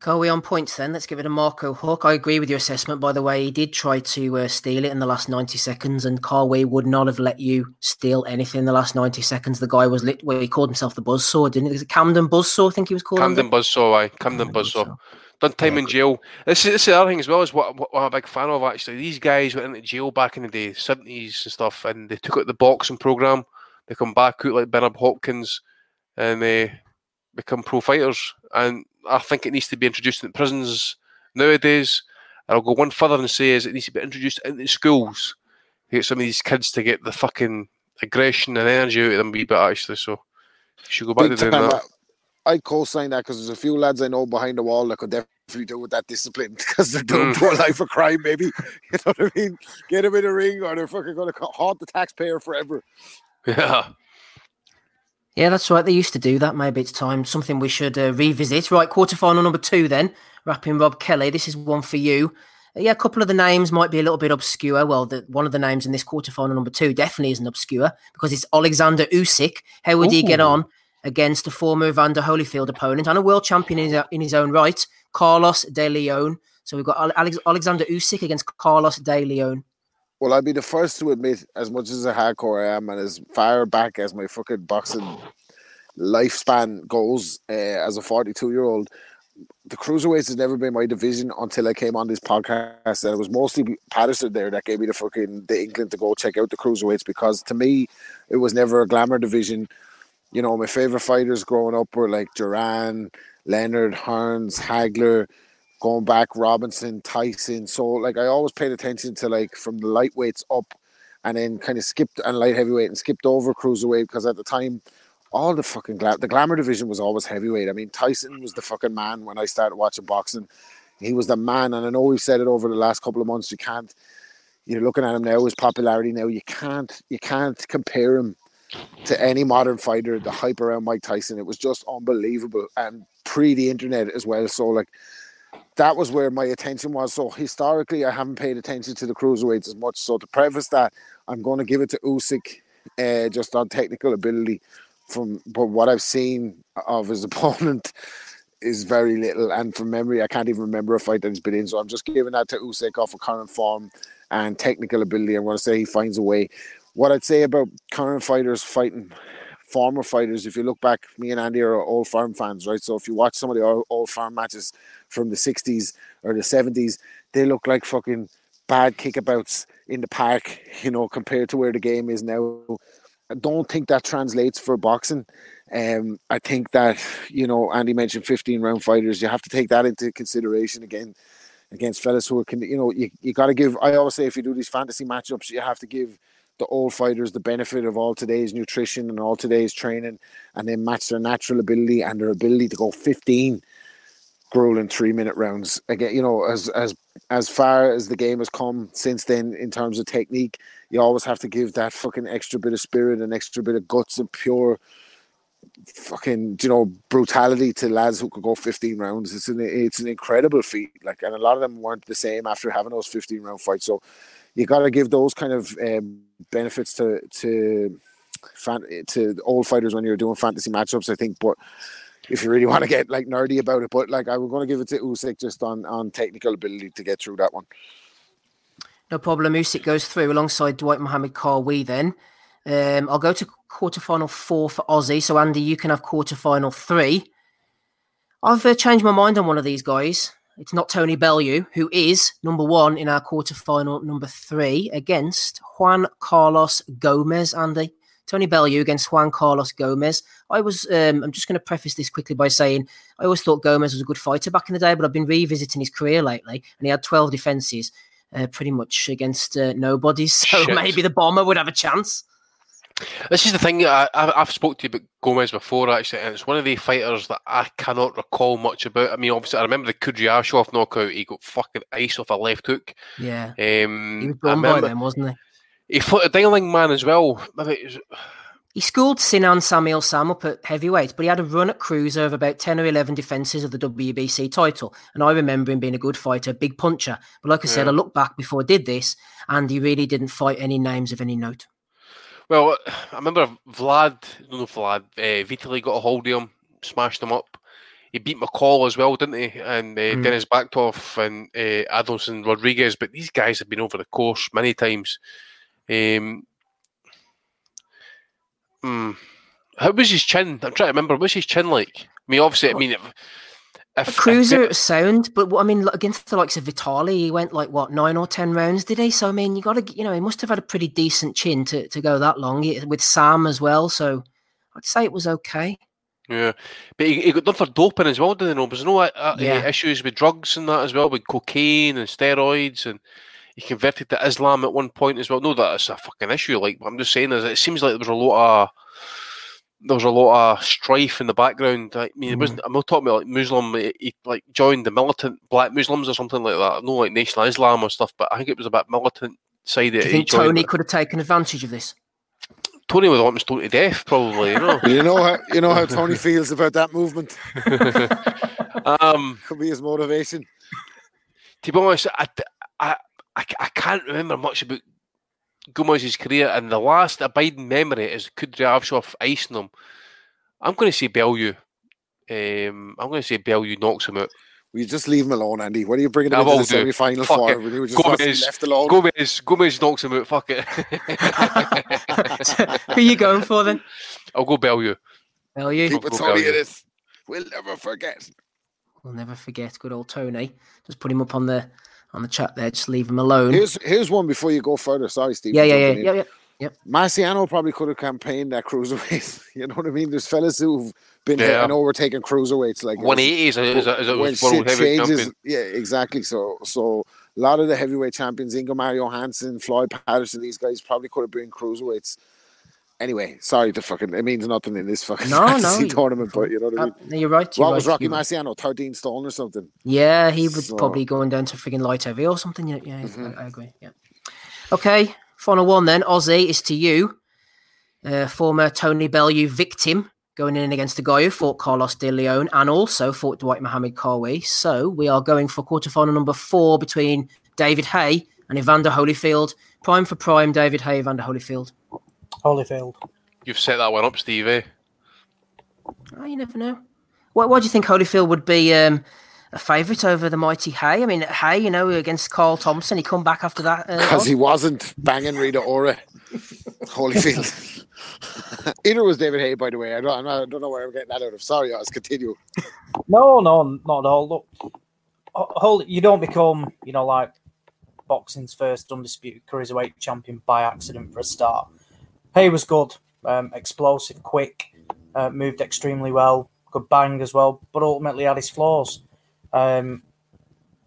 Speaker 2: Colby on points then. Let's give it a Marco Huck. I agree with your assessment, by the way. He did try to uh, steal it in the last 90 seconds, and Qawi would not have let you steal anything in the last 90 seconds. The guy was lit. Well, he called himself the Buzzsaw, didn't he? Camden Buzzsaw, I think he was called.
Speaker 3: Camden Buzzsaw, aye. Camden Buzzsaw. Done time in jail. This is, this is the other thing as well, is what, what, I'm a big fan of actually. These guys went into jail back in the day, 70s and stuff, and they took out the boxing program. They come back out like Bernard Hopkins and they become pro fighters. And I think it needs to be introduced in prisons nowadays. And I'll go one further and say is it needs to be introduced into schools to get some of these kids to get the fucking aggression and energy out of them a wee bit actually. So you should go back
Speaker 6: Big
Speaker 3: to doing that.
Speaker 6: I co-sign that because there's a few lads I know behind the wall that could definitely do with that discipline (laughs) because they're doing
Speaker 3: Mm.
Speaker 6: pro life of crime. Maybe (laughs) you know what I mean. Get them in a ring, or they're fucking going to haunt the taxpayer forever.
Speaker 3: Yeah.
Speaker 2: Yeah, that's right. They used to do that. Maybe it's time. Something we should uh, revisit. Right, quarterfinal number two then. Wrapping Rob Kelly. This is one for you. Uh, yeah, a couple of the names might be a little bit obscure. Well, the, one of the names in this quarterfinal number two definitely isn't obscure because it's Alexander Usyk. How would he get on against a former Evander Holyfield opponent and a world champion in his, in his own right, Carlos De Leon? So we've got Alex, Alexander Usyk against Carlos De Leon.
Speaker 6: Well, I'd be the first to admit, as much as a hardcore I am, and as far back as my fucking boxing lifespan goes, uh, as a 42 year old, the cruiserweights has never been my division until I came on this podcast. And it was mostly Patterson there that gave me the fucking the inkling to go check out the cruiserweights because to me, it was never a glamour division. You know, my favorite fighters growing up were like Duran, Leonard, Hearns, Hagler, going back Robinson, Tyson. So like I always paid attention to like from the lightweights up and then kind of skipped and light heavyweight and skipped over cruiserweight because at the time all the fucking gla- the glamour division was always heavyweight. I mean Tyson was the fucking man when I started watching boxing. He was the man and I know we've said it over the last couple of months you can't you're looking at him now his popularity now you can't you can't compare him to any modern fighter the hype around Mike Tyson it was just unbelievable and pre the internet as well so like that was where my attention was. So historically, I haven't paid attention to the cruiserweights as much. So to preface that, I'm going to give it to Usyk, uh, just on technical ability. From but what I've seen of his (laughs) opponent is very little, and from memory, I can't even remember a fight that he's been in. So I'm just giving that to Usyk off of current form and technical ability. I'm going to say he finds a way. What I'd say about current fighters fighting former fighters, if you look back, me and Andy are old farm fans, right? So if you watch some of the old, farm matches from the 60s or the 70s, they look like fucking bad kickabouts in the park, (laughs) you know, compared to where the game is now. I don't think that translates for boxing. Um, I think that you know Andy mentioned 15 round fighters. You have to take that into consideration again against fellas who can you know you, you got to give. I always say if you do these fantasy matchups, you have to give the old fighters the benefit of all today's nutrition and all today's training, and then match their natural ability and their ability to go 15 grueling three minute rounds again. You know as as as far as the game has come since then in terms of technique, you always have to give that fucking extra bit of spirit and extra bit of guts and pure fucking you know brutality to lads who could go 15 rounds it's an it's an incredible feat like and a lot of them weren't the same after having those 15 round fights so you got to give those kind of um, benefits to to fan, to old fighters when you're doing fantasy matchups i think but if you really (laughs) want to get like nerdy about it but like i was going to give it to Usyk just on on technical ability to get through that one
Speaker 2: no problem Usyk goes through alongside Dwight Mohammed Qawi then um, I'll go to quarterfinal four for Ozzy. So, Andy, you can have quarterfinal three. I've uh, changed my mind on one of these guys. It's not Tony Bellew, who is number one in our quarterfinal number three against Juan Carlos Gomez, Andy. Tony Bellew against Juan Carlos Gomez. I was, um, I'm just going to preface this quickly by saying I always thought Gomez was a good fighter back in the day, but I've been revisiting his career lately and he had 12 defenses uh, pretty much against uh, nobody. (laughs) So
Speaker 3: Shit.
Speaker 2: maybe the bomber would have a chance.
Speaker 3: This is the thing. I, I've spoke to you about Gomez before, actually, and it's one of the fighters that I cannot recall much about. I mean, obviously, I remember the Kudryashov knockout. He got fucking ice off a left hook.
Speaker 2: Yeah.
Speaker 3: Um,
Speaker 2: He was
Speaker 3: I
Speaker 2: done by them, wasn't he?
Speaker 3: He fought a Dingling man as well. Was-
Speaker 2: He schooled Sinan Şamil Sam up at heavyweight, but he had a run at cruiser of about 10 or 11 defences of the WBC title. And I remember him being a good fighter, a big puncher. But like I said,
Speaker 3: Yeah.
Speaker 2: I look back before I did this, and he really didn't fight any names of any note.
Speaker 3: Well, I remember Vlad, no, no Vlad, uh, Vitaly got a hold of him, smashed him up. He beat McCall as well, didn't he? And uh,
Speaker 2: Mm.
Speaker 3: Denis Bakhtov and uh, Adolfson Rodriguez. But these guys have been over the course many times. Um, hmm. How was his chin? I'm trying to remember. What's his chin like? I mean, obviously, I mean,
Speaker 2: A
Speaker 3: if,
Speaker 2: cruiser
Speaker 3: if,
Speaker 2: sound, but what- I mean, against the likes of Vitali, he went like what nine or ten rounds, did he? So I mean, you got to, you know, he must have had a pretty decent chin to, to go that long with Sam as well. So I'd say it was okay.
Speaker 3: yeah, but he, he got done for doping as well, didn't he? No, was there no uh, uh,
Speaker 2: Yeah.
Speaker 3: issues with drugs and that as well, with cocaine and steroids, and he converted to Islam at one point as well. No, that's a fucking issue. Like, but I'm just saying is, it seems like there was a lot of there was a lot of strife in the background. I mean, it wasn't. I'm not talking about like Muslim. He, he, like joined the militant black Muslims or something like that. No, like Nation of Islam or stuff. But I think it was about militant side.
Speaker 2: Do
Speaker 3: that
Speaker 2: you
Speaker 3: he
Speaker 2: think
Speaker 3: joined.
Speaker 2: Tony could have taken advantage of this?
Speaker 3: Tony would want him stoned to death, probably. You know. (laughs)
Speaker 6: you know how you know how (laughs) Tony feels about that movement
Speaker 3: um, (laughs)
Speaker 6: could be his motivation
Speaker 3: to be honest, I, I, I, I can't remember much about Gomez's career, and the last abiding memory is Kudryashov icing him. I'm going to say Bellew. Um, I'm going to say Bellew knocks him out.
Speaker 6: Will you just leave him alone, Andy? What are you bringing him
Speaker 3: I
Speaker 6: into the semi-final for?
Speaker 3: it.
Speaker 6: When just want to be
Speaker 3: Gomez,
Speaker 6: left alone.
Speaker 3: Gomez, Gomez knocks him out. Fuck it. (laughs)
Speaker 2: Who are you going for then?
Speaker 3: I'll go Bellew.
Speaker 2: Well, you.
Speaker 6: Keep it
Speaker 3: Go
Speaker 6: Tony
Speaker 3: Bellew.
Speaker 6: in. We'll never forget.
Speaker 2: We'll never forget good old Tony. Just put him up on the on the chat there. Just leave him alone.
Speaker 6: Here's here's one before you go further. Sorry, Steve.
Speaker 2: yeah,
Speaker 6: for
Speaker 2: yeah, yeah, yeah, yeah.
Speaker 6: Marciano probably could have campaigned that cruiserweight. (laughs) You know what I mean? There's fellas who've been
Speaker 3: Yeah.
Speaker 6: and overtaken cruiserweights like
Speaker 3: 180 is a, is is
Speaker 6: when shit changes. Yeah, exactly. So so a lot of the heavyweight champions, Ingemar Johansson, Floyd Patterson, these guys probably could have been cruiserweights. Anyway, sorry to fucking it means nothing in this fucking
Speaker 2: No, no,
Speaker 6: fantasy tournament, but you know what I
Speaker 2: Uh,
Speaker 6: mean.
Speaker 2: no, you're right. You're
Speaker 6: What
Speaker 2: right,
Speaker 6: was Rocky
Speaker 2: you're right.
Speaker 6: Marciano? 13 stone or something?
Speaker 2: Yeah, he was
Speaker 6: So-
Speaker 2: probably going down to frigging light heavy or something. Yeah, yeah
Speaker 6: Mhm.
Speaker 2: I, I agree. Yeah. Okay, final one then. Ozzy is to you. Uh, former Tony Bellew victim going in against a guy who fought Carlos De Leon and also fought Dwight Mohammed Qawi. So we are going for quarterfinal number four between David Haye and Evander Holyfield. Prime for prime, David Haye, Evander Holyfield.
Speaker 4: Holyfield.
Speaker 3: You've set that one up, Stevie. Eh?
Speaker 2: Oh, you never know. Why, why do you think Holyfield would be um, a favourite over the mighty Haye? I mean, Haye, you know, against Carl Thompson, he come back after that. Uh,
Speaker 6: Because
Speaker 2: loss.
Speaker 6: he wasn't banging Rita Ora. (laughs) Holyfield. (laughs) Either was David Haye, by the way. I don't, I'm not- I don't know where I'm getting that out of. Sorry, Oz. Continue.
Speaker 4: No, no, not at all. Look, ho- hold, you don't become, you know, like boxing's first undisputed cruiserweight champion by accident for a start. Haye was good, um, explosive, quick, uh, moved extremely well, good bang as well, but ultimately had his flaws. Um,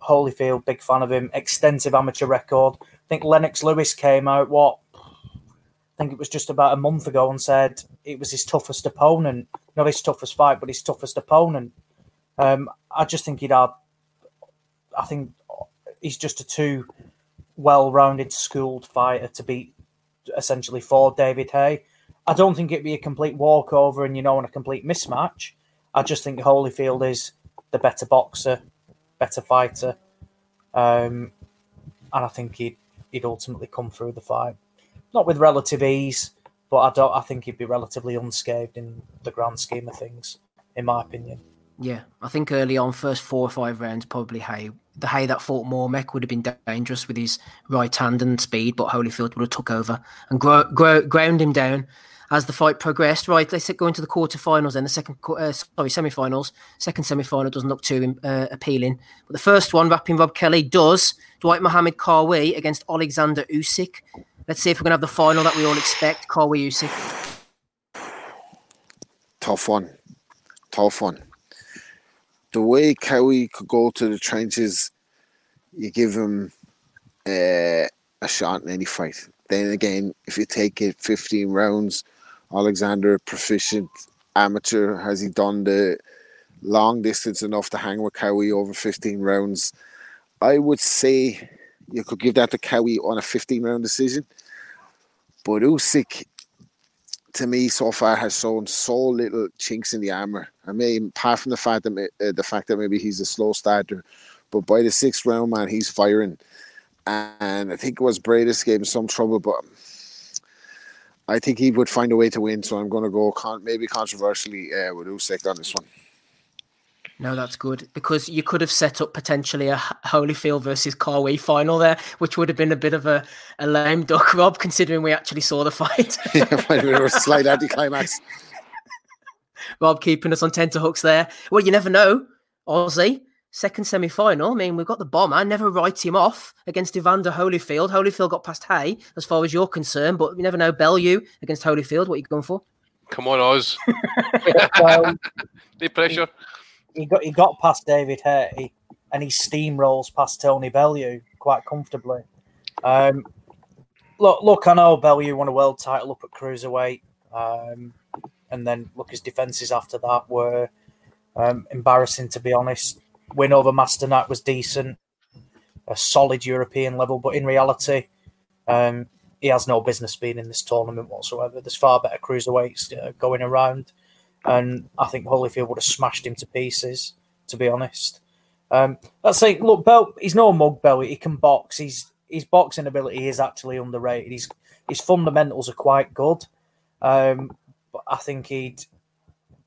Speaker 4: Holyfield, big fan of him, extensive amateur record. I think Lennox Lewis came out, what, I think it was just about a month ago and said it was his toughest opponent. Not his toughest fight, but his toughest opponent. Um, I just think he'd have, I think he's just a too well rounded, schooled fighter to beat essentially for David Haye. I don't think it'd be a complete walkover and, you know, and a complete mismatch. I just think Holyfield is the better boxer, better fighter. Um, and I think he'd, he'd ultimately come through the fight not with relative ease, but I don't. I think he'd be relatively unscathed in the grand scheme of things, in my opinion.
Speaker 2: Yeah, I think early on, first four or five rounds, probably Haye. The Haye that fought Mormeck would have been dangerous with his right hand and speed, but Holyfield would have took over and ground him down as the fight progressed. Right, let's go into the quarterfinals then. The second, uh, sorry, semi-finals. Second semi-final doesn't look too uh, appealing, but the first one, wrapping Rob Kelly, does. Dwight Mohammed Qawi against Alexander Usyk. Let's see if we're going to have the final that we all expect. Qawi Usyk.
Speaker 6: Tough one. Tough one. The way Qawi could go to the trenches, you give him uh, a shot in any fight. Then again, if you take it 15 rounds, Alexander, proficient amateur, has he done the long distance enough to hang with Qawi over 15 rounds? I would say you could give that to Qawi on a 15 round decision. But Usyk, to me, so far has shown so little chinks in the armor. I mean, apart from the fact that uh, the fact that maybe he's a slow starter, but by the sixth round, man, he's firing. And I think it was Briedis gave him some trouble, but I think he would find a way to win. So I'm going to go con- maybe controversially uh, with Usyk on this one.
Speaker 2: No, that's good because you could have set up potentially a Holyfield versus Qawi final there, which would have been a bit of a, a lame duck, Rob, considering we actually saw the fight. (laughs)
Speaker 6: yeah, but it a slight anticlimax. (laughs)
Speaker 2: Rob keeping us on tenterhooks there. Well, you never know. Ozzy, second semi final. I mean, we've got the bomber. Never write him off against Evander Holyfield. Holyfield got past Haye as far as you're concerned, but you never know. Bellew against Holyfield. What are you going for?
Speaker 3: Come on, Oz. (laughs) well, the pressure
Speaker 4: he got he got past David Haye and he steamrolls past Tony Bellew quite comfortably. Um, look, look, I know Bellew won a world title up at cruiserweight, um, and then look, his defenses after that were um, embarrassing to be honest. Win over Masternak was decent, a solid European level, but in reality, um, he has no business being in this tournament whatsoever. There's far better cruiserweights uh, going around and I think Holyfield would have smashed him to pieces. To be honest, um, let's say, look, Bell, he's no mug belly. He can box. He's his boxing ability is actually underrated. His his fundamentals are quite good, um, but I think he'd,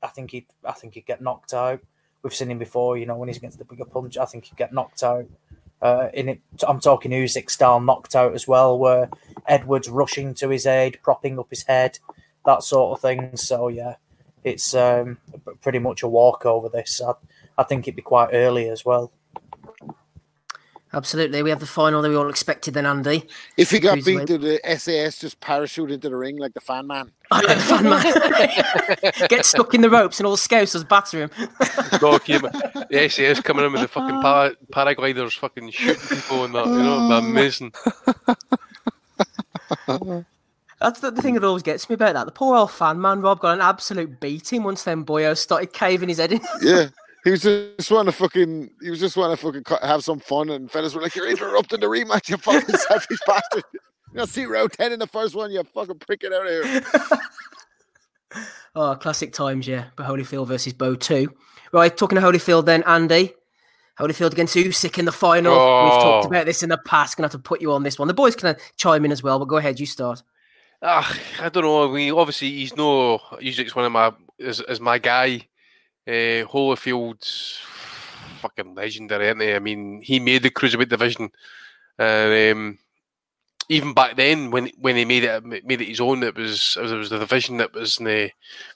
Speaker 4: I think he'd, I think he'd get knocked out. We've seen him before, you know, when he's against the bigger punch. I think he'd get knocked out. Uh, in it, I'm talking Usyk style knocked out as well, where Edwards rushing to his aid, propping up his head, that sort of thing. So yeah, it's um, pretty much a walkover. This, I, I think it'd be quite early as well.
Speaker 2: Absolutely, we have the final that we all expected. Then Andy,
Speaker 6: if he got beat, to the SAS just parachute into the ring like the fan man?
Speaker 2: I know the fan man. (laughs) Get stuck in the ropes and all the scousers batter him. (laughs)
Speaker 3: the SAS coming in with the fucking para- paragliders, fucking shooting people and that. You know, (laughs) amazing.
Speaker 2: That's the, the, thing that always gets me about that. The poor old fan man, Rob, got an absolute beating once them boyos started caving his head in. (laughs)
Speaker 6: yeah. He was just wanting to fucking, he was just wanting to fucking have some fun, and fellas were like, "You're interrupting the rematch, you fucking (laughs) selfish bastard." You'll see round ten in the first one, you fucking prick it out of
Speaker 2: here. (laughs) oh, classic times, yeah. But Holyfield versus Bowe two. Right, talking to Holyfield then, Andy. Holyfield against Usyk in the final. Oh. We've talked oh. about this in the past. Gonna have to put you on this one. The boys can chime in as well, but go ahead, you start.
Speaker 3: I don't know. I mean, obviously he's no Usyk's one of my is, is my guy. Uh, Holyfield's fucking legendary, isn't he? I mean, he made the cruiserweight division. Uh, um, even back then, when when he made it made it his own, it was it was the division that was uh,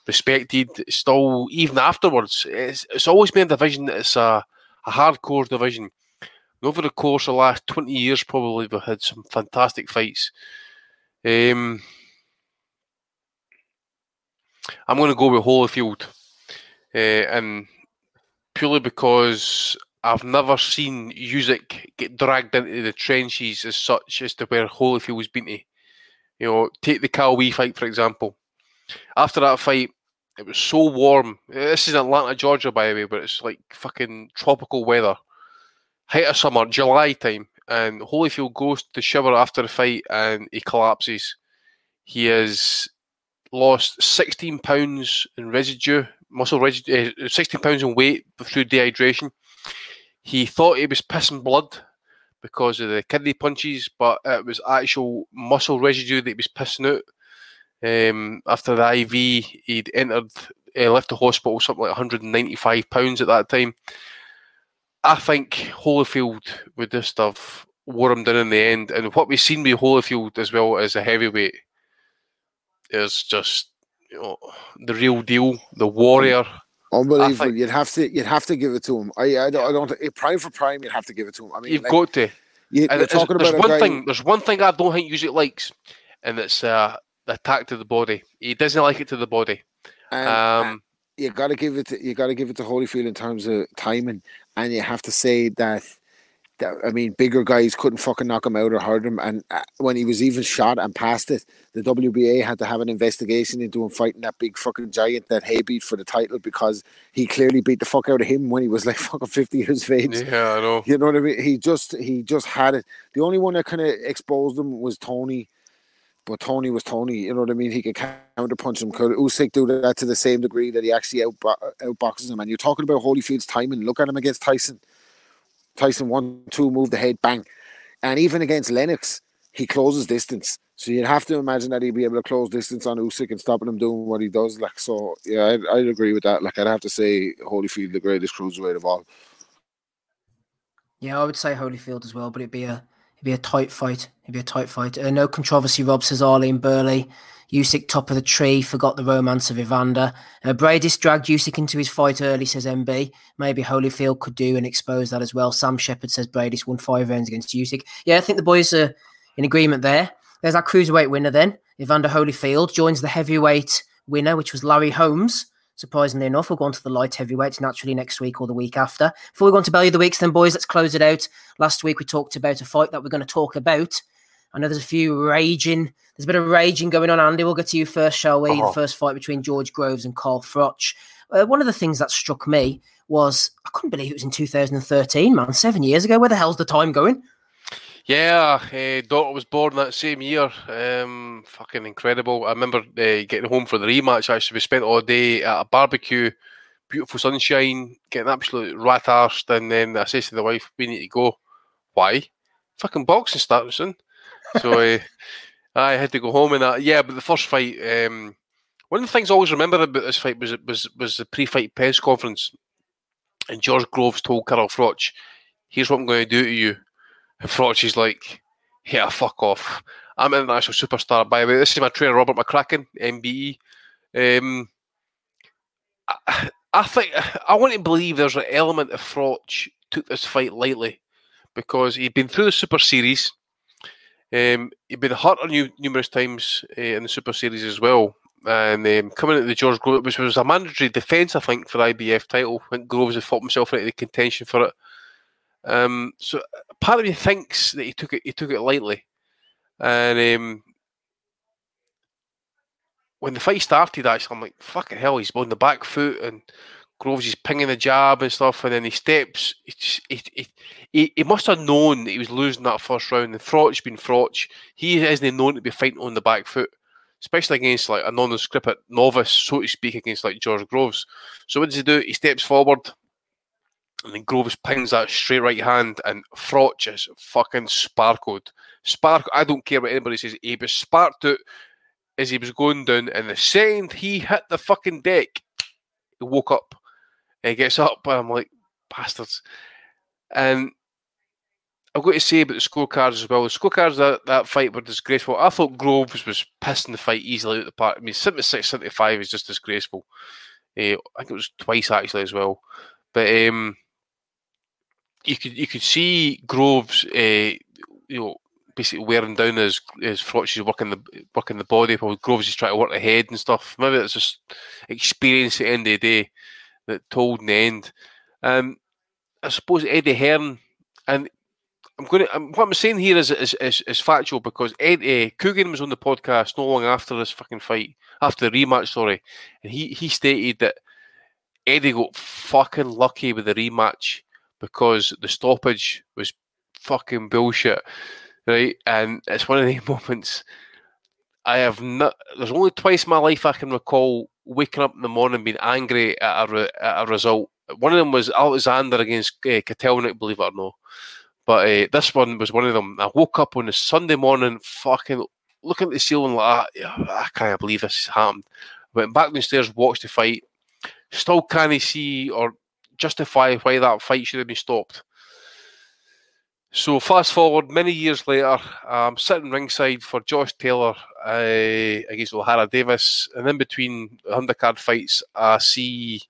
Speaker 3: respected. Still, even afterwards, it's, it's always been a division that's a, a hardcore division And over the course of the last 20 years, probably, we've had some fantastic fights. Um, I'm going to go with Holyfield. Uh, and purely because I've never seen Usyk get dragged into the trenches as such as to where Holyfield's been to. You know, take the Qawi fight, for example. After that fight, it was so warm. This is Atlanta, Georgia, by the way, but it's like fucking tropical weather. Height of summer, July time. And Holyfield goes to shower after the fight and he collapses. He has lost 16 pounds in residue, muscle residue, uh, 16 pounds in weight through dehydration. He thought he was pissing blood because of the kidney punches, but it was actual muscle residue that he was pissing out. Um, after the IV, he'd entered, uh, left the hospital something like 195 pounds at that time. I think Holyfield would just have wore him down in the end, and what we've seen with Holyfield as well as a heavyweight is just you know the real deal, the warrior.
Speaker 6: Unbelievable.
Speaker 3: think-
Speaker 6: You'd have to you'd have to give it to him. I I don't, I don't prime for prime. You'd have to give it to him. I mean,
Speaker 3: You've
Speaker 6: like,
Speaker 3: got to.
Speaker 6: you,
Speaker 3: And
Speaker 6: talking
Speaker 3: there's
Speaker 6: about
Speaker 3: one
Speaker 6: guy.
Speaker 3: thing. There's one thing I don't think Usyk likes, and it's uh, the attack to the body. He doesn't like it to the body.
Speaker 6: and,
Speaker 3: Um,
Speaker 6: you got to give it. To, you got to give it to Holyfield in terms of timing, and you have to say that. that I mean, bigger guys couldn't fucking knock him out or hurt him. And uh, when he was even shot and passed it, the WBA had to have an investigation into him fighting that big fucking giant that Haye beat for the title because he clearly beat the fuck out of him when he was like (laughs) fucking fifty years of age.
Speaker 3: yeah, I know.
Speaker 6: You know what I mean? He just he just had it. The only one that kind of exposed him was Tony, but Tony was Tony. You know what I mean? He could counter punch him. Could Usyk do that to the same degree that he actually out outboxes him? And you're talking about Holyfield's timing. Look at him against Tyson. Tyson one two move the head bang, and even against Lennox, he closes distance. So you'd have to imagine that he'd be able to close distance on Usyk and stopping him doing what he does. Like so, yeah, I'd, I'd agree with that. Like I'd have to say Holyfield the greatest cruiserweight of all.
Speaker 2: Yeah, I would say Holyfield as well, but it'd be a be a tight fight. It'd be a tight fight. Uh, no controversy. Rob says Arlene Burley. Usyk top of the tree. Forgot the romance of Evander. Uh, Briedis dragged Usyk into his fight early. Says MB. Maybe Holyfield could do and expose that as well. Sam Shepard says Briedis won five rounds against Usyk. Yeah, I think the boys are in agreement there. There's our cruiserweight winner then. Evander Holyfield joins the heavyweight winner, which was Larry Holmes. Surprisingly enough, we'll go on to the light heavyweights naturally next week or the week after. Before we go on to Belly of the Weeks, then, boys, let's close it out. Last week we talked about a fight that we're going to talk about. I know there's a few raging, there's a bit of raging going on, Andy. We'll get to you first, shall we?
Speaker 3: Oh.
Speaker 2: The first fight between George Groves and Carl Froch. Uh, one of the things that struck me was I couldn't believe it was in 2013, man, seven years ago. Where the hell's the time going?
Speaker 3: Yeah, uh, daughter was born that same year. Um, fucking incredible. I remember uh, getting home for the rematch. Actually, we spent all day at a barbecue, beautiful sunshine, getting absolutely rat arsed, and then I says to the wife, "We need to go." Why? Fucking boxing starting soon. So uh, (laughs) I had to go home and that. Yeah, but the first fight. Um, one of the things I always remember about this fight was was was the pre-fight press conference, and George Groves told Carl Froch, "Here's what I'm going to do to you." And Froch is like, "Yeah, fuck off. I'm an international superstar." By the way, this is my trainer Robert McCracken, MBE. Um, I, I think I want to believe there's an element of Froch took this fight lightly because he'd been through the Super Series. Um, he'd been hurt on nu- numerous times uh, in the Super Series as well. And um, coming into the George Groves, which was a mandatory defence, I think, for the IBF title. I think Groves had fought himself into the contention for it. Um, so part of me thinks that he took it he took it lightly, and um, when the fight started, actually, I'm like, fucking hell, he's on the back foot, and Groves is pinging the jab and stuff, and then he steps. He, he, he, he, must have known that he was losing that first round. And Froch being Froch, he isn't known to be fighting on the back foot, especially against like a non-scripted novice, so to speak, against like George Groves. So what does he do? He steps forward, and then Groves pings that straight right hand, and Froch just fucking sparkled. Spark. I don't care what anybody says. He was sparked out as he was going down, and the second he hit the fucking deck, he woke up. And he gets up, and I'm like, bastards. And I've got to say about the scorecards as well. The scorecards that that fight were disgraceful. I thought Groves was pissing the fight easily out the park. I mean, 76 75 is just disgraceful. Eh, I think it was twice actually as well. But um, you could you could see Groves, uh, you know, basically wearing down his his Froch's working the working the body while Groves is trying to work the head and stuff. Maybe it's just experience at the end of the day that told in the end. Um, I suppose Eddie Hearn, and I'm going to. what I'm saying here is is, is, is factual because Eddie Coogan was on the podcast not long after this fucking fight, after the rematch, sorry, and he he stated that Eddie got fucking lucky with the rematch because the stoppage was fucking bullshit right? And it's one of the (laughs) moments I have not. There's only twice in my life I can recall waking up in the morning being angry at a, at a result. One of them was Alexander against uh, Kotelnik, believe it or not. But uh, this one was one of them. I woke up on a Sunday morning, fucking looking at the ceiling like, I can't believe this has happened. Went back downstairs, watched the fight. Still can't see or justify why that fight should have been stopped. So fast forward many years later, I'm sitting ringside for Josh Taylor uh, against Ohara Davies, and in between undercard fights, I see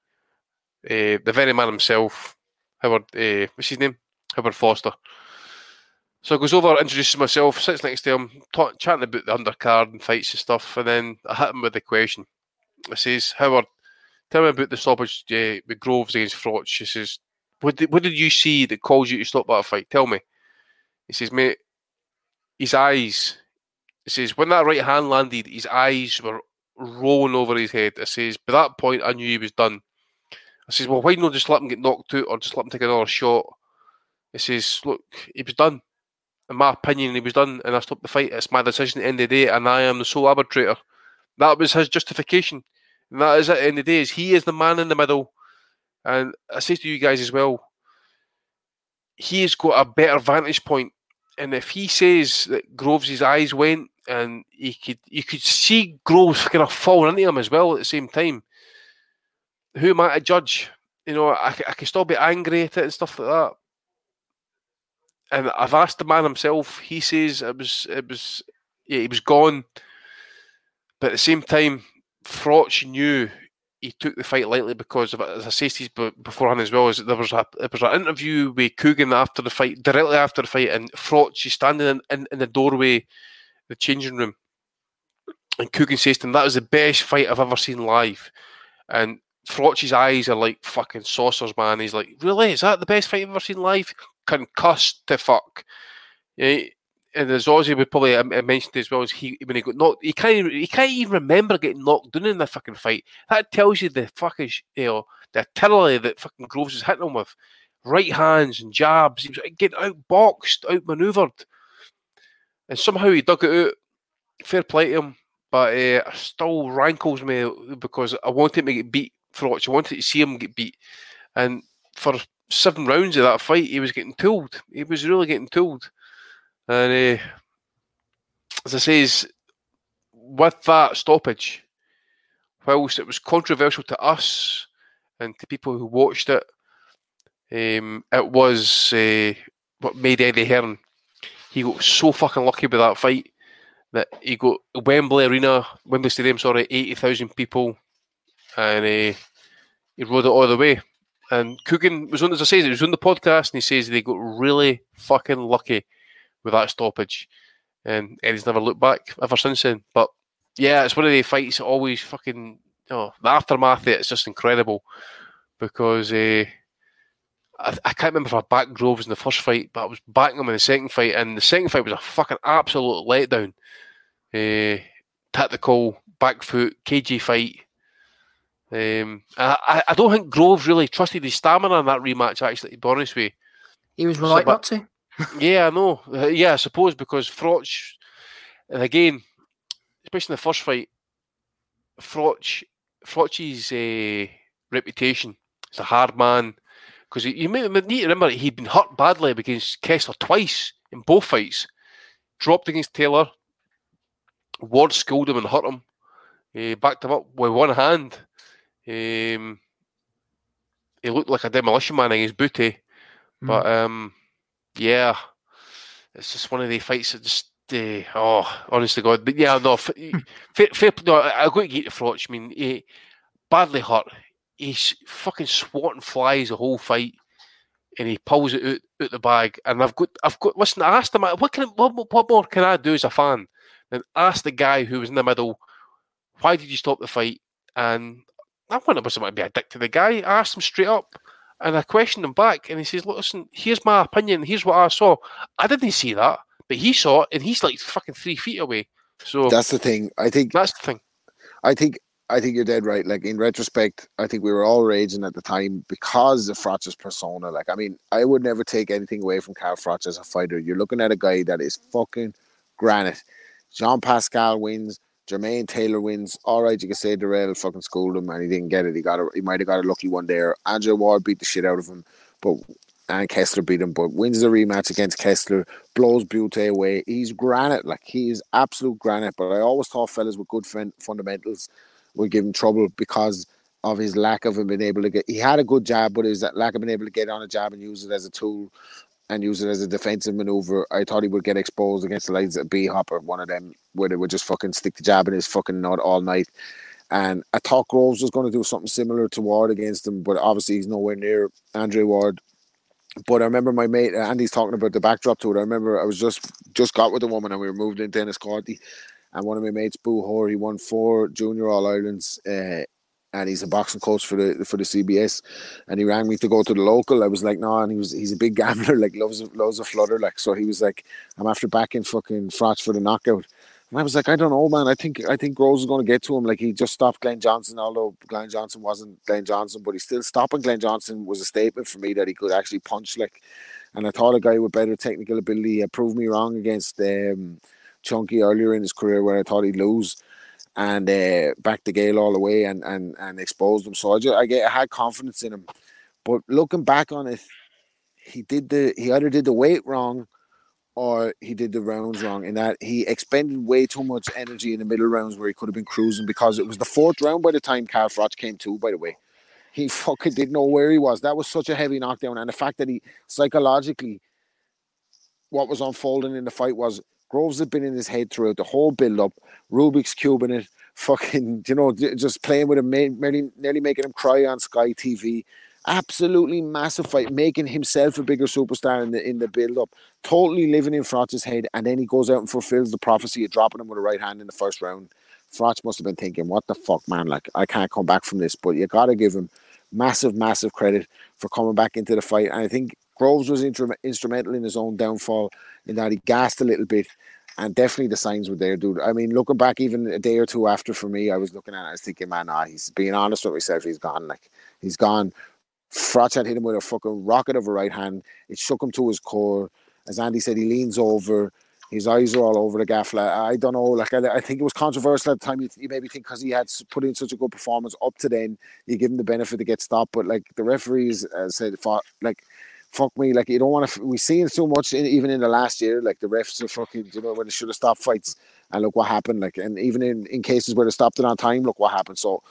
Speaker 3: uh, the very man himself, Howard. Uh, what's his name? Howard Foster. So I goes over, introduces myself, sits next to him, chatting about the undercard and fights and stuff, and then I hit him with the question. I says, Howard, tell me about the stoppage uh, with Groves against Froch. He says, what did, what did you see that caused you to stop that fight? Tell me. He says, mate, his eyes. He says, when that right hand landed, his eyes were rolling over his head. I says, by that point, I knew he was done. I says, well, why not just let him get knocked out or just let him take another shot? He says, look, he was done. In my opinion, he was done, and I stopped the fight. It's my decision at the end of the day, and I am the sole arbitrator. That was his justification. And that is the end the day, is he is the man in the middle. And I say to you guys as well, he's got a better vantage point and if he says that Groves' eyes went and he could you could see Groves kind of falling into him as well at the same time. Who am I to judge? You know, I, I can still be angry at it and stuff like that. And I've asked the man himself. He says it was it was yeah, he was gone. But at the same time, Froch knew he took the fight lightly because of. As I said beforehand as well, is there was a there was an interview with Coogan after the fight, directly after the fight, and Froch is standing in, in, in, the doorway, the changing room, and Coogan says to him, "That was the best fight I've ever seen live," and Froch's eyes are like fucking saucers, man. He's like, "Really? Is that the best fight I've ever seen live?" Concussed to fuck. Yeah, and as Ozzy would probably uh, mentioned as well as he when he got knocked, he can't he can't even remember getting knocked down in the fucking fight. That tells you the fucking you know the artillery that fucking Groves is hitting him with, right hands and jabs. He was getting outboxed, outmaneuvered, and somehow he dug it out. Fair play to him, but uh, still rankles me because I wanted him to get beat. Froch, I wanted to see him get beat, and for seven rounds of that fight, he was getting tooled. He was really getting tooled. And uh, as I says, with that stoppage, whilst it was controversial to us and to people who watched it, um, it was uh, what made Eddie Hearn. He got so fucking lucky with that fight that he got Wembley Arena, Wembley Stadium, sorry, 80,000 people, and uh, he rode it all the way. And Coogan was on, as I say, he was on the podcast, and he says they got really fucking lucky with that stoppage. And Eddie's never looked back ever since then. But yeah, it's one of the fights that always fucking you know, the aftermath of it is just incredible because uh, I, I, can't remember if I backed Groves in the first fight, but I was backing him in the second fight, and the second fight was a fucking absolute letdown. Uh, tactical back foot KG fight. Um, I, I don't think Groves really trusted his stamina in that rematch. Actually, to be honest with you,
Speaker 2: he was right so, not to
Speaker 3: yeah, I know. Uh, yeah, I suppose because Froch, and again, especially in the first fight, Froch, Froch's uh, reputation as a hard man, because you may, need to remember he'd been hurt badly against Kessler twice in both fights. Dropped against Taylor. Ward schooled him and hurt him. He backed him up with one hand. Um, he looked like a demolition man in his booty, mm. but um, yeah, it's just one of the fights that just uh, oh, honest to God, but yeah, no, (laughs) fair, fair, no, I got to get to Froch. I mean, he, badly hurt. He's fucking swatting flies the whole fight. and he pulls it out, out the bag. And I've got, I've got. Listen, I asked him, what can, what, what more can I do as a fan than ask the guy who was in the middle, why did you stop the fight? And I wonder if wanted to be a dick to the guy. I asked him straight up, and I questioned him back, and he says, "Listen, here's my opinion. Here's what I saw. I didn't see that, but he saw it, and he's like fucking three feet away." So
Speaker 6: that's the thing. I think
Speaker 3: that's the thing.
Speaker 6: I think I think you're dead right. Like in retrospect, I think we were all raging at the time because of Froch's persona. Like, I mean, I would never take anything away from Carl Froch as a fighter. You're looking at a guy that is fucking granite. Jean Pascal wins. Jermaine Taylor wins. All right, you can say Dirrell fucking schooled him and he didn't get it. He got a, he might have got a lucky one there. Andre Ward beat the shit out of him, but and Kessler beat him, but wins the rematch against Kessler, blows Bute away. He's granite, like he is absolute granite. But I always thought fellas with good fundamentals would give him trouble because of his lack of him being able to get. He had a good jab, but his lack of being able to get on a jab and use it as a tool and use it as a defensive maneuver. I thought he would get exposed against the likes of B Hopper, one of them, where they would just fucking stick the jab in his fucking nut all night. And I thought Groves was going to do something similar to Ward against him, but obviously he's nowhere near Andre Ward. But I remember my mate Andy's talking about the backdrop to it. I remember I was just just got with a woman and we were moved into Enniscorthy, and one of my mates, Boo Hoare, he won four junior All Irelands uh, and he's a boxing coach for the for the CBS. And he rang me to go to the local. I was like, no, and he was he's a big (laughs) gambler, like loves loves a flutter, like so. He was like, I'm after backing fucking Froch for the knockout. And I was like, I don't know, man. I think I think Groves is going to get to him. Like he just stopped Glenn Johnson, although Glenn Johnson wasn't Glenn Johnson, but he still stopping Glenn Johnson was a statement for me that he could actually punch. Like, and I thought a guy with better technical ability uh, proved me wrong against um, Chunky earlier in his career, where I thought he'd lose and uh, backed De Gale all the way and and and exposed him. So I just I get I had confidence in him, but looking back on it, he did the he either did the weight wrong, or he did the rounds wrong. In that he expended way too much energy in the middle rounds where he could have been cruising because it was the fourth round by the time Carl Froch came to. By the way, he (laughs) fucking didn't know where he was. That was such a heavy knockdown, and the fact that he psychologically, what was unfolding in the fight was Groves had been in his head throughout the whole build up. Rubik's Cube in it, fucking, you know, just playing with him, nearly, nearly making him cry on Sky TV. Absolutely massive fight, making himself a bigger superstar in the in the build up. Totally living in Froch's head, and then he goes out and fulfills the prophecy of dropping him with a right hand in the first round. Froch must have been thinking, "What the fuck, man? Like, I can't come back from this." But you got to give him massive, massive credit for coming back into the fight. And I think Groves was instrumental in his own downfall in that he gassed a little bit. And definitely the signs were there, dude. I mean, looking back even a day or two after for me, I was looking at it, I was thinking, man, ah, he's being honest with myself, he's gone. Like, he's gone. Froch had hit him with a fucking rocket of a right hand. It shook him to his core. As Andy said, he leans over. His eyes are all over the gaff. Like, I don't know. Like I, I, think it was controversial at the time. You, you maybe think because he had put in such a good performance up to then, you give him the benefit to get stopped. But like the referees uh, said, like fuck me, like you don't want to. We've seen so much in, even in the last year, like the refs are fucking, you know, when they should have stopped fights, and look what happened. Like, and even in in cases where they stopped it on time, look what happened. So,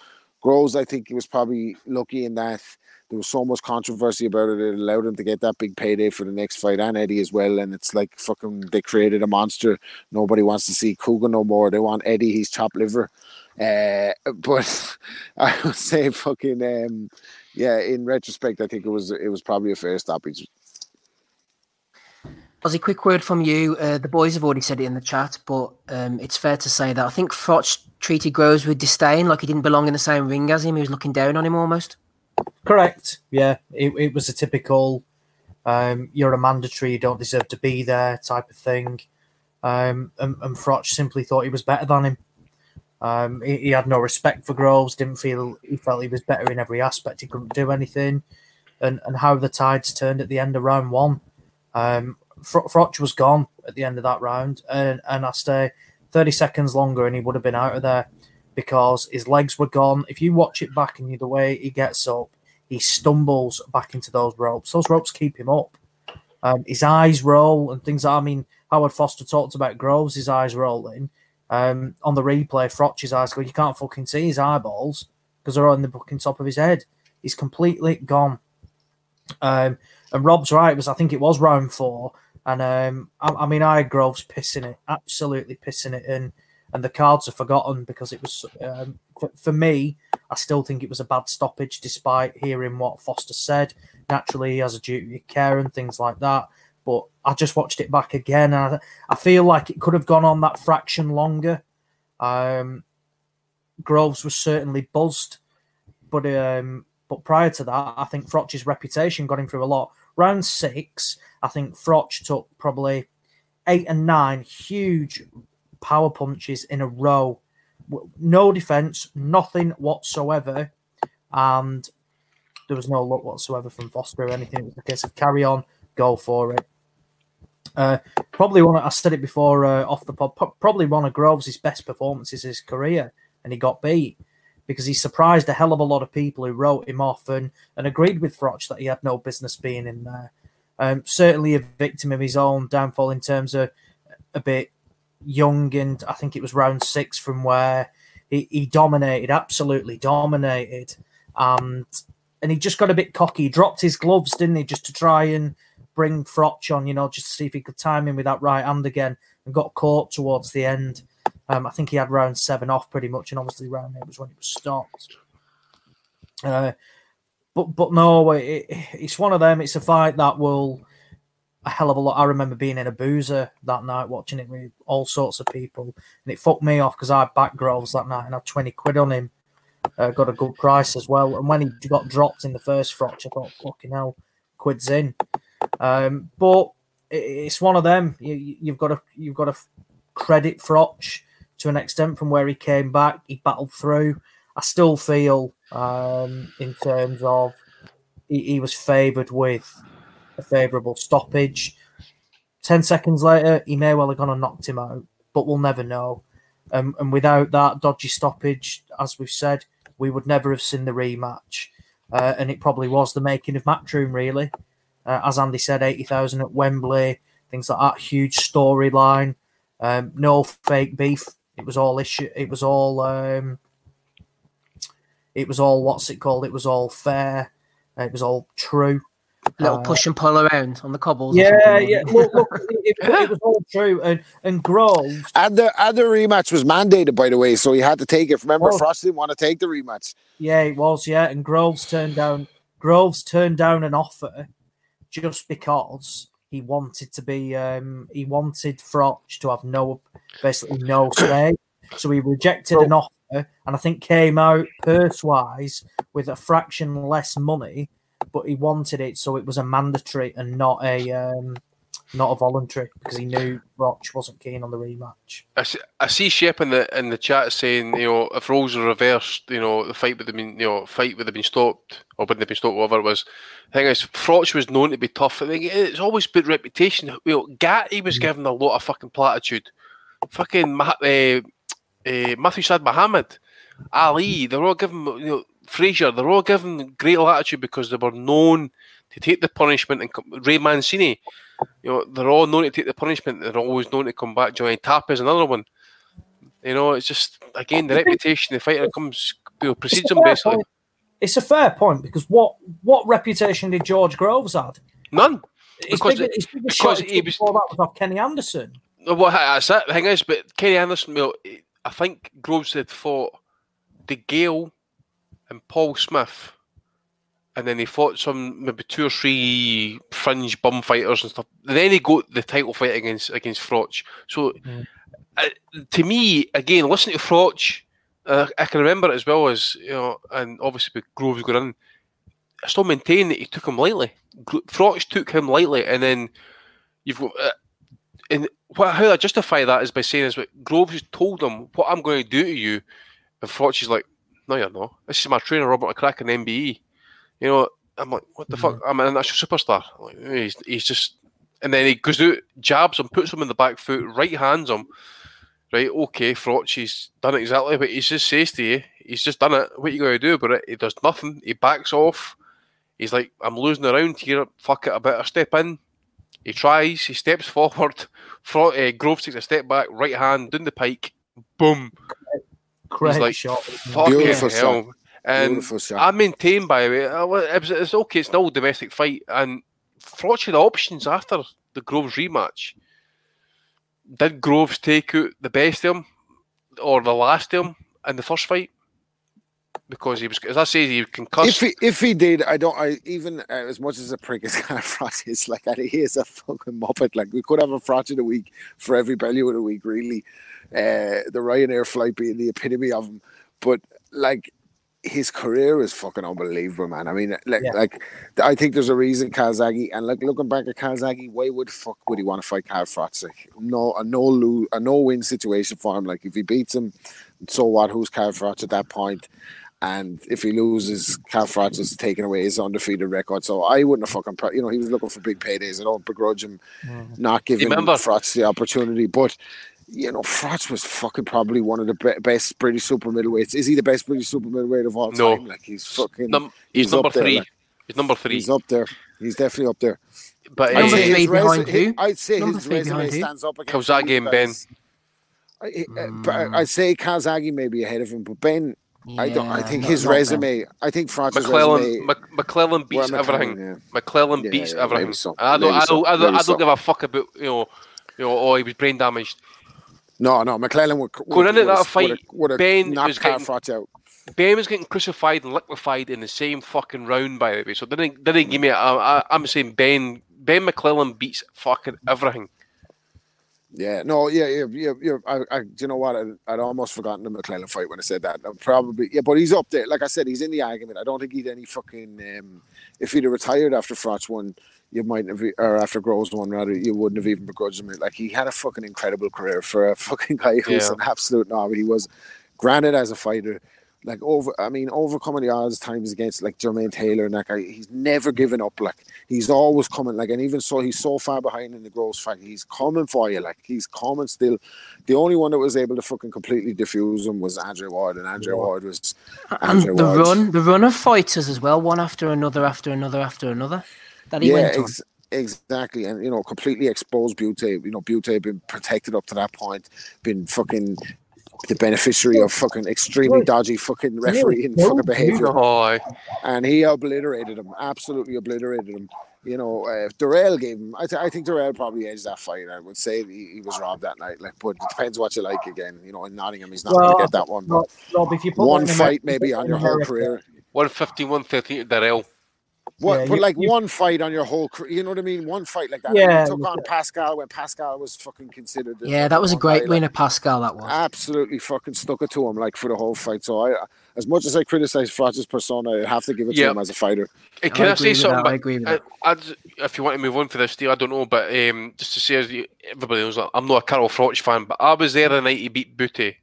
Speaker 6: Groves, I think he was probably lucky in that there was so much controversy about it. It allowed him to get that big payday for the next fight, and Eddie as well. And it's like fucking, they created a monster. Nobody wants to see Kuga no more. They want Eddie. He's chopped liver. Uh, (laughs) but I would say fucking um, yeah, in retrospect, I think it was it was probably a fair stoppage.
Speaker 2: a quick word from you. Uh, the boys have already said it in the chat, but um, it's fair to say that I think Froch treated Groves with disdain, like he didn't belong in the same ring as him. He was looking down on him almost.
Speaker 4: Correct. Yeah, it, it was a typical um, you're a mandatory, you don't deserve to be there type of thing. Um, and, and Froch simply thought he was better than him. Um, he, he, had no respect for Groves. Didn't feel he felt he was better in every aspect. He couldn't do anything, and and how the tides turned at the end of round one. Um, Froch was gone at the end of that round, and and I stay thirty seconds longer, and he would have been out of there because his legs were gone. If you watch it back and the way he gets up, he stumbles back into those ropes. Those ropes keep him up. Um, his eyes roll and things. I mean, Howard Foster talked about Groves, his eyes rolling um, on the replay, Froch's eyes go, you can't fucking see his eyeballs because they're on the fucking top of his head. He's completely gone. Um, and Rob's right, was I think it was round four. And um, I, I, mean, I Groves pissing it, absolutely pissing it in. And the cards are forgotten because it was, um, for, me, I still think it was a bad stoppage despite hearing what Foster said. naturally he has a duty of care and things like that. But I just watched it back again, and I, I feel like it could have gone on that fraction longer. Um, Groves was certainly buzzed, but um, but prior to that, I think Froch's reputation got him through a lot. Round six, I think Froch took probably eight and nine huge power punches in a row. No defense, nothing whatsoever, and there was no luck whatsoever from Foster or anything. It was a case of carry on, go for it. Uh, probably one. Of, I said it before uh, off the pod. Probably one of Groves' best performances his career, and he got beat because he surprised a hell of a lot of people who wrote him off and, and agreed with Froch that he had no business being in there. Um, certainly a victim of his own downfall in terms of a bit young, and I think it was round six from where he, he dominated, absolutely dominated, and and he just got a bit cocky. He dropped his gloves, didn't he, just to try and bring Froch on, you know, just to see if he could time him with that right hand again, and got caught towards the end. Um, I think he had round seven off pretty much, and obviously round eight was when it was stopped. Uh, but but no, it, it's one of them. It's a fight that will a hell of a lot. I remember being in a boozer that night watching it with all sorts of people, and it fucked me off because I backed Groves that night and had twenty quid on him. Uh, got a good price as well. And when he got dropped in the first Froch, I thought, fucking hell, quid's in. Um, but it's one of them. You, have got to you've got to credit Froch to an extent from where he came back. He battled through. I still feel, um, in terms of, he, he was favoured with a favourable stoppage. 10 seconds later, he may well have gone and knocked him out, but we'll never know. Um, and without that dodgy stoppage, as we've said, we would never have seen the rematch. Uh, and it probably was the making of Matchroom, really. Uh, as Andy said, 80,000 at Wembley, things like that, huge storyline. Um, no fake beef. It was all issue. It was all. Um, it was all what's it called? It was all fair. It was all true.
Speaker 2: Little uh, push and pull around on the cobbles.
Speaker 4: Yeah, yeah. Look, look it, it, was all true. And and Groves.
Speaker 6: And the and the rematch was mandated, by the way, so he had to take it. Remember, oh. Froch didn't want to take the rematch.
Speaker 4: Yeah, it was. Yeah, and Groves turned down. Groves turned down an offer just because he wanted to be. Um, he wanted Froch to have no, basically no (coughs) say. So he rejected an offer, and I think came out purse wise with a fraction less money but he wanted it so it was a mandatory and not a um, not a voluntary because he knew Froch wasn't keen on the rematch.
Speaker 3: I see, I see Shep in the in the chat saying, you know, if roles are reversed, you know, the fight would have been, you know, fight would have been stopped or wouldn't have been stopped, whatever it was. The thing is, Froch was known to be tough. I think it's always been reputation. You know, Gatti was mm. given a lot of fucking platitude. Fucking uh, uh, Matthew Saad Muhammad, Ali, they're all given, you know, Frazier, they're all given great latitude because they were known to take the punishment. And Ray Mancini, you know, they're all known to take the punishment. They're always known to come back. Johnny Tap is another one. You know, it's just again the reputation the fighter comes you know, precedes him basically.
Speaker 4: Point. It's a fair point because what what reputation did George Groves had?
Speaker 3: None.
Speaker 4: His because, his because he was before that was off Kenny Anderson.
Speaker 3: Well, that's it. The thing is, but Kenny Anderson, well, I think Groves had fought De Gale and Paul Smith, and then he fought some maybe two or three fringe bum fighters and stuff. And then he got the title fight against against Froch. So mm. uh, to me, again, listening to Froch, uh, I can remember it as well as you know, and obviously with Groves going in, I still maintain that he took him lightly. Froch took him lightly, and then you've got. Uh, and what, how I justify that is by saying is what Groves told him, what I'm going to do to you, and Froch is like, no, you're not. This is my trainer, Robert McCracken, MBE. You know, I'm like, what the fuck? I'm an international superstar. Like, he's, he's just, and then he goes out, jabs him, puts him in the back foot, right hands him. Right, okay, Froch, he's done exactly what he just says to you. He's just done it. What are you going to do about it? He does nothing. He backs off. He's like, I'm losing around here. Fuck it, I better step in. He tries. He steps (laughs) forward. Fro- uh, Groves takes a step back. Right hand down the pike. Boom.
Speaker 4: Great like, shot.
Speaker 3: Beautiful hell. Shot. And. I maintain, by the way, uh, it's okay. It's still a domestic fight, and Froch had options after the Groves rematch. Did Groves take out the best of him or the last of him in the first fight? because he was, as I say, he concussed.
Speaker 6: If he if he did, I don't. I even uh, as much as a prick as kind of Froch is, (laughs) like and he is a fucking muppet. Like we could have a Froch of the week for every belly of the week, really. Uh, the Ryanair flight being the epitome of him, but like his career is fucking unbelievable, man. I mean, like,
Speaker 4: Yeah.
Speaker 6: like I think there's a reason Calzaghe and like looking back at Calzaghe, why would fuck would he want to fight Carl Froch? No, a no lose, a no win situation for him. Like if he beats him, so what? Who's Carl Froch at that point? And if he loses, Carl Froch is taking away his undefeated record. So I wouldn't have fucking, you know, he was looking for big paydays. I don't begrudge him mm-hmm. not giving
Speaker 3: Remember-
Speaker 6: Froch the opportunity, but you know, Froch was fucking probably one of the be- best British super middleweights. Is he the best British super middleweight of all
Speaker 3: No.
Speaker 6: time? Like he's fucking.
Speaker 3: Num- he's,
Speaker 6: he's
Speaker 3: number
Speaker 6: up there,
Speaker 3: three.
Speaker 6: like.
Speaker 3: he's number three.
Speaker 6: He's up there. He's definitely up there.
Speaker 3: but
Speaker 6: I'd
Speaker 3: uh,
Speaker 6: say his
Speaker 2: behind
Speaker 6: resume-
Speaker 2: who?
Speaker 6: I'd say his resume stands up against
Speaker 3: Calzaghe
Speaker 6: these
Speaker 3: and Benn.
Speaker 6: guys. I, I, I'd say Calzaghe may be ahead of him, but Benn, I don't. I think
Speaker 2: not-
Speaker 6: his
Speaker 2: not bad.
Speaker 6: resume. I think Froch's
Speaker 3: McClellan,
Speaker 6: resume.
Speaker 3: Mc, McClellan beats
Speaker 6: Well, McClellan,
Speaker 3: everything.
Speaker 6: yeah.
Speaker 3: McClellan
Speaker 6: Yeah,
Speaker 3: beats
Speaker 6: yeah,
Speaker 3: everything.
Speaker 6: so.
Speaker 3: I don't,
Speaker 6: Maybe
Speaker 3: I
Speaker 6: so.
Speaker 3: don't, I don't, I don't give a fuck about you know, you know. Oh, he was brain damaged.
Speaker 6: No, no, McClellan would,
Speaker 3: Going into that fight,
Speaker 6: would have, Benn
Speaker 3: was getting-
Speaker 6: out.
Speaker 3: Benn was getting crucified and liquefied in the same fucking round, by the way. So didn't didn't give me. A, I, I'm saying Benn Benn McClellan beats fucking everything.
Speaker 6: Yeah, no, yeah, yeah, yeah. yeah. I, I, do you know what? I, I'd almost forgotten the McClellan fight when I said that. I'm probably, yeah, but he's up there. Like I said, he's in the argument. I don't think he'd any fucking. Um, if he'd have retired after Froch won, you might have, or after Groves won, rather, you wouldn't have even begrudged him. Like he had a fucking incredible career for a (laughs) fucking guy who's
Speaker 3: Yeah.
Speaker 6: an absolute knob. He was granted as a fighter. Like over, I mean, overcoming the odds times against like Jermaine Taylor and that guy, he's never given up. Like he's always coming. Like, and even so, he's so far behind in the Groves fight. He's coming for you. Like he's coming still. The only one that was able to fucking completely diffuse him was Andre Ward, and Andre Ward was
Speaker 2: And
Speaker 6: Andre
Speaker 2: the
Speaker 6: Ward's-
Speaker 2: run, the run of fighters as well, one after another, after another, after another, that he
Speaker 6: yeah,
Speaker 2: went on.
Speaker 6: ex- exactly, and you know, completely exposed Bute. You know, Bute had been protected up to that point, been fucking the beneficiary of fucking extremely dodgy fucking referee and fucking behavior.
Speaker 3: Oh,
Speaker 6: and he obliterated him, absolutely obliterated him. You know, uh, Dirrell gave him. I, th- I think Dirrell probably edged that fight. I would say he, he was robbed that night. Like, but it depends what you like. Again, you know, in Nottingham, he's not going to get that one. But
Speaker 4: Rob, Rob, if you put
Speaker 6: one fight,
Speaker 4: America-
Speaker 6: maybe on
Speaker 4: in
Speaker 6: your whole career.
Speaker 3: 115, 113 to Dirrell.
Speaker 6: What,
Speaker 4: Yeah,
Speaker 6: but
Speaker 4: you-
Speaker 6: like
Speaker 4: you-
Speaker 6: one fight on your whole career, you know what I mean? One fight like that.
Speaker 4: Yeah,
Speaker 6: he took on Pascal when Pascal was fucking considered. the
Speaker 2: Yeah, that was a great
Speaker 6: guy,
Speaker 2: win
Speaker 6: like,
Speaker 2: of Pascal. That was.
Speaker 6: Absolutely fucking stuck it to him like for the whole fight. So I, as much as I criticize Froch's persona, I have to give it
Speaker 3: Yeah.
Speaker 6: to him as a fighter.
Speaker 3: Hey, can I,
Speaker 2: agree
Speaker 3: say something?
Speaker 2: that, I agree with
Speaker 3: I-
Speaker 2: that.
Speaker 3: I'd- if you want to move on for this deal, I don't know, but um, just to say, as everybody knows, I'm not a Carl Froch fan, but I was there the night he beat Bute.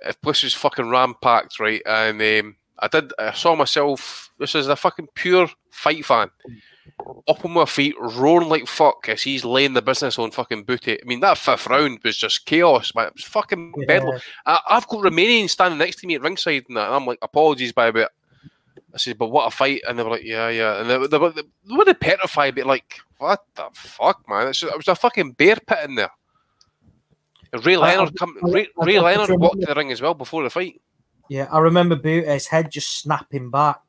Speaker 3: If place was fucking ram packed, right? And um, I did, I saw myself. This is a fucking pure fight fan. Up on my feet, roaring like fuck as he's laying the business on fucking Bute. I mean, that fifth round was just chaos, man. It was fucking bedlam.
Speaker 4: Yeah.
Speaker 3: I, I've got Romanian standing next to me at ringside, and, that, and I'm like, apologies, by about. I said, but what a fight! And they were like, yeah, yeah, and they, they, were- they, were petrified, but like, what the fuck, man? It's just, it was a fucking bear pit in there. Ray Leonard come. Ray, Ray Leonard walked to the ring as well before the fight.
Speaker 4: Yeah, I remember Bute's head just snapping back.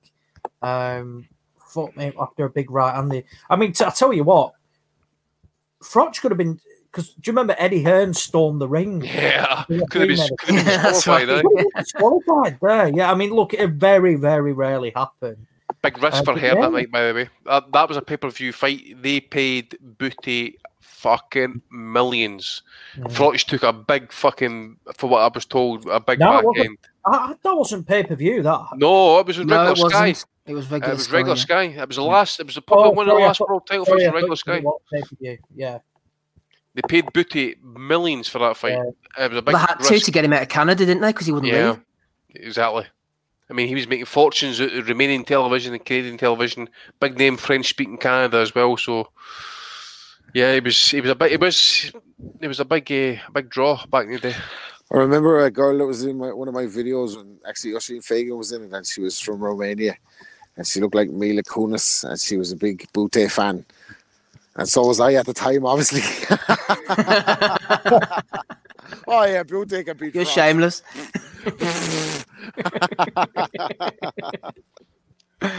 Speaker 4: Um, fuck me after a big right hand. I mean, t- I tell you what, Froch could have been because do you remember Eddie Hearn stormed the ring?
Speaker 3: Yeah,
Speaker 4: Yeah,
Speaker 3: could have been,
Speaker 4: yeah,
Speaker 3: could have been (laughs)
Speaker 2: that's
Speaker 3: disqualified.
Speaker 2: right.
Speaker 3: eh? (laughs)
Speaker 4: Disqualified there. Yeah, I mean, look, it very, very rarely happened.
Speaker 3: Big risk
Speaker 4: Uh,
Speaker 3: for
Speaker 4: but
Speaker 3: her that
Speaker 4: yeah.
Speaker 3: night, by the way. That, that was a pay per view fight. They paid Bute fucking millions.
Speaker 4: Yeah.
Speaker 3: Froch took a big fucking, for what I was told, a big
Speaker 4: No,
Speaker 3: back
Speaker 4: wasn't.
Speaker 3: end.
Speaker 4: I, I- that wasn't pay per view. That
Speaker 3: No, it was
Speaker 2: no,
Speaker 3: regular
Speaker 2: it
Speaker 3: Sky.
Speaker 2: wasn't. It was
Speaker 3: Uh,
Speaker 2: regular.
Speaker 3: it was
Speaker 2: Sky,
Speaker 3: regular
Speaker 2: yeah.
Speaker 3: Sky. It was the last. It was the probably
Speaker 4: Oh,
Speaker 3: one of the last
Speaker 4: thought-
Speaker 3: world title
Speaker 4: Sorry,
Speaker 3: fights on regular Sky.
Speaker 4: pay-per-view. Yeah,
Speaker 3: They paid Bute millions for that fight.
Speaker 4: Yeah.
Speaker 3: It was a big
Speaker 2: They had to
Speaker 3: risk.
Speaker 2: to get him out of Canada, didn't they? Because he wouldn't
Speaker 3: Yeah,
Speaker 2: leave.
Speaker 3: exactly. I mean, he was making fortunes out of Romanian television and Canadian television. Big name French speaking Canada as well. So, yeah, he was. He was a big. It was. It was a big. Uh, a big draw back in the day.
Speaker 6: I remember a girl that was in my, one of my videos when actually Oisin Fagan was in it, and she was from Romania, and she looked like Mila Kunis, and she was a big Bute fan, and so was I at the time, obviously. (laughs) oh yeah, Bute can beat.
Speaker 2: You're
Speaker 6: France.
Speaker 2: shameless. (laughs)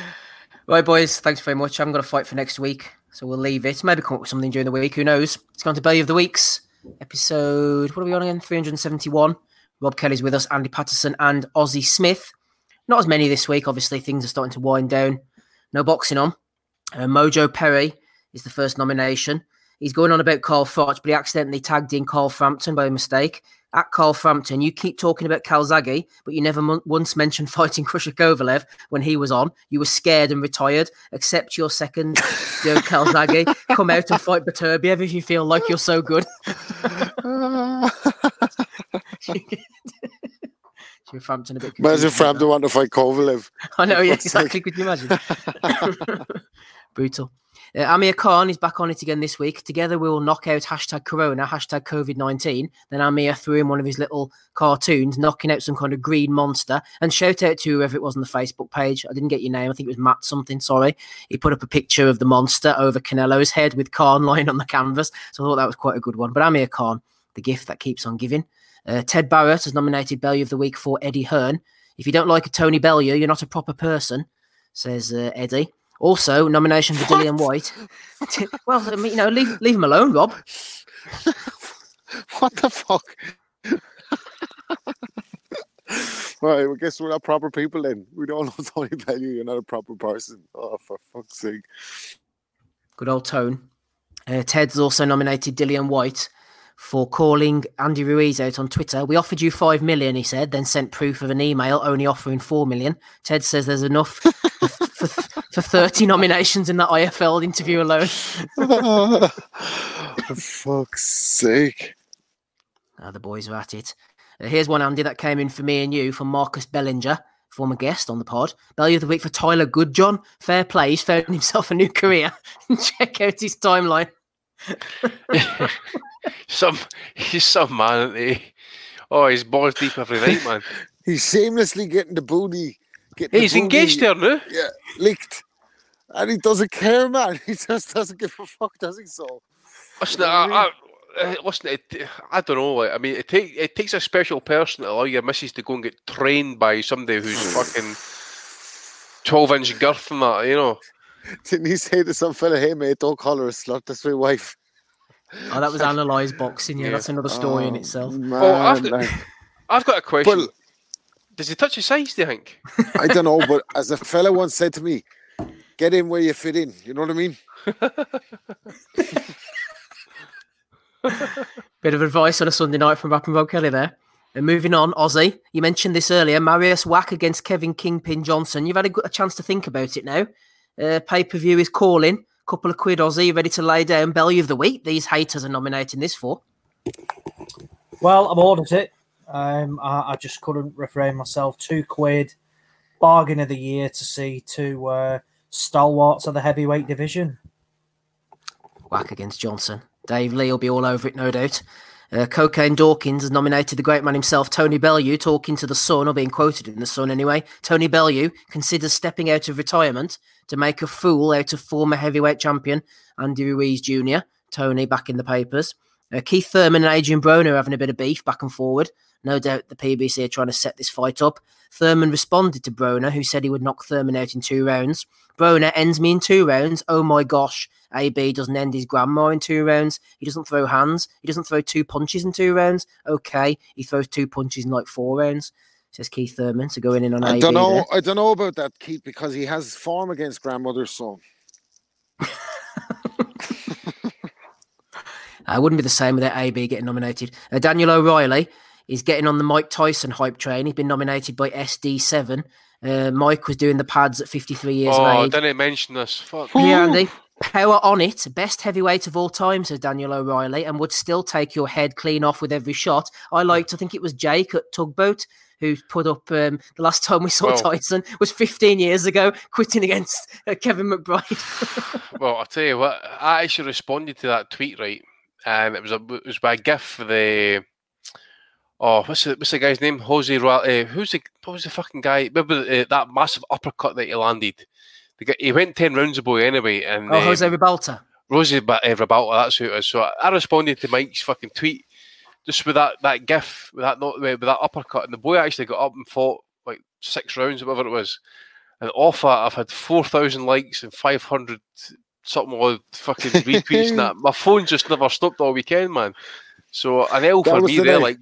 Speaker 2: Right, boys. Thanks very much. I'm going to fight for next week, so we'll leave it. Maybe come up with something during the week. Who knows? It's gone to Belly of the Weeks episode. What are we on again? Three hundred and seventy-one. Rob Kelly's with us, Andy Patterson, and Ozzy Smith. not as many this week. Obviously, things are starting to wind down. No boxing on. Uh, Mojo Perry is the first nomination. He's going on about Carl Froch, but he accidentally tagged in Carl Frampton by mistake. At Carl Frampton, you keep talking about Calzaghe, but you never m- once mentioned (laughs) fighting Crusher Kovalev when he was on. You were scared and retired. Accept your second, (laughs) Joe Calzaghe. Come out and fight Beterbiev if you feel like you're so good. (laughs) Jim Frampton a bit.
Speaker 6: Imagine Frampton want to fight Kovalev.
Speaker 2: I know, yeah, exactly. Could you imagine? Brutal. Uh, Amir Khan is back on it again this week. Together we will knock out hashtag Corona, hashtag COVID 19. Then Amir threw in one of his little cartoons, knocking out some kind of green monster. And shout out to whoever it was on the Facebook page. I didn't get your name. I think it was Matt something. Sorry. He put up a picture of the monster over Canelo's head with Khan (laughs) lying on the canvas. So I thought that was quite a good one. But Amir Khan, the gift that keeps on giving. Uh, Ted Barrett has nominated Bellew of the Week for Eddie Hearn. If you don't like a Tony Bellew, you're not a proper person, says uh, Eddie. Also, nomination for Dillian Whyte. well, I mean, you know, leave leave him alone, Rob. (laughs)
Speaker 6: what the fuck? (laughs) right, well, guess we're not proper people then. We don't know (laughs) Tony Bellew. You're not a proper person. Oh, for fuck's sake.
Speaker 2: Good old tone. Uh, Ted's also nominated Dillian Whyte for calling Andy Ruiz out on Twitter. We offered you five million, he said, then sent proof of an email only offering four million. Ted says there's enough for, for, for 30 nominations in that IFL interview alone. (laughs)
Speaker 6: for fuck's sake.
Speaker 2: Uh, the boys are at it. Uh, here's one, Andy, that came in for me and you from Marcus Bellinger, former guest on the pod. Value of the week for Tyler Goodjohn. Fair play. He's found himself a new career. (laughs) Check out his timeline. (laughs)
Speaker 3: some he's some man. Isn't he? Oh, he's balls deep every night, man.
Speaker 6: He's shamelessly getting the booty. Getting the
Speaker 3: He's engaged there now.
Speaker 6: Yeah, licked. And he doesn't care, man. (laughs) He just doesn't give a fuck, does he? So,
Speaker 3: Listen, I, I, uh, listen, it, I don't know. Like, I mean, it, take, it takes a special person to allow your missus to go and get trained by somebody who's (sighs) fucking twelve inch girth and that. You know.
Speaker 6: didn't he say to some fella, hey, mate, don't call her a slut, that's my wife?
Speaker 2: Oh, that was (laughs) analysed boxing. Yeah,
Speaker 3: Yeah.
Speaker 2: that's another story in
Speaker 6: Oh,
Speaker 2: itself.
Speaker 6: Man,
Speaker 3: Oh, I've got, I've got a question.
Speaker 6: Well-
Speaker 3: Does he touch his size? Do you think?
Speaker 6: I don't know, but as a fella once said to me, get in where you fit in. You know what I mean? (laughs)
Speaker 2: Bit of advice on a Sunday night from Rap and Rob Kelly there. And moving on, Ozzy, you mentioned this earlier. Mariusz Wach against Kevin Kingpin Johnson. You've had a, good, a chance to think about it now. Uh, Pay per view is calling. Couple of quid, Ozzy. Ready to lay down belly of the Week. These haters are nominating this for.
Speaker 4: Well, I've ordered it. Um, I, I just couldn't refrain myself. Two quid, bargain of the year to see two uh, stalwarts of the heavyweight division.
Speaker 2: Wach against Johnson. Dave Lee will be all over it, no doubt. Uh, Cocaine Dawkins has nominated the great man himself, Tony Bellew, talking to the Sun, or being quoted in the Sun anyway. Tony Bellew considers stepping out of retirement to make a fool out of former heavyweight champion Andy Ruiz Jr. Tony back in the papers. Uh, Keith Thurman and Adrian Broner having a bit of beef back and forward. No doubt the PBC are trying to set this fight up. Thurman responded to Broner, who said he would knock Thurman out in two rounds. Broner ends me in two rounds. Oh my gosh. AB doesn't end his grandma in two rounds. He doesn't throw hands. He doesn't throw two punches in two rounds. Okay. He throws two punches in like four rounds. Says Keith Thurman. So going in on
Speaker 6: I
Speaker 2: AB.
Speaker 6: don't know.
Speaker 2: there.
Speaker 6: I don't know about that, Keith, because he has form against grandmother's son. (laughs)
Speaker 2: I wouldn't be the same without AB getting nominated. Uh, Daniel O'Reilly is getting on the Mike Tyson hype train. He's been nominated by SD7. Uh, Mike was doing the pads at 53 years
Speaker 3: oh,
Speaker 2: of age.
Speaker 3: didn't mention this. Fuck.
Speaker 2: Yeah, Andy. Power on it, best heavyweight of all time, says Daniel O'Reilly, and would still take your head clean off with every shot. I liked, I think it was Jake at Tugboat who put up um, the last time we saw
Speaker 3: Well-
Speaker 2: Tyson was 15 years ago, quitting against uh, Kevin McBride. (laughs)
Speaker 3: Well, I'll tell you what. I actually responded to that tweet right, and it was a it was by a gif for the. Oh, what's the what's the guy's name? Jose. Uh, who's the what was the fucking guy? Remember uh, that massive uppercut that he landed? The guy, he went ten rounds away anyway, and
Speaker 2: oh,
Speaker 3: um,
Speaker 2: Jose Ribalta.
Speaker 3: Jose uh, Ribalta, that's who it is. So I, I responded to Mike's fucking tweet just with that, that gif, with that not with that uppercut, and the boy actually got up and fought like six rounds, whatever it was. And off that, I've had four thousand likes and five hundred something odd fucking (laughs) retweets and that. My phone just never stopped all weekend, man. So an L
Speaker 6: That
Speaker 3: for me
Speaker 6: the
Speaker 3: there,
Speaker 6: night.
Speaker 3: like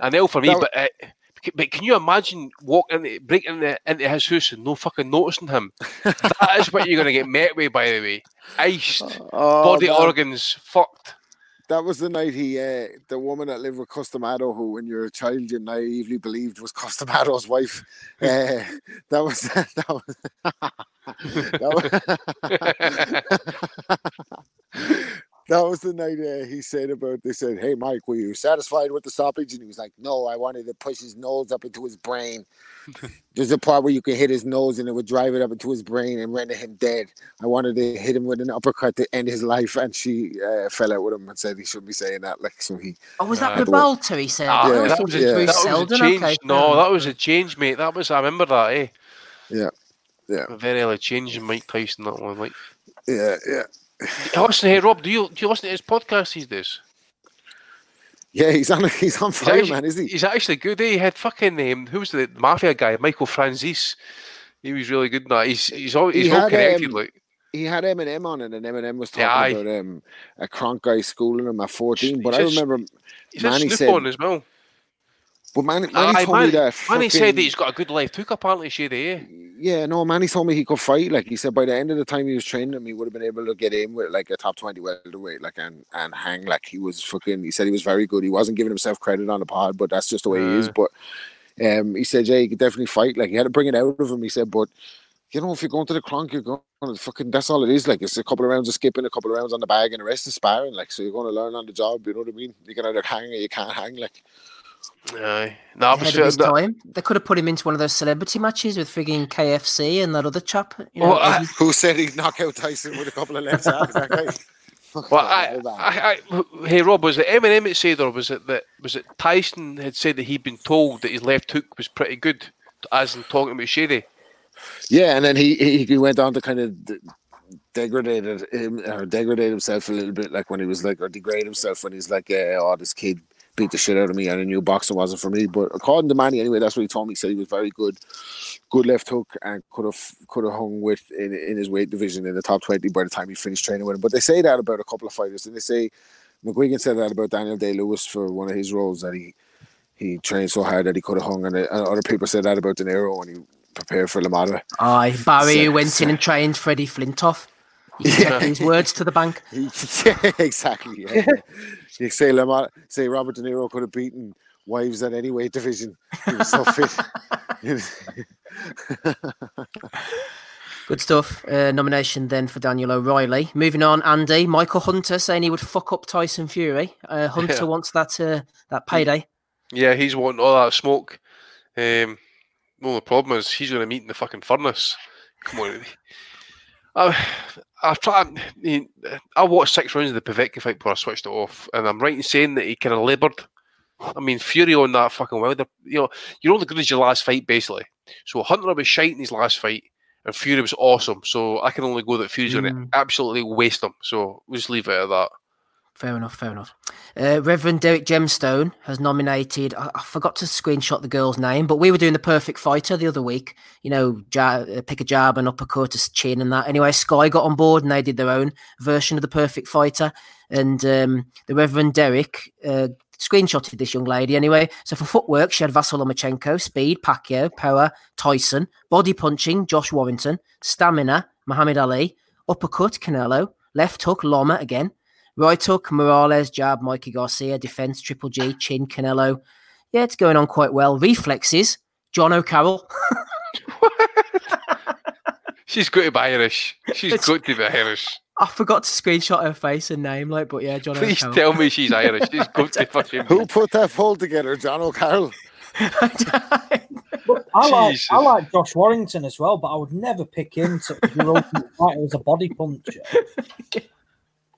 Speaker 3: an L for me,
Speaker 6: That-
Speaker 3: but. Uh, But can you imagine walking breaking into, into his house and no fucking noticing him? that is what you're going to get met with, by the way. Iced, (laughs)
Speaker 6: Oh,
Speaker 3: body
Speaker 6: that-
Speaker 3: organs fucked.
Speaker 6: That was the night he, uh, the woman that lived with Customato, who when you're a child you naively believed was Customato's wife. (laughs) Uh, that was (laughs) that was that was, that was the night uh, he said about. They said, "Hey, Mike, were you satisfied with the stoppage?" And he was like, "No, I wanted to push his nose up into his brain." (laughs) There's a part where you can hit his nose and it would drive it up into his brain and render him dead. I wanted to hit him with an uppercut to end his life, and she uh, fell out with him and said he shouldn't be saying that. Like, so he.
Speaker 2: Oh, was that
Speaker 3: Nah,
Speaker 2: Ribalta? He said.
Speaker 3: Ah,
Speaker 6: Yeah,
Speaker 3: that was
Speaker 2: it
Speaker 3: a,
Speaker 2: was Bruce
Speaker 3: that was a change.
Speaker 2: Okay,
Speaker 3: No, that was a change, mate. That was I remember that, eh?
Speaker 6: Yeah, yeah.
Speaker 3: A very early change in Mike Tyson. That one, like.
Speaker 6: Yeah, yeah,
Speaker 3: Hey, Listen, hey Rob, do you do you listen to his podcast these days?
Speaker 6: yeah. He's on. He's on
Speaker 3: He's
Speaker 6: fire,
Speaker 3: actually,
Speaker 6: man. Is he?
Speaker 3: He's actually good. Eh? He had fucking um, who was the mafia guy? Michael Franzese. He was really good. that he's he's all he's
Speaker 6: He
Speaker 3: all
Speaker 6: had,
Speaker 3: connected.
Speaker 6: um,
Speaker 3: like
Speaker 6: He had Eminem on it, and Eminem was talking
Speaker 3: Yeah,
Speaker 6: about um, a Kronk guy schooling him at 14. But
Speaker 3: He
Speaker 6: I remember,
Speaker 3: he's
Speaker 6: Manny
Speaker 3: Snoop
Speaker 6: said,
Speaker 3: on as well.
Speaker 6: But Manny, Manny
Speaker 3: Aye,
Speaker 6: told me
Speaker 3: Manny,
Speaker 6: that.
Speaker 3: Manny said that he's got a good left hook. Apparently, Shady. Eh?
Speaker 6: Yeah, no, Manny told me he could fight. Like he said, by the end of the time he was training him, he would have been able to get in with like a top twenty welterweight, like and and hang. Like he was fucking. He said he was very good. He wasn't giving himself credit on the pod, but that's just the way he is.
Speaker 3: Uh.
Speaker 6: But um, he said, yeah, he could definitely fight. Like he had to bring it out of him. He said, but you know, if you're going to the Kronk, you're going to fucking. That's all it is. Like it's a couple of rounds of skipping, a couple of rounds on the bag, and the rest is sparring. Like so, you're going to learn on the job. You know what I mean? You can either hang or you can't hang. Like
Speaker 3: Aye. No,
Speaker 2: Ahead
Speaker 3: but
Speaker 2: of his
Speaker 3: that,
Speaker 2: time. They could have put him into one of those celebrity matches with frigging KFC and that other chap. You know,
Speaker 3: Well, I-
Speaker 6: who said he'd knock out Tyson with a couple of left jabs? That guy. Fuck
Speaker 3: well, I. I, I, hey Rob, was it Eminem that said, or was it that was it Tyson had said that he'd been told that his left hook was pretty good, as in talking about Shady.
Speaker 6: Yeah, and then he he, he went on to kind of d- degraded him or degrade himself a little bit, like when he was like or degrade himself when he's like, uh, yeah, oh, this kid beat the shit out of me, and I knew boxing wasn't for me. But according to Manny, anyway, that's what he told me. He said he was very good, good left hook, and could have could have hung with in, in his weight division in the top twenty by the time he finished training with him. But they say that about a couple of fighters, and they say McGuigan said that about Daniel Day Lewis for one of his roles that he he trained so hard that he could have hung, and, uh, and other people said that about De Niro when he prepared for LaMotta.
Speaker 2: Aye, Barry
Speaker 6: So-
Speaker 2: went
Speaker 6: so-
Speaker 2: in and trained Freddie Flintoff. He (laughs)
Speaker 3: Yeah.
Speaker 2: these words to the bank. (laughs)
Speaker 6: yeah, exactly. Yeah. You say Lamar, say Robert De Niro could have beaten wives at any weight division. He was so fit. (laughs)
Speaker 2: Good stuff. Uh, nomination then for Daniel O'Reilly. Moving on, Andy Michael Hunter saying he would fuck up Tyson Fury. Uh, Hunter
Speaker 3: Yeah.
Speaker 2: wants that uh, that payday.
Speaker 3: Yeah, he's wanting all that smoke. Um, well, the problem is he's going to meet in the fucking furnace. Come on. (laughs) I, I've tried. I, I watched six rounds of the Povetkin fight before I switched it off, and I'm right in saying that he kind of laboured. I mean, Fury on that fucking Wilder. You know, you're only good as your last fight, basically. So Hunter was shite in his last fight, and Fury was awesome. So I can only go that Fury's going
Speaker 2: Mm.
Speaker 3: to absolutely waste him. So we'll just leave it at that.
Speaker 2: Fair enough, fair enough. Uh, Reverend Derek Gemstone has nominated. I, I forgot to screenshot the girl's name, but we were doing the Perfect Fighter the other week. You know, ja- uh, pick a jab and uppercut, a chin, and that. Anyway, Sky got on board and they did their own version of the Perfect Fighter. And um, the Reverend Derek uh, screenshotted this young lady anyway. So for footwork, she had Vasyl Lomachenko, speed, Pacquiao, power, Tyson, body punching, Josh Warrington, stamina, Muhammad Ali, uppercut, Canelo, left hook, Loma again. Right hook, Morales, jab, Mikey Garcia, defense, Triple G, chin, Canelo. Yeah, it's going on quite well. Reflexes, Jono Carroll. (laughs)
Speaker 3: She's got to be Irish. She's
Speaker 2: It's-
Speaker 3: got to be Irish.
Speaker 2: I forgot to screenshot her face and name, like, but yeah, John
Speaker 3: Please
Speaker 2: O'Carroll.
Speaker 3: tell me she's Irish. (laughs) She's got to fucking.
Speaker 6: Who put that poll together? Jono Carroll.
Speaker 4: Look, I like
Speaker 3: Jesus.
Speaker 4: I like Josh Warrington as well, but I would never pick him to be your ultimate (laughs) fighter as a body puncher.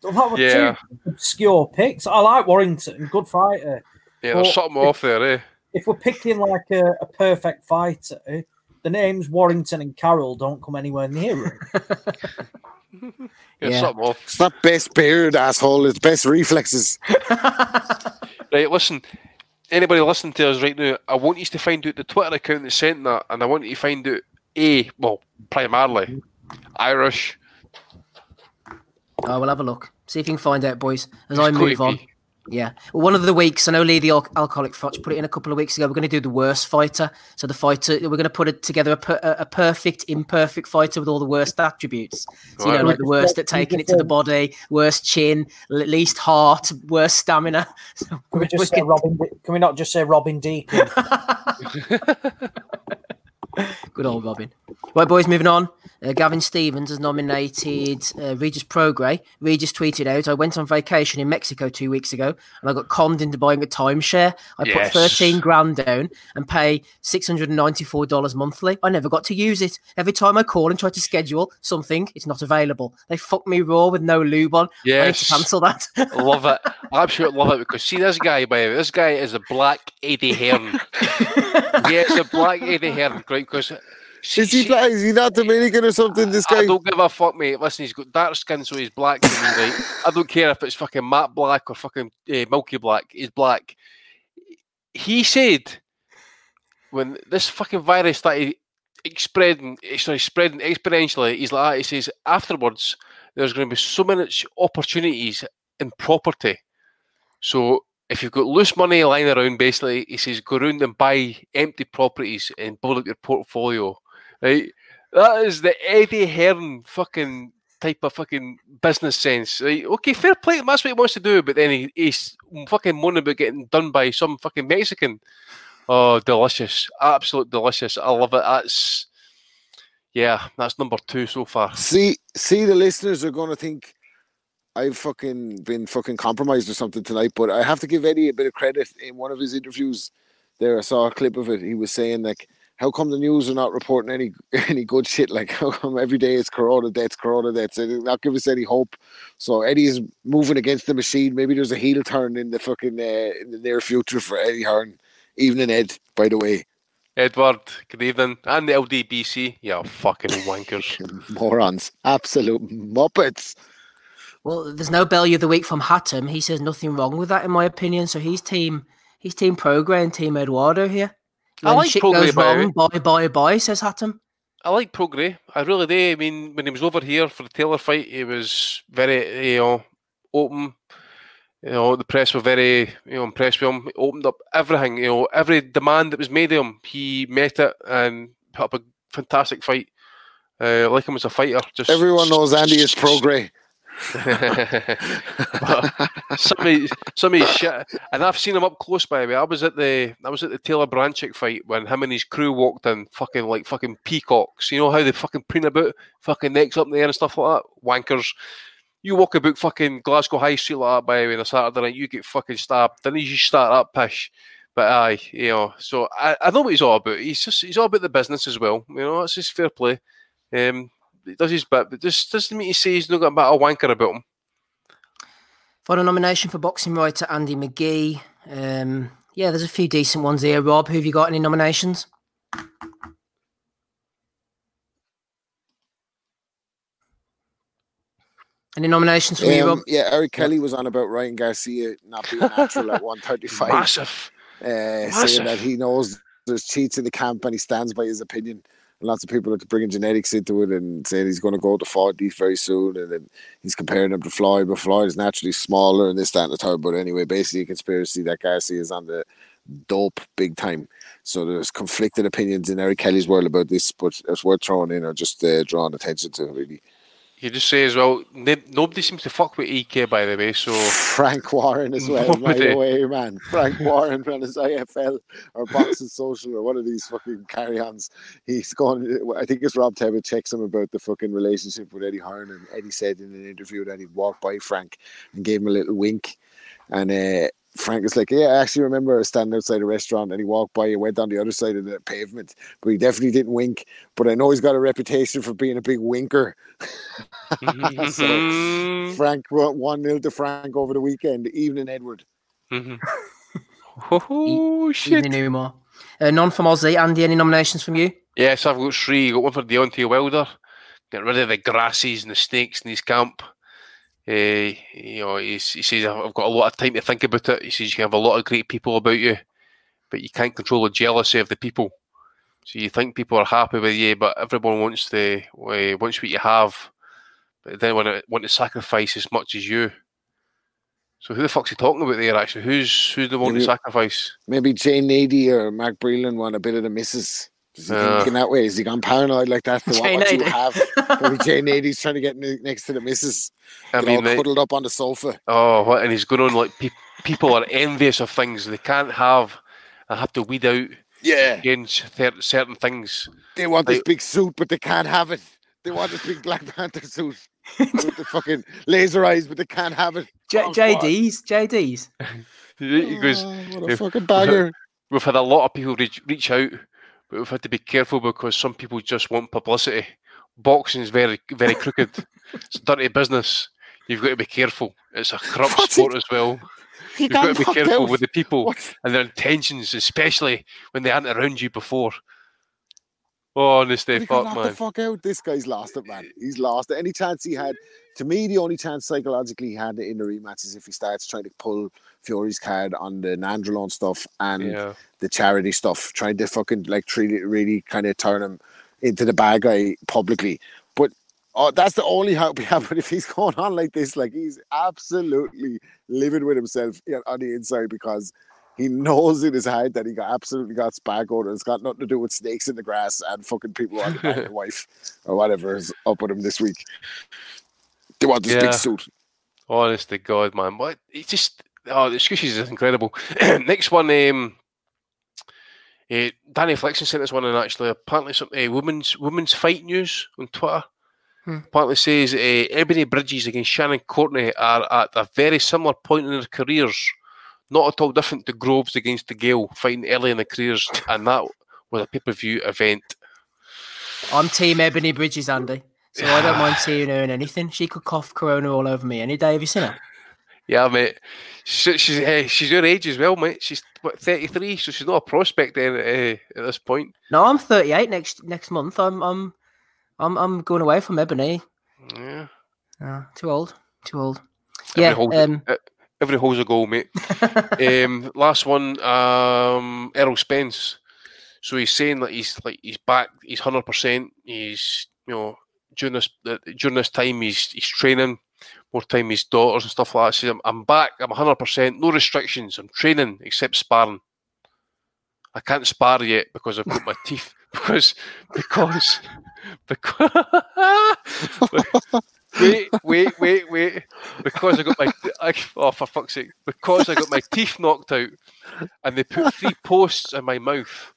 Speaker 4: That were
Speaker 3: Yeah.
Speaker 4: two obscure picks. I like Warrington, good fighter.
Speaker 3: Yeah,
Speaker 4: Well,
Speaker 3: there's something off there, eh?
Speaker 4: If we're picking like a, a perfect fighter, the names Warrington and Carroll don't come anywhere near him.
Speaker 3: Yeah,
Speaker 2: Yeah.
Speaker 3: something off.
Speaker 6: It's not best beard, asshole. It's best reflexes. (laughs)
Speaker 3: Right, listen. Anybody listening to us right now, I want you to find out the Twitter account that sent that, and I want you to find out A, well, primarily Irish.
Speaker 2: Oh, we'll have a look. See if you can find out, boys. As
Speaker 3: It's
Speaker 2: I
Speaker 3: gotta
Speaker 2: move on. Yeah. Well, one of the weeks, I know Lee the Al- Alcoholic Froch put it in a couple of weeks ago. We're going to do the worst fighter. So the fighter, we're going to put it together a, per, a perfect, imperfect fighter with all the worst attributes. So, you know, like the worst at taking it to the body, worst chin, least heart, worst stamina. So (laughs)
Speaker 4: Can
Speaker 2: we're (laughs)
Speaker 4: just say Robin? Can we not just say Robin Deacon? (laughs)
Speaker 2: Good old Robin. Right, boys, moving on. Uh, Gavin Stevens has nominated uh, Regis Prograis. Regis tweeted out, I went on vacation in Mexico two weeks ago and I got conned into buying a timeshare. I
Speaker 3: Yes.
Speaker 2: put 13 grand down and pay $694 monthly. I never got to use it. Every time I call and try to schedule something, it's not available. They fuck me raw with no lube on. I need to cancel that.
Speaker 3: love it. (laughs) Absolutely love it because see this guy, by the way, this guy is a black Eddie Hearn. (laughs) yes, a black Eddie Hearn, right? Because
Speaker 6: Is he black? Is he not Dominican or something? This guy.
Speaker 3: I don't give a fuck, mate. Listen, he's got dark skin, so he's black me, right? (laughs) I don't care if it's fucking matte black or fucking uh, milky black. He's black. He said when this fucking virus started spreading, eh, sorry, spreading exponentially, he's like, he says afterwards there's going to be so much opportunities in property. So if you've got loose money lying around, basically, he says go around and buy empty properties and build up your portfolio. Right? That is the Eddie Hearn fucking type of fucking business sense. Right? Okay, fair play. That's what he wants to do, but then he, he's fucking moaning about getting done by some fucking Mexican. Oh, delicious! Absolute delicious. I love it. That's yeah, that's number two so far.
Speaker 6: See, see, the listeners are going to think I've fucking been fucking compromised or something tonight. But I have to give Eddie a bit of credit. In one of his interviews, there I saw a clip of it. He was saying like, "How come the news are not reporting any (laughs) any good shit? Like, how come every day it's Corona deaths, Corona deaths? Did not give us any hope." So Eddie is moving against the machine. Maybe there's a heel turn in the fucking uh, in the near future for Eddie Hearn. Evening, Ed. By the way,
Speaker 3: Edward, good evening, and the LDBC. Yeah, fucking wankers. (laughs)
Speaker 6: morons, absolute muppets.
Speaker 2: Well, there's no belly of the week from Hatton. He says nothing wrong with that, in my opinion. So he's team, he's team Prograis and team Eduardo here.
Speaker 3: I like
Speaker 2: shit
Speaker 3: Prograis,
Speaker 2: goes
Speaker 3: by the
Speaker 2: wrong, bye bye bye, says Hatton.
Speaker 3: I like Prograis. I really do. I mean, when he was over here for the Taylor fight, he was very, you know, open. You know, the press were very, you know, impressed with him. He opened up everything. You know, every demand that was made of him, he met it and put up a fantastic fight. Uh, I like him as a fighter. Just
Speaker 6: Everyone knows Andy is Prograis.
Speaker 3: But some of his, some of his shit, and I've seen him up close. By the way, I was at the I was at the Taylor Baranchyk fight when him and his crew walked in, fucking like fucking peacocks. You know how they fucking preen about, fucking necks up in the air and stuff like that. Wankers. You walk about fucking Glasgow High Street like that, by the way, on a Saturday night, you get fucking stabbed. Then you start up pish. But aye, you know, so I, I know what he's all about. He's just he's all about the business as well. You know, that's just fair play. Um, he does his bit, but just doesn't mean to say he's not got a bit of wanker about him.
Speaker 2: Final nomination for boxing writer Andy McGee. Um, yeah, there's a few decent ones here. Rob, who have you got any nominations? Any nominations for you, Rob?
Speaker 6: Um, yeah, Eric Kelly was on about Ryan Garcia not being natural at (laughs) 135,
Speaker 3: Massive.
Speaker 6: uh, saying that he knows there's cheats in the camp and he stands by his opinion. And lots of people are bringing genetics into it and saying he's going to go to Floyd very soon. And then he's comparing him to Floyd, but Floyd is naturally smaller and this, that, and the third. But anyway, basically, a conspiracy that Garcia is on the dope big time. So there's conflicted opinions in Eric Kelly's world about this, but it's worth throwing in or just uh, drawing attention to, really.
Speaker 3: You just say as well, n- nobody seems to fuck with EK, by the way. So
Speaker 6: Frank Warren as well, right
Speaker 3: Nobody.
Speaker 6: away, man. Frank Warren on his IFL or Boxing Social or one of these fucking carry-ons. He's going. I think it's Rob Tebbutt checks him about the fucking relationship with Eddie Hearn, and Eddie said in an interview that he'd walk by Frank and gave him a little wink, and uh, Frank was like, "Yeah, I actually remember standing outside a restaurant, and he walked by and went on the other side of the pavement, but he definitely didn't wink. But I know he's got a reputation for being a big winker." (laughs) so Frank one 0 to Frank over the weekend. Evening, Edward. (laughs)
Speaker 3: Oh shit!
Speaker 2: Evening, Umar. Uh, none from Ozzy. Andy, any nominations from you?
Speaker 3: Yes, I've got three. Got one for Deontay Wilder. Get rid of the grasses and the snakes in his camp. Uh, you know, he's, he says I've got a lot of time to think about it. He says you can have a lot of great people about you, but you can't control the jealousy of the people. So you think people are happy with you, but everyone wants the uh, wants what you have, but then want to want to sacrifice as much as you. So who the fuck's he talking about there? Actually, who's who's the one to
Speaker 6: Maybe-
Speaker 3: sacrifice?
Speaker 6: Maybe Jay Nady or Mark Breland want a bit of the misses. Is he
Speaker 3: Yeah.
Speaker 6: thinking uh. that way? Is he gone paranoid like (laughs) that? They want
Speaker 2: Jay
Speaker 6: what you have. Maybe Jay Nady's trying to get next to the missus.
Speaker 3: I
Speaker 6: Get
Speaker 3: mean,
Speaker 6: all
Speaker 3: they-
Speaker 6: cuddled up on the sofa.
Speaker 3: oh, what? And he's going on like pe- people are envious of things they can't have I have to weed out
Speaker 6: Yeah,
Speaker 3: against certain things.
Speaker 6: they want this
Speaker 3: Like-
Speaker 6: big suit, but they can't have it. They want this big (laughs) Black Panther suit (laughs) with the fucking laser eyes, but they can't have it.
Speaker 2: J-
Speaker 6: Oh,
Speaker 2: JD's, JD's.
Speaker 3: He goes,
Speaker 6: Oh, what a fucking bagger.
Speaker 3: we've had a lot of people reach, reach out, but we've had to be careful because some people just want publicity. Boxing is very, very crooked. it's dirty business. You've got to be careful. It's a corrupt
Speaker 6: What's
Speaker 3: sport as well. You've got
Speaker 6: got
Speaker 3: to be careful with the people
Speaker 6: What?
Speaker 3: and their intentions, especially when they aren't around you before. Oh, honestly, fuck,
Speaker 6: knocked the fuck out. This guy's lost it, man. He's lost it. Any chance he had, to me, the only chance psychologically he had in the rematch is if he starts trying to pull Fury's card on the Nandrolone stuff and
Speaker 3: Yeah.
Speaker 6: the charity stuff, trying to fucking like treat it really kind of turn him into the bad guy publicly. But oh, that's the only hope we have. (laughs) But if he's going on like this, like he's absolutely living with himself on the inside because he knows in his heart that he got absolutely got sparkled and it's got nothing to do with snakes in the grass and fucking people who want to bang their wife or whatever is up with him this week. They want this
Speaker 3: Yeah.
Speaker 6: big suit.
Speaker 3: Honest to God, man. What? It's just, oh, the excuses is incredible. (clears throat) Next one, um, uh, Danny Flexen sent us one, and actually, apparently, some uh, women's women's fight news on Twitter.
Speaker 2: Hmm.
Speaker 3: Apparently says uh, Ebony Bridges against Shannon Courtney are at a very similar point in their careers, not at all different to Groves against De Gale, fighting early in their careers, (laughs) and that was a pay per view event.
Speaker 2: I'm Team Ebony Bridges, Andy. So I don't (sighs) mind seeing her in anything. She could cough Corona all over me any day. Have you seen her?
Speaker 3: Yeah, mate. She's she's, uh, she's your age as well, mate. She's what, 33, so she's not a prospect then, uh, at this point.
Speaker 2: No, I'm 38 next next month. I'm I'm I'm I'm going away from Ebony.
Speaker 3: Yeah.
Speaker 2: Uh, too old. Too old.
Speaker 3: Every
Speaker 2: Yeah. Um,
Speaker 3: every hole's a goal, mate. (laughs) um, last one, um, Errol Spence. So he's saying that he's like he's back. He's hundred percent. He's you know during this uh, during this time he's he's training more time with his daughters and stuff like that. He says, I'm, I'm back. I'm hundred percent. No restrictions. I'm training except sparring. I can't spar yet because I've got my (laughs) teeth. Because because because. (laughs) wait, wait, wait, wait. Because I got my I, oh for fuck's sake. Because I got my teeth knocked out, and they put three posts in my mouth.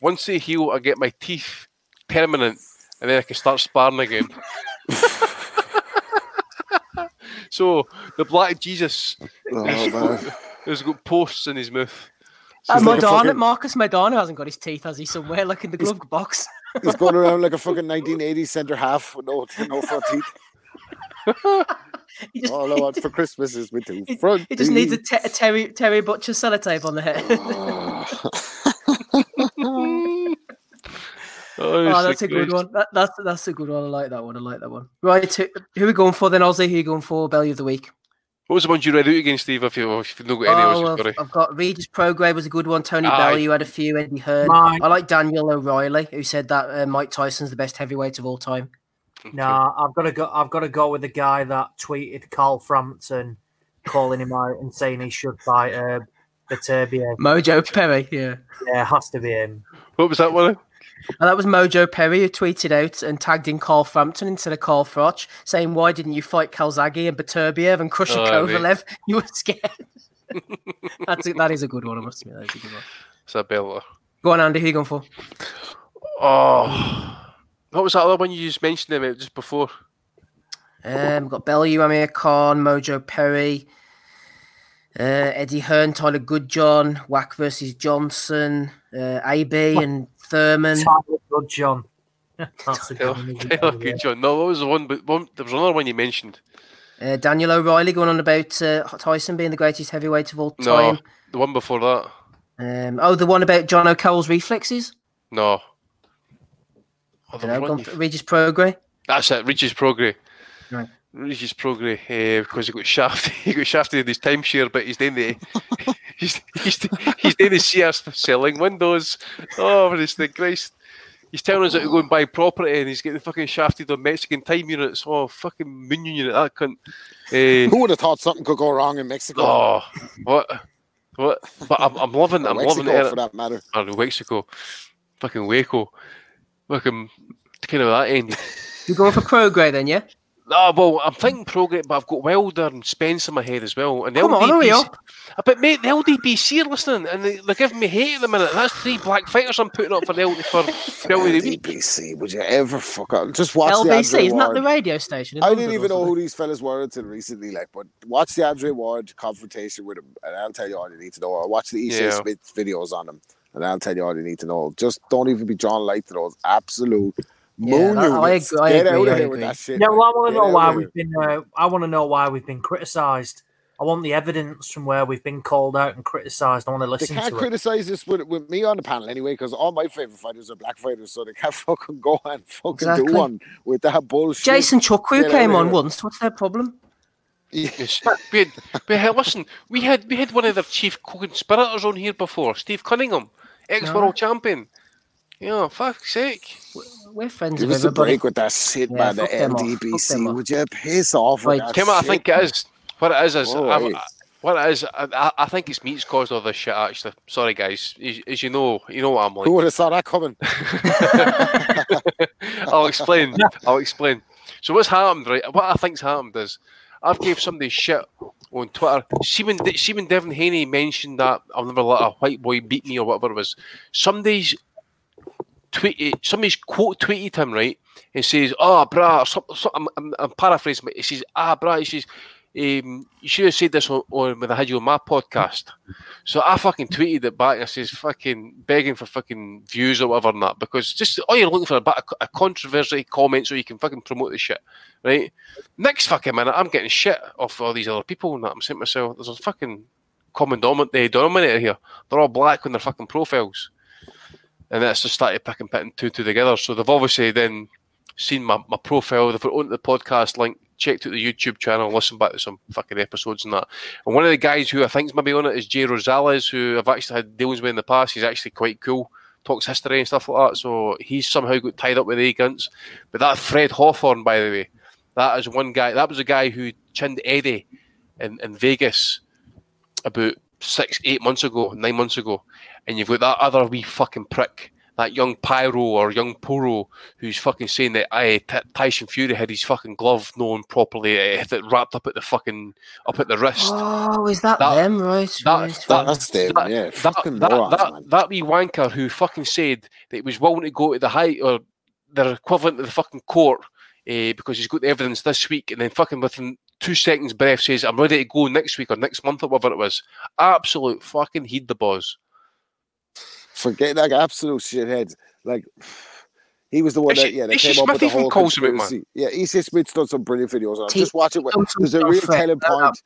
Speaker 3: Once they heal, I get my teeth permanent, and then I can start sparring again. So the Black Jesus
Speaker 6: Oh,
Speaker 3: has,
Speaker 6: man.
Speaker 3: got, got posts in his mouth.
Speaker 2: uh,
Speaker 6: She's like
Speaker 2: Madonna,
Speaker 6: fucking-
Speaker 2: Marcus Madonna hasn't got his teeth, has he? Somewhere, like in the glove box.
Speaker 6: He's going (laughs) around like a fucking 1980s centre half with no, no front teeth.
Speaker 2: just,
Speaker 6: All I want (laughs) for Christmas is my two
Speaker 2: he,
Speaker 6: front
Speaker 2: he just needs a, te- a Terry Terry Butcher sellotape on the head. (laughs)
Speaker 3: Oh,
Speaker 2: Oh, that's a good
Speaker 3: greatest.
Speaker 2: one. That, that's that's a good one. I like that one. I like that one. Right, who, who are we going for then, Ozzy? Who are you going for? Belly of the week.
Speaker 3: What was the ones you read out again, Steve? If you if you've not got any,
Speaker 2: Oh, well,
Speaker 3: sorry.
Speaker 2: I've got Regis Prograis was a good one. Tony
Speaker 3: Aye.
Speaker 2: Bell, you had a few. Eddie Hearn.
Speaker 4: Mine.
Speaker 2: I like Daniel O'Reilly, who said that uh, Mike Tyson's the best heavyweight of all time.
Speaker 4: Nah, I've got to go. I've got to go with the guy that tweeted Carl Frampton, calling him out and saying he should fight uh, Beterbiev.
Speaker 2: Mojo Perry, yeah.
Speaker 4: Yeah, has to be him.
Speaker 3: What was that one?
Speaker 2: And that was Mojo Perry who tweeted out and tagged in Carl Frampton instead of Carl Froch, saying, Why didn't you fight Calzaghe and Beterbiev and Crusher
Speaker 3: Oh, mate.
Speaker 2: Kovalev? (laughs) You were scared. (laughs) That's a, that is a good one, I must admit. That is a good one.
Speaker 3: It's a belter.
Speaker 2: Go on, Andy, who you going for?
Speaker 3: Oh, what was that other one you just mentioned about just before?
Speaker 2: Um, got Bellew, Amir Khan, Mojo Perry, uh, Eddie Hearn, Tyler Goodjohn, Wach versus Johnson, uh, AB and Thurman.
Speaker 4: Tyler Goodjohn. That's a good one, isn't
Speaker 3: Taylor
Speaker 4: it?
Speaker 3: Good John. No, what was the one? But one, there was another one you mentioned.
Speaker 2: Uh, Daniel O'Reilly going on about uh, Tyson being the greatest heavyweight of all time.
Speaker 3: No, the one before that.
Speaker 2: Um, oh, the one about Jono Carroll's reflexes.
Speaker 3: No. Oh,
Speaker 2: You
Speaker 3: there
Speaker 2: know,
Speaker 3: one
Speaker 2: Regis Prograis.
Speaker 3: That's it. Regis Prograis.
Speaker 2: Right.
Speaker 3: Regis Prograis, uh, because he got shafted. (laughs) He got shafted in his timeshare, but he's doing the (laughs) he's he's he's doing the CS selling windows. Oh, for this thing, Christ! he's telling us that to go and buy property and he's getting fucking shafted on Mexican time units. Oh, fucking moon unit, that cunt. Uh,
Speaker 6: Who would have thought something could go wrong in Mexico?
Speaker 3: oh, what? What? But I'm, I'm loving, I'm
Speaker 6: Mexico,
Speaker 3: loving it.
Speaker 6: for that matter.
Speaker 3: Or Mexico, fucking Waco, fucking kind of that end.
Speaker 2: You're going for Prograis then, yeah?
Speaker 3: No, well, I'm thinking Prograis, but I've got Wilder and Spence in my head as well. And the
Speaker 2: Come on, hurry up.
Speaker 3: Uh, But mate, the LDPC are listening, and they, they're giving me hate at the minute. That's three black fighters I'm putting up for the LD for Film of the Week.
Speaker 6: LDPC, would you ever fuck up? Just watch the
Speaker 2: LBC,
Speaker 6: Andre
Speaker 2: isn't that the radio station?
Speaker 6: I didn't even know who these fellas were until recently, like, but watch the Andre Ward confrontation with him, and I'll tell you all you need to know. Or watch the Ishe
Speaker 3: Yeah.
Speaker 6: Smith videos on him, and I'll tell you all you need to know. Just don't even be drawn light to those absolute
Speaker 2: Yeah,
Speaker 6: moon
Speaker 2: that- I
Speaker 6: units.
Speaker 2: agree- I
Speaker 6: Get
Speaker 2: agree,
Speaker 6: out
Speaker 2: I
Speaker 6: of here
Speaker 2: agree.
Speaker 6: with that shit.
Speaker 4: Yeah, well, I want to know why we've been. Uh, I want to know why we've been criticised. I want the evidence from where we've been called out and criticised. I want to listen.
Speaker 6: They
Speaker 4: listen
Speaker 6: can't
Speaker 4: to
Speaker 6: criticize this with, with me on the panel anyway, because all my favorite fighters are black fighters, so they can't (laughs) fucking go and fucking
Speaker 2: Exactly.
Speaker 6: do one with that bullshit.
Speaker 2: Jason Chukwu
Speaker 6: Get out
Speaker 2: came on once. What's their problem?
Speaker 3: Yes. we had, we had, listen, we had we had one of the chief co-conspirators on here before, Steve Cunningham, ex-world champion. Yeah, fuck's sake.
Speaker 2: We're friends
Speaker 6: Give
Speaker 2: with
Speaker 6: us a break with that shit,
Speaker 2: Yeah,
Speaker 6: man. The
Speaker 2: fuck them off, fuck them
Speaker 6: LDBC.
Speaker 2: off.
Speaker 6: Would you piss off with
Speaker 2: Right,
Speaker 6: that
Speaker 3: Kim, I think it is. What it is is,
Speaker 6: Oh,
Speaker 3: I've-
Speaker 6: right.
Speaker 3: what it is, I, I- I think it's me's caused all this shit. Actually, sorry guys. As, as you know, you know what I'm like.
Speaker 6: Who would have saw that coming? (laughs)
Speaker 3: I'll explain. I'll explain. So what's happened, right? What I think's happened is I've gave somebody shit on Twitter. See when, De- see when Devin Haney mentioned that I'll never let a white boy beat me or whatever it was. Somebody's tweeted, somebody's quote tweeted him right and says, "Oh, brah," some, some, I'm, I'm, I'm paraphrasing, but he says, "Ah, brah," he says. Um, you should have said this on, on when I had you on my podcast. So I fucking tweeted it back. I says fucking begging for fucking views or whatever and that because just all you're looking for a bit of a controversy comment so you can fucking promote the shit, right? Next fucking minute, I'm getting shit off all these other people and that. I'm saying to myself, there's a fucking common domin- denominator here. They're all black on their fucking profiles, and that's just started picking putting two two together. So they've obviously then seen my, my profile. They've onto the podcast link, checked out the YouTube channel, listened back to some fucking episodes and that. And one of the guys who I think's maybe on it is Jay Rosales, who I've actually had dealings with in the past. He's actually quite cool, talks history and stuff like that. So he's somehow got tied up with the guns. But that Fred Hawthorne, by the way, that is one guy. That was a guy who chinned Eddie in, in Vegas about six, eight months ago, nine months ago. And you've got that other wee fucking prick, that young Pyro or young Poro, who's fucking saying that I T- Tyson Fury had his fucking glove known properly, uh, had it wrapped up at the fucking up at the wrist.
Speaker 2: Oh, is that,
Speaker 3: That-
Speaker 2: them? Right.
Speaker 3: that-
Speaker 2: right,
Speaker 3: that-
Speaker 6: That's them,
Speaker 3: that,
Speaker 6: yeah.
Speaker 3: that,
Speaker 6: Fucking
Speaker 3: that,
Speaker 6: morons,
Speaker 3: that,
Speaker 6: man.
Speaker 3: that wee wanker who fucking said that he was willing to go to the high or their equivalent to the fucking court uh, because he's got the evidence this week, and then fucking within two seconds breath says, "I'm ready to go next week or next month or whatever it was." Absolute fucking heed the boss.
Speaker 6: Forget that absolute shithead. Like (sighs) he was the one that yeah, they
Speaker 3: Ishe
Speaker 6: came up with
Speaker 3: Smith
Speaker 6: the whole
Speaker 3: calls him it, man.
Speaker 6: Yeah, Ishe Smith's done some brilliant videos on it. Just watch it. There's a real
Speaker 2: afraid
Speaker 6: telling
Speaker 2: of
Speaker 6: point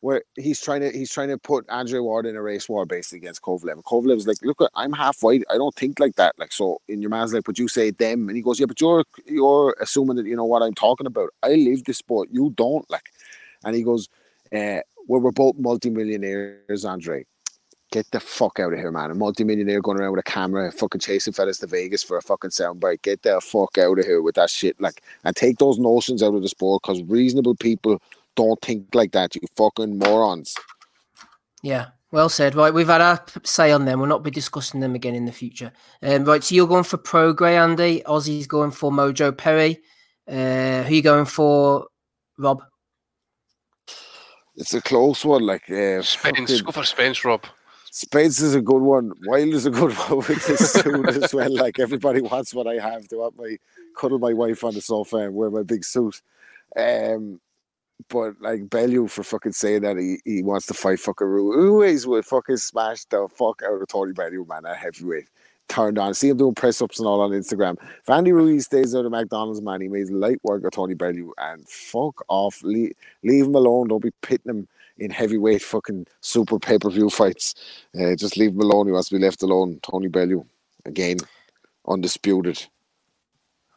Speaker 6: where he's trying to he's trying to put Andre Ward in a race war basically against Kovalev. And Kovalev's like, look, I'm half white. I don't think like that. Like so, in your man's like, but you say them, and he goes, yeah, but you're you're assuming that you know what I'm talking about. I live this sport. You don't like. And he goes, uh, well, we're both multimillionaires, Andre. Get the fuck out of here, man. A multimillionaire going around with a camera, fucking chasing fellas to Vegas for a fucking soundbite. Get the fuck out of here with that shit. Like, and take those notions out of the sport because reasonable people don't think like that, you fucking morons.
Speaker 2: Yeah, well said. Right, we've had our say on them. We'll not be discussing them again in the future. Um, right, so you're going for Prograis, Andy. Ozzy's going for Mojo Perry. Uh, who you going for, Rob?
Speaker 6: It's a close one. Like, uh,
Speaker 3: Spence,
Speaker 6: fucking-
Speaker 3: go for Spence, Rob.
Speaker 6: Spence is a good one. Wild is a good (laughs) one with this suit as (laughs) well. Like everybody wants what I have. They want my cuddle my wife on the sofa and wear my big suit. Um, but like Bellew for fucking saying that he, he wants to fight fucking Ru. Ruiz would fucking smash the fuck out of Tony Bellew, man, at heavyweight. Turned on. See him doing press ups and all on Instagram. If Andy Ruiz stays out of McDonald's, man, he made light work of Tony Bellew and fuck off. Leave, leave him alone. Don't be pitting him in heavyweight fucking super pay per view fights. Uh, just leave him alone. He wants to be left alone. Tony Bellew, again, undisputed.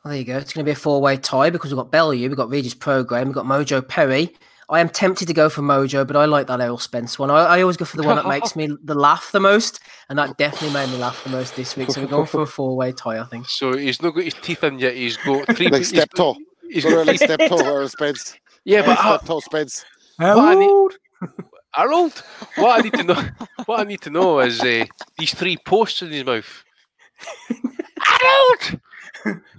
Speaker 2: Well, there you go. It's going to be a four-way tie because we've got Bellew, we've got Regis Prograis, we've got Mojo Perry. I am tempted to go for Mojo, but I like that Errol Spence one. I, I always go for the one that makes me the (laughs) laugh the most, and that definitely made me laugh the most this week. So we're going for a four way tie, I think.
Speaker 3: So he's not got his teeth in yet. He's got three.
Speaker 6: Like step toe.
Speaker 3: He's
Speaker 6: Sort
Speaker 3: got
Speaker 6: of like step toe or Spence.
Speaker 3: Yeah, but
Speaker 6: Like
Speaker 3: uh,
Speaker 6: step toe Spence.
Speaker 3: what I need, Harold, what I need to know, what I need to know is uh, these three posts in his mouth. Harold,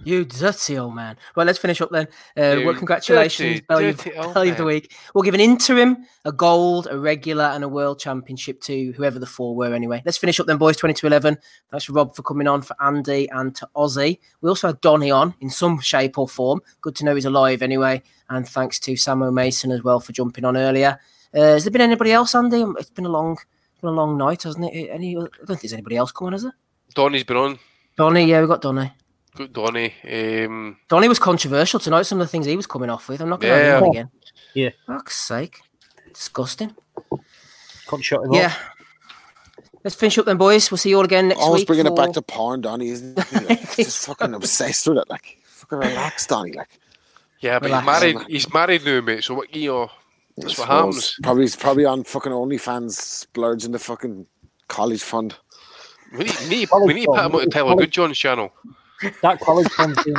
Speaker 2: You dirty old man. Well, let's finish up then. Uh, well, congratulations, Belly, of,
Speaker 3: dirty old
Speaker 2: Belly of the. Week. We'll give an interim, a gold, a regular, and a world championship to whoever the four were anyway. Let's finish up then, boys. 20 to 11. Thanks Rob for coming on, for Andy, and to Ozzy. We also had Donny on in some shape or form. Good to know he's alive anyway. And thanks to Samo Mason as well for jumping on earlier. Uh, has there been anybody else, Andy? It's been a long, it's been a long night, hasn't it? Any? I don't think there's anybody else coming, is there?
Speaker 3: Donny's been on.
Speaker 2: Donny, yeah, we got Donny.
Speaker 3: Good Donny. Um,
Speaker 2: Donny was controversial tonight. Some of the things he was coming off with. I'm not going to
Speaker 3: Yeah.
Speaker 2: have him again.
Speaker 4: Yeah.
Speaker 2: Fuck's sake. Disgusting.
Speaker 4: Couldn't shut him
Speaker 2: Yeah.
Speaker 4: up.
Speaker 2: Let's finish up then, boys. We'll see you all again next
Speaker 6: Always
Speaker 2: week.
Speaker 6: Always bringing it back to porn, Donny, isn't he? (laughs) Like, just fucking obsessed with it. Like, fucking relax, Donny. Like,
Speaker 3: yeah, but
Speaker 2: Relax.
Speaker 3: he's married. He's married now, mate. So what you know? That's what
Speaker 6: I
Speaker 3: happens.
Speaker 6: Probably, he's probably on fucking OnlyFans, splurging the fucking college fund.
Speaker 3: We need, we need, we need to put him on the Tyler Goodjohn's channel.
Speaker 4: That college fund's (laughs) been,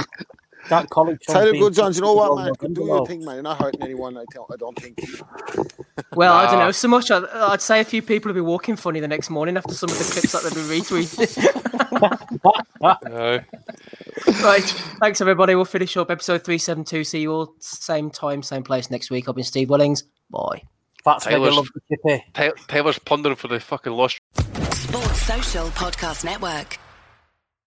Speaker 4: that college fund's
Speaker 6: Tyler Goodjohn, you know what,
Speaker 4: wrong
Speaker 6: man?
Speaker 4: with
Speaker 6: Do
Speaker 4: him,
Speaker 6: your thing, man. You're not hurting anyone. I, tell, I don't think. (laughs)
Speaker 2: Well, I don't know so much. I'd, I'd say a few people will be walking funny the next morning after some of the clips that they've been retweeting. (laughs)
Speaker 3: Uh,
Speaker 2: right. Thanks, everybody. We'll finish up episode 372. See you all same time, same place next week. I've been Steve Willings. Bye.
Speaker 4: That's mega
Speaker 3: Tyler's-
Speaker 4: love the chippy.
Speaker 3: Ty- Tyler's plundering for the fucking lost
Speaker 1: Sports Social Podcast Network.